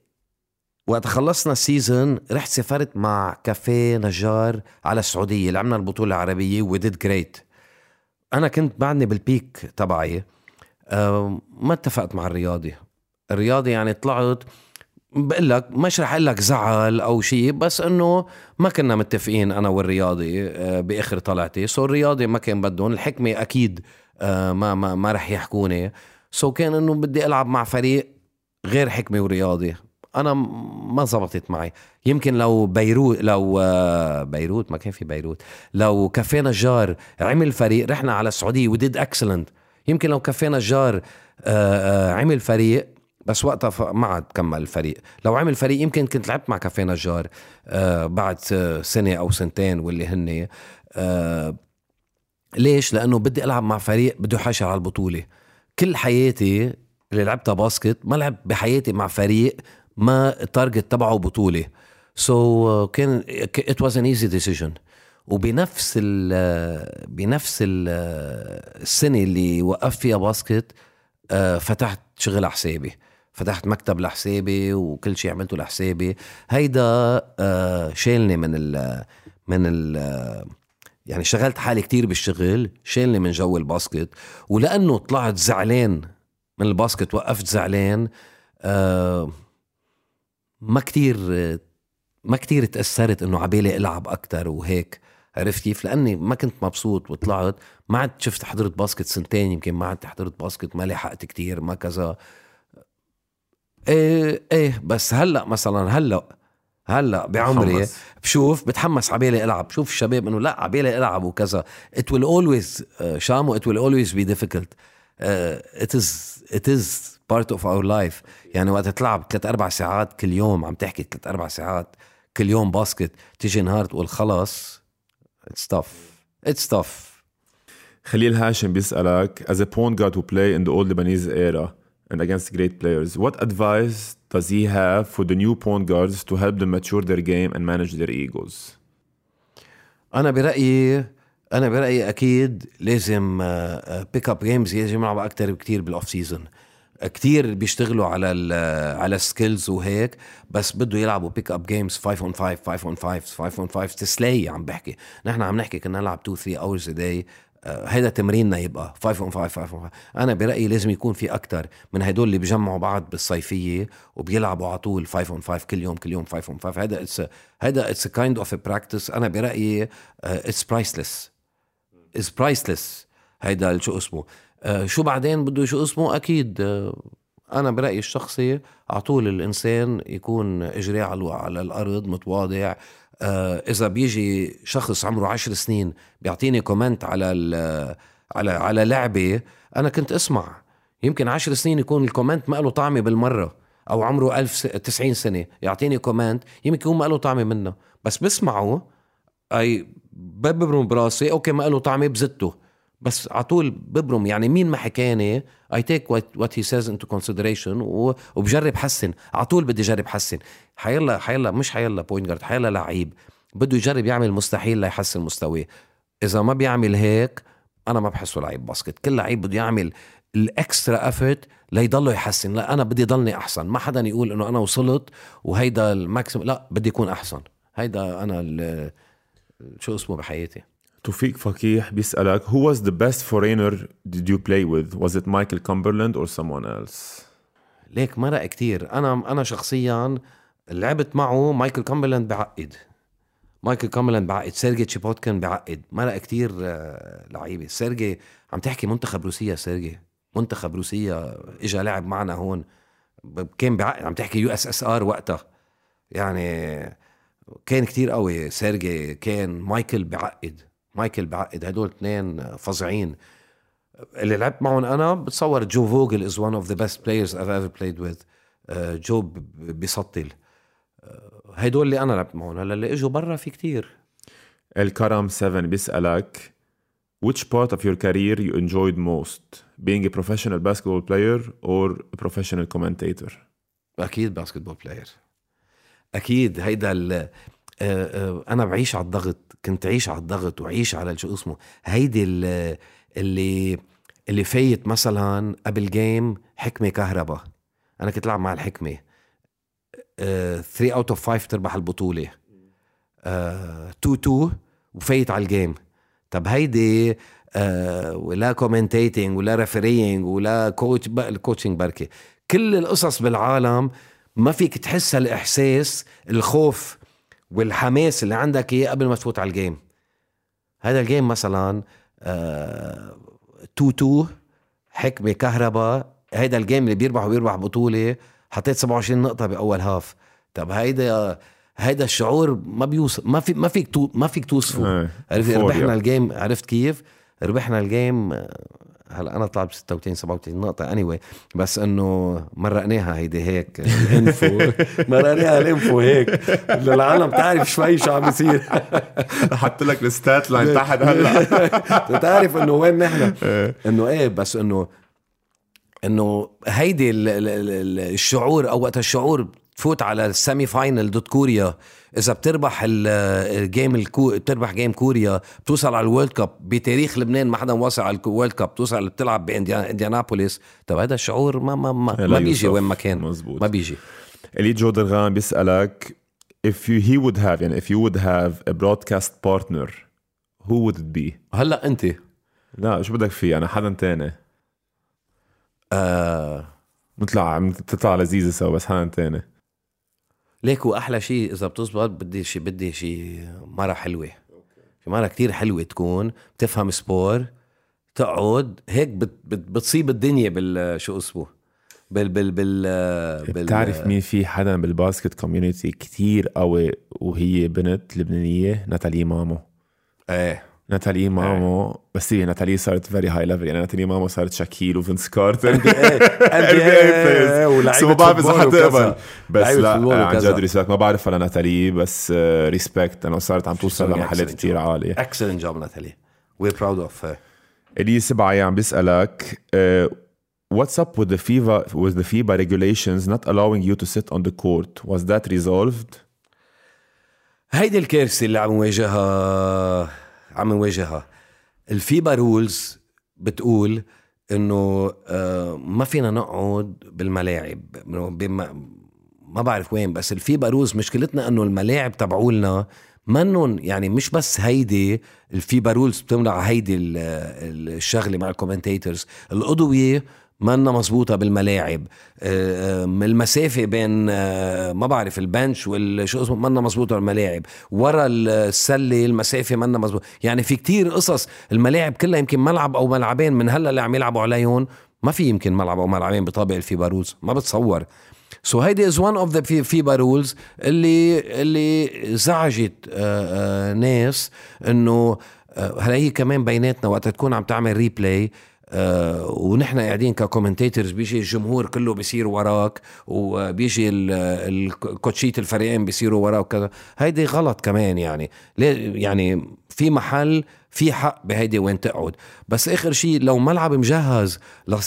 وقت خلصنا ال season رحت سافرت مع كافيه نجار على السعودية. لعبنا البطولة العربية we did great أنا كنت بعدني بال peak تبعي ما اتفقت مع الرياضي. الرياضي يعني طلعت بقول لك مش رح أقول لك زعل أو شيء بس إنه ما كنا متفقين أنا والرياضي أه بآخر طلعتي. so الرياضي ما كان بدهم الحكمة أكيد أه ما ما ما رح يحكوني. so كان إنه بدي ألعب مع فريق غير حكمة ورياضي. أنا ما زبطت معي. يمكن لو بيروت لو آه، بيروت؟ ما كان في بيروت. لو كافيه نجار عمل فريق رحنا على السعودية we did excellent يمكن لو كافيه نجار آه، آه، عمل فريق بس وقتها ما عاد كمل الفريق. لو عمل فريق يمكن كنت لعبت مع كافيه نجار بعد سنة أو سنتين واللي هن ليش؟ لأنه بدي ألعب مع فريق بده يحاشر على البطولة. كل حياتي اللي لعبتها باسكت ما لعبت بحياتي مع فريق ما ال target تبعه بطولة. so so, كان it wasn't easy decision وبنفس ال بنفس ال السنة اللي وقفت فيها basket فتحت شغل على حسابي فتحت مكتب لحسابي وكل شيء عملته لحسابي. هيدا شالني من ال من ال يعني شغلت حالي كتير بالشغل شالني من جو ال basket. ولأنه طلعت زعلان من ال basket وقفت زعلان آه ما كتير ما كتير تأثرت إنه عبالي ألعب أكتر وهيك عرفت كيف؟ لأني ما كنت مبسوط وطلعت ما عاد شفت حضرت باسكت سنتين يمكن ما عاد حضرت باسكت ما لحقت كتير ما كذا. إيه إيه بس هلأ مثلا هلأ هلأ بعمري بشوف بتحمس عبالي ألعب. بشوف الشباب إنه لا عبالي ألعب وكذا. It will always uh, شامو it will always be difficult. uh, it is it is part of our life يعني وقت تلعب ثلاث أربع ساعات كل يوم عم تحكي ثلاث أربع ساعات كل يوم basket تيجي نهار تقول خلص it's tough it's tough خليل هاشم بيسألك as a point guard who play in the old Lebanese era and against great players what advice does he have for the new point guards to help them mature their game and manage their egos? أنا برأيي أنا برأيي أكيد لازم pick up games لازم يلعبوا أكثر بكثير بال off season كتير بيشتغلوا على ال على skills وهيك بس بده يلعبوا pick up games 5 on 5 5 on 5 5 on 5 تسلاي عم بحكي. نحن عم نحكي كنا نلعب 2 3 hours a day هيدا تمريننا يبقى 5 on 5 5 on 5 أنا برأيي لازم يكون في أكثر من هدول اللي بيجمعوا بعض بالصيفية وبيلعبوا على طول 5 on 5 كل يوم كل يوم 5 on 5 هيدا it's هيدا it's kind of practice أنا برأيي it's priceless it's priceless هيدا شو اسمه؟ شو بعدين بده شو اسمه؟ أكيد آه، أنا برأيي الشخصي على طول الإنسان يكون إجري على على الأرض متواضع. آه، إذا بيجي شخص عمره عشر سنين بيعطيني comment على على على لعبة أنا كنت أسمع. يمكن عشر سنين يكون ال comment ما له طعمة بالمرة أو عمره ألف س... 90 سنة يعطيني comment يمكن يكون ما له طعمة منه. بس بسمعه أي ببرم براسي okay ما له طعمة بزته. بس على طول ببرم. يعني مين ما حكاني I take what he says into consideration وبجرب حسن. على طول بدي جرب حسن. حيلا حيلا مش حيلا point guard حيلا لعيب. بده يجرب يعمل مستحيل ليحسن مستواه. إذا ما بيعمل هيك أنا ما بحسه لعيب basket. كل لعيب بده يعمل ال extra effort ليضله يحسن. لا أنا بدي ضلني أحسن. ما حدا يقول إنه أنا وصلت وهيدا ال maximum. لا بدي اكون أحسن. هيدا أنا شو اسمه بحياتي؟ توفيق فقيح بيسألك who was the best foreigner did you play with? Was it Michael Cumberland or someone else? ليك مرق كتير. أنا أنا شخصيا لعبت معه مايكل كامبرلاند بعقد. مايكل كامبرلاند بعقد. سيرجي تشيبوتكن بعقد. مرق كتير آه، لعيبة. سيرجي عم تحكي منتخب روسيا. سيرجي منتخب روسيا اجى لعب معنا هون. كان بعقد. عم تحكي USSR وقتها. يعني كان كتير قوي. سيرجي كان مايكل بعقد. مايكل بعقد هدول اثنين فظيعين. اللي لعبت معهم أنا بتصور جو فوجل is of the best players I've ever played with. آه، جو بيسطل. آه، هدول اللي أنا لعبت معهم. هلا اللي إجوا برا في كتير. الكرم 7 بيسألك which part of your career you enjoyed most? Being a professional basketball player or a professional commentator? أكيد basketball player أكيد هيدا أنا بعيش على الضغط كنت عيش على الضغط وعيش على شو اسمه هيدي اللي اللي فايت مثلا قبل game حكمة كهرباء. أنا كنت ألعب مع الحكمة. 3 out of 5 تربح البطولة. 2 2 وفايت على ال game. طب هيدي آه ولا commentating ولا refereeing ولا coach ال coaching بركي كل القصص بالعالم ما فيك تحس الاحساس الخوف والحماس اللي عندك إياه قبل ما تفوت على ال game هذا ال game مثلا آه two two حكمة كهرباء. هيدا ال game اللي بيربح وبيربح بطولة. حطيت 27 نقطة بأول half طب هيدا هيدا الشعور ما بيوصل ما في ما فيك تو ما فيك توصفه. إيه، عرفت. ربحنا ال game عرفت كيف؟ ربحنا ال game آه، هلا أنا طلعت ب 36 37 نقطة any anyway بس إنه مرقناها هيدي هيك ال info. <laughs> مرقناها ال info هيك. للعالم تعرف شوي شو عم بيصير حط لك ال stat line تحت هلا. <laughs> تعرف إنه وين نحن؟ <laughs> إنه إيه بس إنه إنه هيدي ال- ال- ال- الشعور أو وقت الشعور تفوت على ال semi final ضد كوريا. إذا بتربح ال- ال game الكو... بتربح game كوريا بتوصل على ال world cup بتاريخ لبنان ما حدا واصل على ال world cup بتوصل بتلعب بانديانابوليس طب هذا الشعور ما ما ما, ما بيجي. وين ما كان. مزبوط. ما بيجي. اليد جو درغام بيسألك if you he would have يعني if you would have a broadcast partner who would it be? هلا أنت. لا شو بدك فيه؟ أنا حدا تاني. آه. نطلع عم تطلع لذيذة سوا بس حدا تاني. ليك واحلى شيء إذا بتزبط بدي شي بدي شي مرة حلوة. شي مرة كتير حلوة تكون. بتفهم sport. تقعد. هيك بت بت بتصيب الدنيا بال شو اسمه؟ بال بال بال, بال بتعرف مين في حدا بال basket community كتير قوي وهي بنت لبنانية؟ ناتالي مامو. إيه. ناتالي مامو بس هي ناتالي صارت very high level يعني ناتالي مامو صارت شاكيل وفينس كارتر NBA بس ما بعرف اذا حتقبل. بس لا عن. جد respect ما بعرف على ناتالي بس respect أنا صارت عم توصل لمحلات كتير عاليه excellent job ناتالي we're proud of الي سبعة عم بيسألك uh, What's up with the FIBA with the FIBA regulations not allowing you to sit on the court? Was that resolved? هيدي الكارثه اللي عم نواجهها عم نواجهها. الفيبا rules بتقول إنه آه، ما فينا نقعد بالملاعب. ما بعرف وين بس الفيبا rules مشكلتنا إنه الملاعب تبعولنا منن يعني مش بس هيدي الفيبا rules بتمنع هيدي ال- ال- الشغلة مع ال commentators الأضوية منا مزبوطة بالملاعب. آه، آه، المسافة بين آه، ما بعرف ال bench والشو اسمه منا مزبوطة بالملاعب. ورا السلة المسافة منا مزبوطة يعني في كتير قصص الملاعب كلها يمكن ملعب أو ملعبين من هلأ اللي عم يلعبوا عليهم ما في يمكن ملعب أو ملعبين بطابق الفيبا rules ما بتصور. so هيدي is one of the فيبا rules اللي اللي زعجت ناس إنه هلا هي كمان بيناتنا وقت تكون عم تعمل replay آه ونحن قاعدين ك commentators بيجي الجمهور كله بيصير وراك وبيجي ال coach ـيت الفريقين بيصيروا وراك وكذا. هيدي غلط كمان يعني. ليه؟ يعني في محل في حق بهيدي وين تقعد. بس آخر شيء لو ملعب مجهز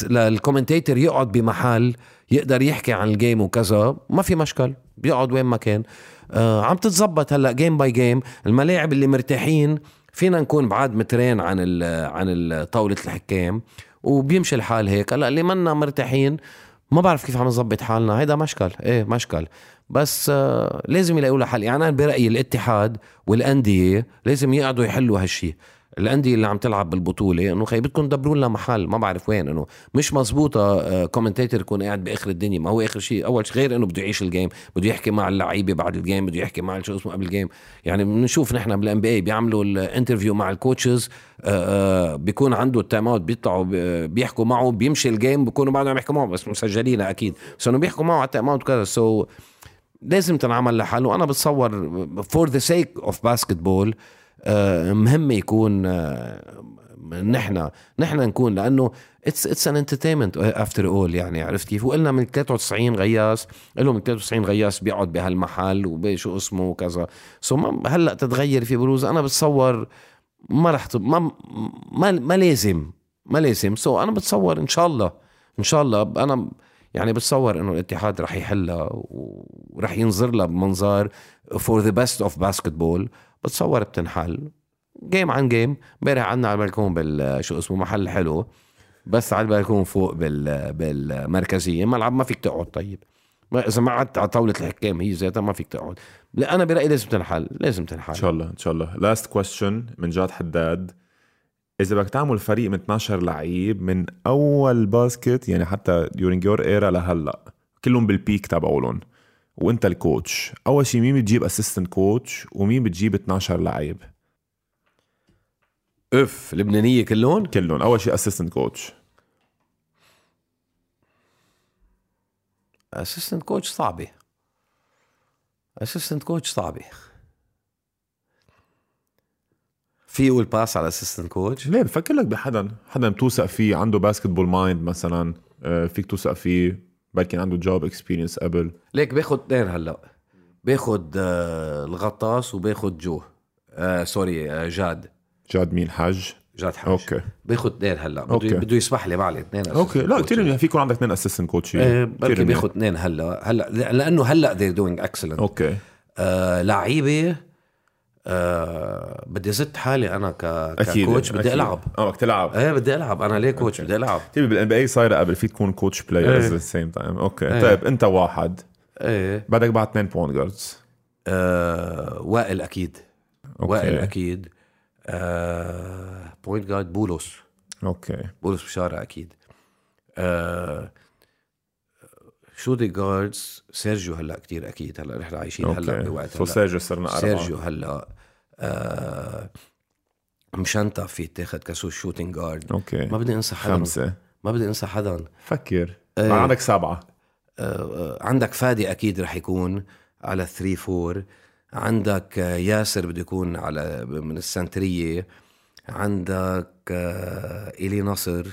لل commentator يقعد بمحل يقدر يحكي عن ال game وكذا ما في مشكل. بيقعد وين ما كان. آه عم تتزبط هلأ game by game الملاعب اللي مرتاحين فينا نكون بعاد مترين عن عن طاولة الحكام وبيمشي الحال هيك. هلا اللي منا مرتاحين ما بعرف كيف عم نظبط حالنا هيدا مشكل إيه مشكل بس آه لازم يلاقوا له حل يعني أنا برأيي الاتحاد والأندية لازم يقعدوا يحلوا هالشيء الأندية اللي عم تلعب بالبطولة إنه خي بدكم تدبروا لنا محل ما بعرف وين إنه مش مزبوطة commentator آه، يكون قاعد بآخر الدنيا. ما هو آخر شيء أول شيء غير إنه بده يعيش ال game بده يحكي مع اللعيبة بعد ال game بده يحكي مع شو اسمه قبل ال game يعني بنشوف نحن بال NBA بيعملوا ال interview مع ال coaches آه، آه، بيكون عنده ال time out بيطلعوا بيحكوا معه بيمشي ال game بيكونوا بعدهم يحكوا معه بس مسجلين أكيد. بس إنه بيحكوا معه على ال time out وكذا. so لازم تنعمل لحل وأنا بتصور فور ذا سيك اوف باسكت بول مهم يكون نحن نحن نكون لأنه اتس اتس ان انترتينمنت افتر اول يعني عرفت كيف؟ وقلنا من 93 غياس لهم من 93 غياس بيقعد بهالمحل وبشو اسمه وكذا. سو so هلأ تتغير في بروز أنا بتصور ما رح ما ما, ما لازم ما لازم. سو so أنا بتصور إن شاء الله إن شاء الله أنا يعني بتصور إنه الاتحاد رح يحلها ورح ينظر لها بمنظار for the best of basketball بتصور بتنحل. game عن game امبارح عنا على البلكون بال شو اسمه محل حلو. بس على البلكون فوق بال بالمركزية. ملعب ما فيك تقعد. طيب. إذا ما قعدت على طاولة الحكام هي ذاتها ما فيك تقعد. لا أنا برأيي لازم تنحل. لازم تنحل. إن شاء الله إن شاء الله. last question من جاد حداد. إذا بدك تعمل فريق من 12 لعيب من أول basket يعني حتى during your era لهلأ كلهم بال peak تبعولهم وانت ال coach. أول شيء مين بتجيب assistant coach ومين بتجيب 12 لعيب؟ أف لبنانية كلهم كلهم أول شيء assistant coach assistant coach صعبة. assistant coach صعبة. في يقول pass على assistant coach ليه؟ بفكر لك بحدا. حدا بتوثق فيه عنده basketball mind مثلا. آه، فيك توثق فيه. بلكي عنده job experience قبل. ليك باخذ اثنين هلا باخذ آه الغطاس وباخذ جو. آه sorry آه جاد. جاد مين حج جاد حج okay. باخذ اثنين هلا. بده بده يسمح لي معلي اثنين okay. لا كثير منيح في يكون عندك اثنين assistant coach إيه بلكي باخذ اثنين هلا. هلا لأنه هلا they're doing excellent. okay. آه لعيبة آه بدي زت حالي أنا ك... أكيد ك coach بدي أكيد. ألعب. آه بدك تلعب. إيه بدي ألعب. أنا ليه coach بدي ألعب. تيجي بال NBA صايرة قبل فيك تكون coach player. at the same time okay. إيه. طيب أنت واحد. إيه. بدك بعد اثنين point guards آه وائل أكيد. okay. وائل أكيد. آه point guard بولس okay. بولس بشارة أكيد. آه شوتنج جاردز؟ سيرجيو هلأ كتير أكيد هلأ نحن عايشين هلأ بوقت هلا سيرجيو صرنا أربعة. سيرجيو هلأ آه مشنتا في تاخذ كسو شوتنج جارد. أوكي. ما بدي أنسى حدا. خمسة. ما بدي أنسى حدا. فكر. إيه. ما عندك سبعة. آه، عندك فادي أكيد رح يكون على 3 4 عندك آه، ياسر بده يكون على من السنترية. عندك آه، إلي نصر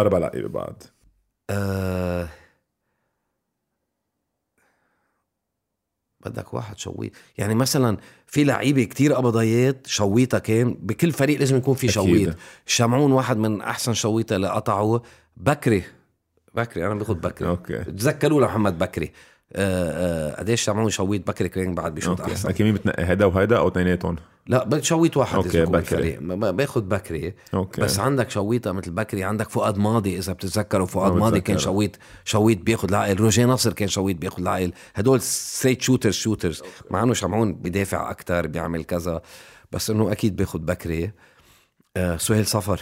أربع لعيبة بعد. آه، بدك واحد شويت يعني مثلا في لعيبة كتير قبضيات شويتها كان بكل فريق لازم يكون في. شويت. شمعون واحد من أحسن شويتة اللي قطعه بكري. بكري أنا باخذ بكري. أوكي. تذكروا لمحمد بكري. آه، آه، قديش شمعون شويت بكري كان بعد بيشوط أوكي. أحسن. أكيد مين بتنقي؟ هيدا وهيدا أو اثنيناتهم؟ لا بدك شويت واحد أوكي، يكون بكري. باخذ بكري. okay. بس عندك شويطه مثل بكري. عندك فؤاد ماضي إذا بتتذكروا فؤاد ما ماضي كان. شويت شويت بياخذ العقل. روجيه نصر كان شويت بياخذ العقل. هدول straight shooters shooters مع إنه شمعون بدافع أكثر بيعمل كذا. بس إنه أكيد بياخذ بكري. آه سهيل صفر.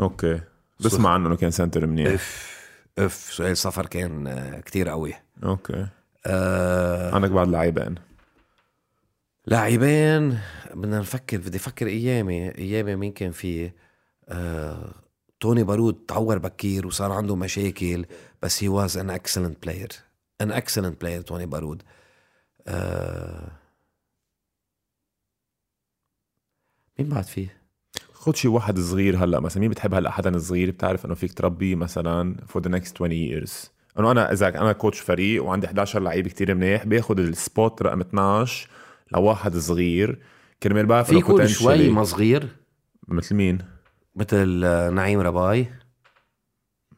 okay. بسمع عنه إنه كان center منيح. إف إف سهيل صفر كان آه كتير قوي. okay. آه عندك بعد لاعبين لاعبين بدنا نفكر بدي أفكر أيامي أيامي مين كان في آه توني بارود تعور بكير وصار عنده مشاكل بس he was an excellent player an excellent player توني بارود. آه مين بعد فيه؟ خد شي واحد صغير هلأ مثلا مين بتحب هلأ حدا صغير؟ بتعرف إنه فيك تربيه مثلا for the next 20 years. إنه أنا إذا أنا coach فريق وعندي 11 لعيب كتير منيح باخذ ال spot رقم 12 لواحد صغير كرمال بعرف في يكون شوي ما صغير؟ مثل مين؟ مثل آه، نعيم رباي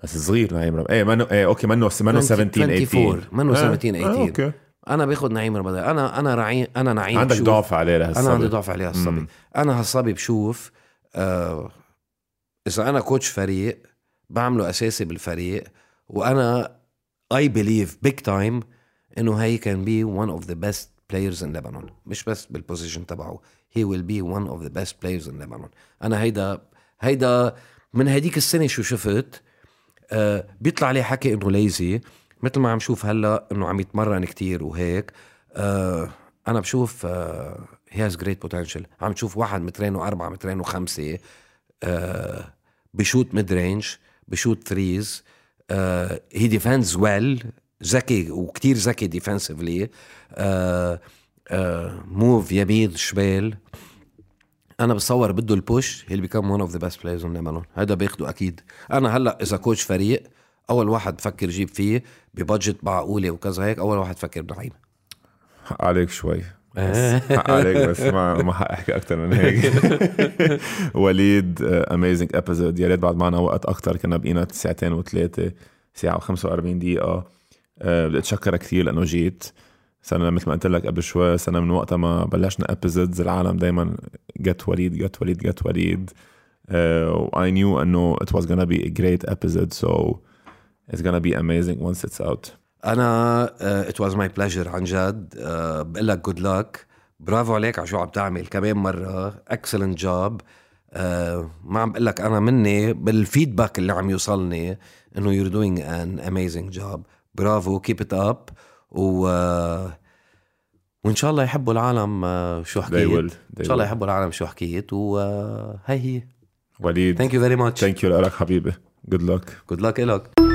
بس صغير نعيم رباي إيه منه إيه okay منه منه 17 18 منه 17 18 آه okay. أنا باخذ نعيم رمضان أنا أنا رعي أنا نعيم عندك ضعف عليه لهالصبي أنا عندي ضعف عليه هالصبي أنا هالصبي بشوف آه إذا أنا coach فريق بعمله أساسي بالفريق وأنا I believe big time إنه he can be one of the best players in لبنان مش بس بال position تبعه. he will be one of the best players in لبنان أنا هيدا هيدا من هديك السنة شو شفت آه بيطلع عليه حكي إنه lazy مثل ما عم شوف هلأ إنه عم يتمرن كتير وهيك آه أنا بشوف he has great potential عم تشوف واحد مترين وأربعة مترين وخمسة آه بشوت mid range بشوت threes he defends well ذكي وكتير ذكي defensively move يمين شمال أنا بتصور بده ال push he become one of the best players in هذا بياخده أكيد. أنا هلأ إذا coach فريق أول واحد بفكر جيب فيه ب budget معقولة وكذا هيك أول واحد فكر بنعيم حق عليك شوي. حق عليك بس ما ما حق احكي أكثر من هيك. <laughs> وليد amazing episode يا ريت بعد معنا وقت أكثر كنا بقينا ساعتين وثلاثه ساعة و45 دقيقة. بدي أتشكرك كثير لأنه جيت. سنة مثل ما قلت لك قبل شوي سنة من وقتها ما بلشنا episodes العالم دايما get وليد get وليد get وليد. و I knew إنه it was gonna be a great episode so it's gonna be amazing once it's out. أنا it was my pleasure عن جد. uh, بقول لك good luck. برافو عليك على شو عم تعمل كمان مرة. Excellent job. uh, ما عم بقول لك أنا مني بال feedback اللي عم يوصلني إنه you're doing an amazing job. برافو keep it up. و uh, وإن شاء الله يحبوا العالم uh, شو حكيت. they will, they إن شاء الله يحبوا العالم شو حكيت. وهي هي. وليد thank you very much thank you لك حبيبي. Good luck. Good luck لك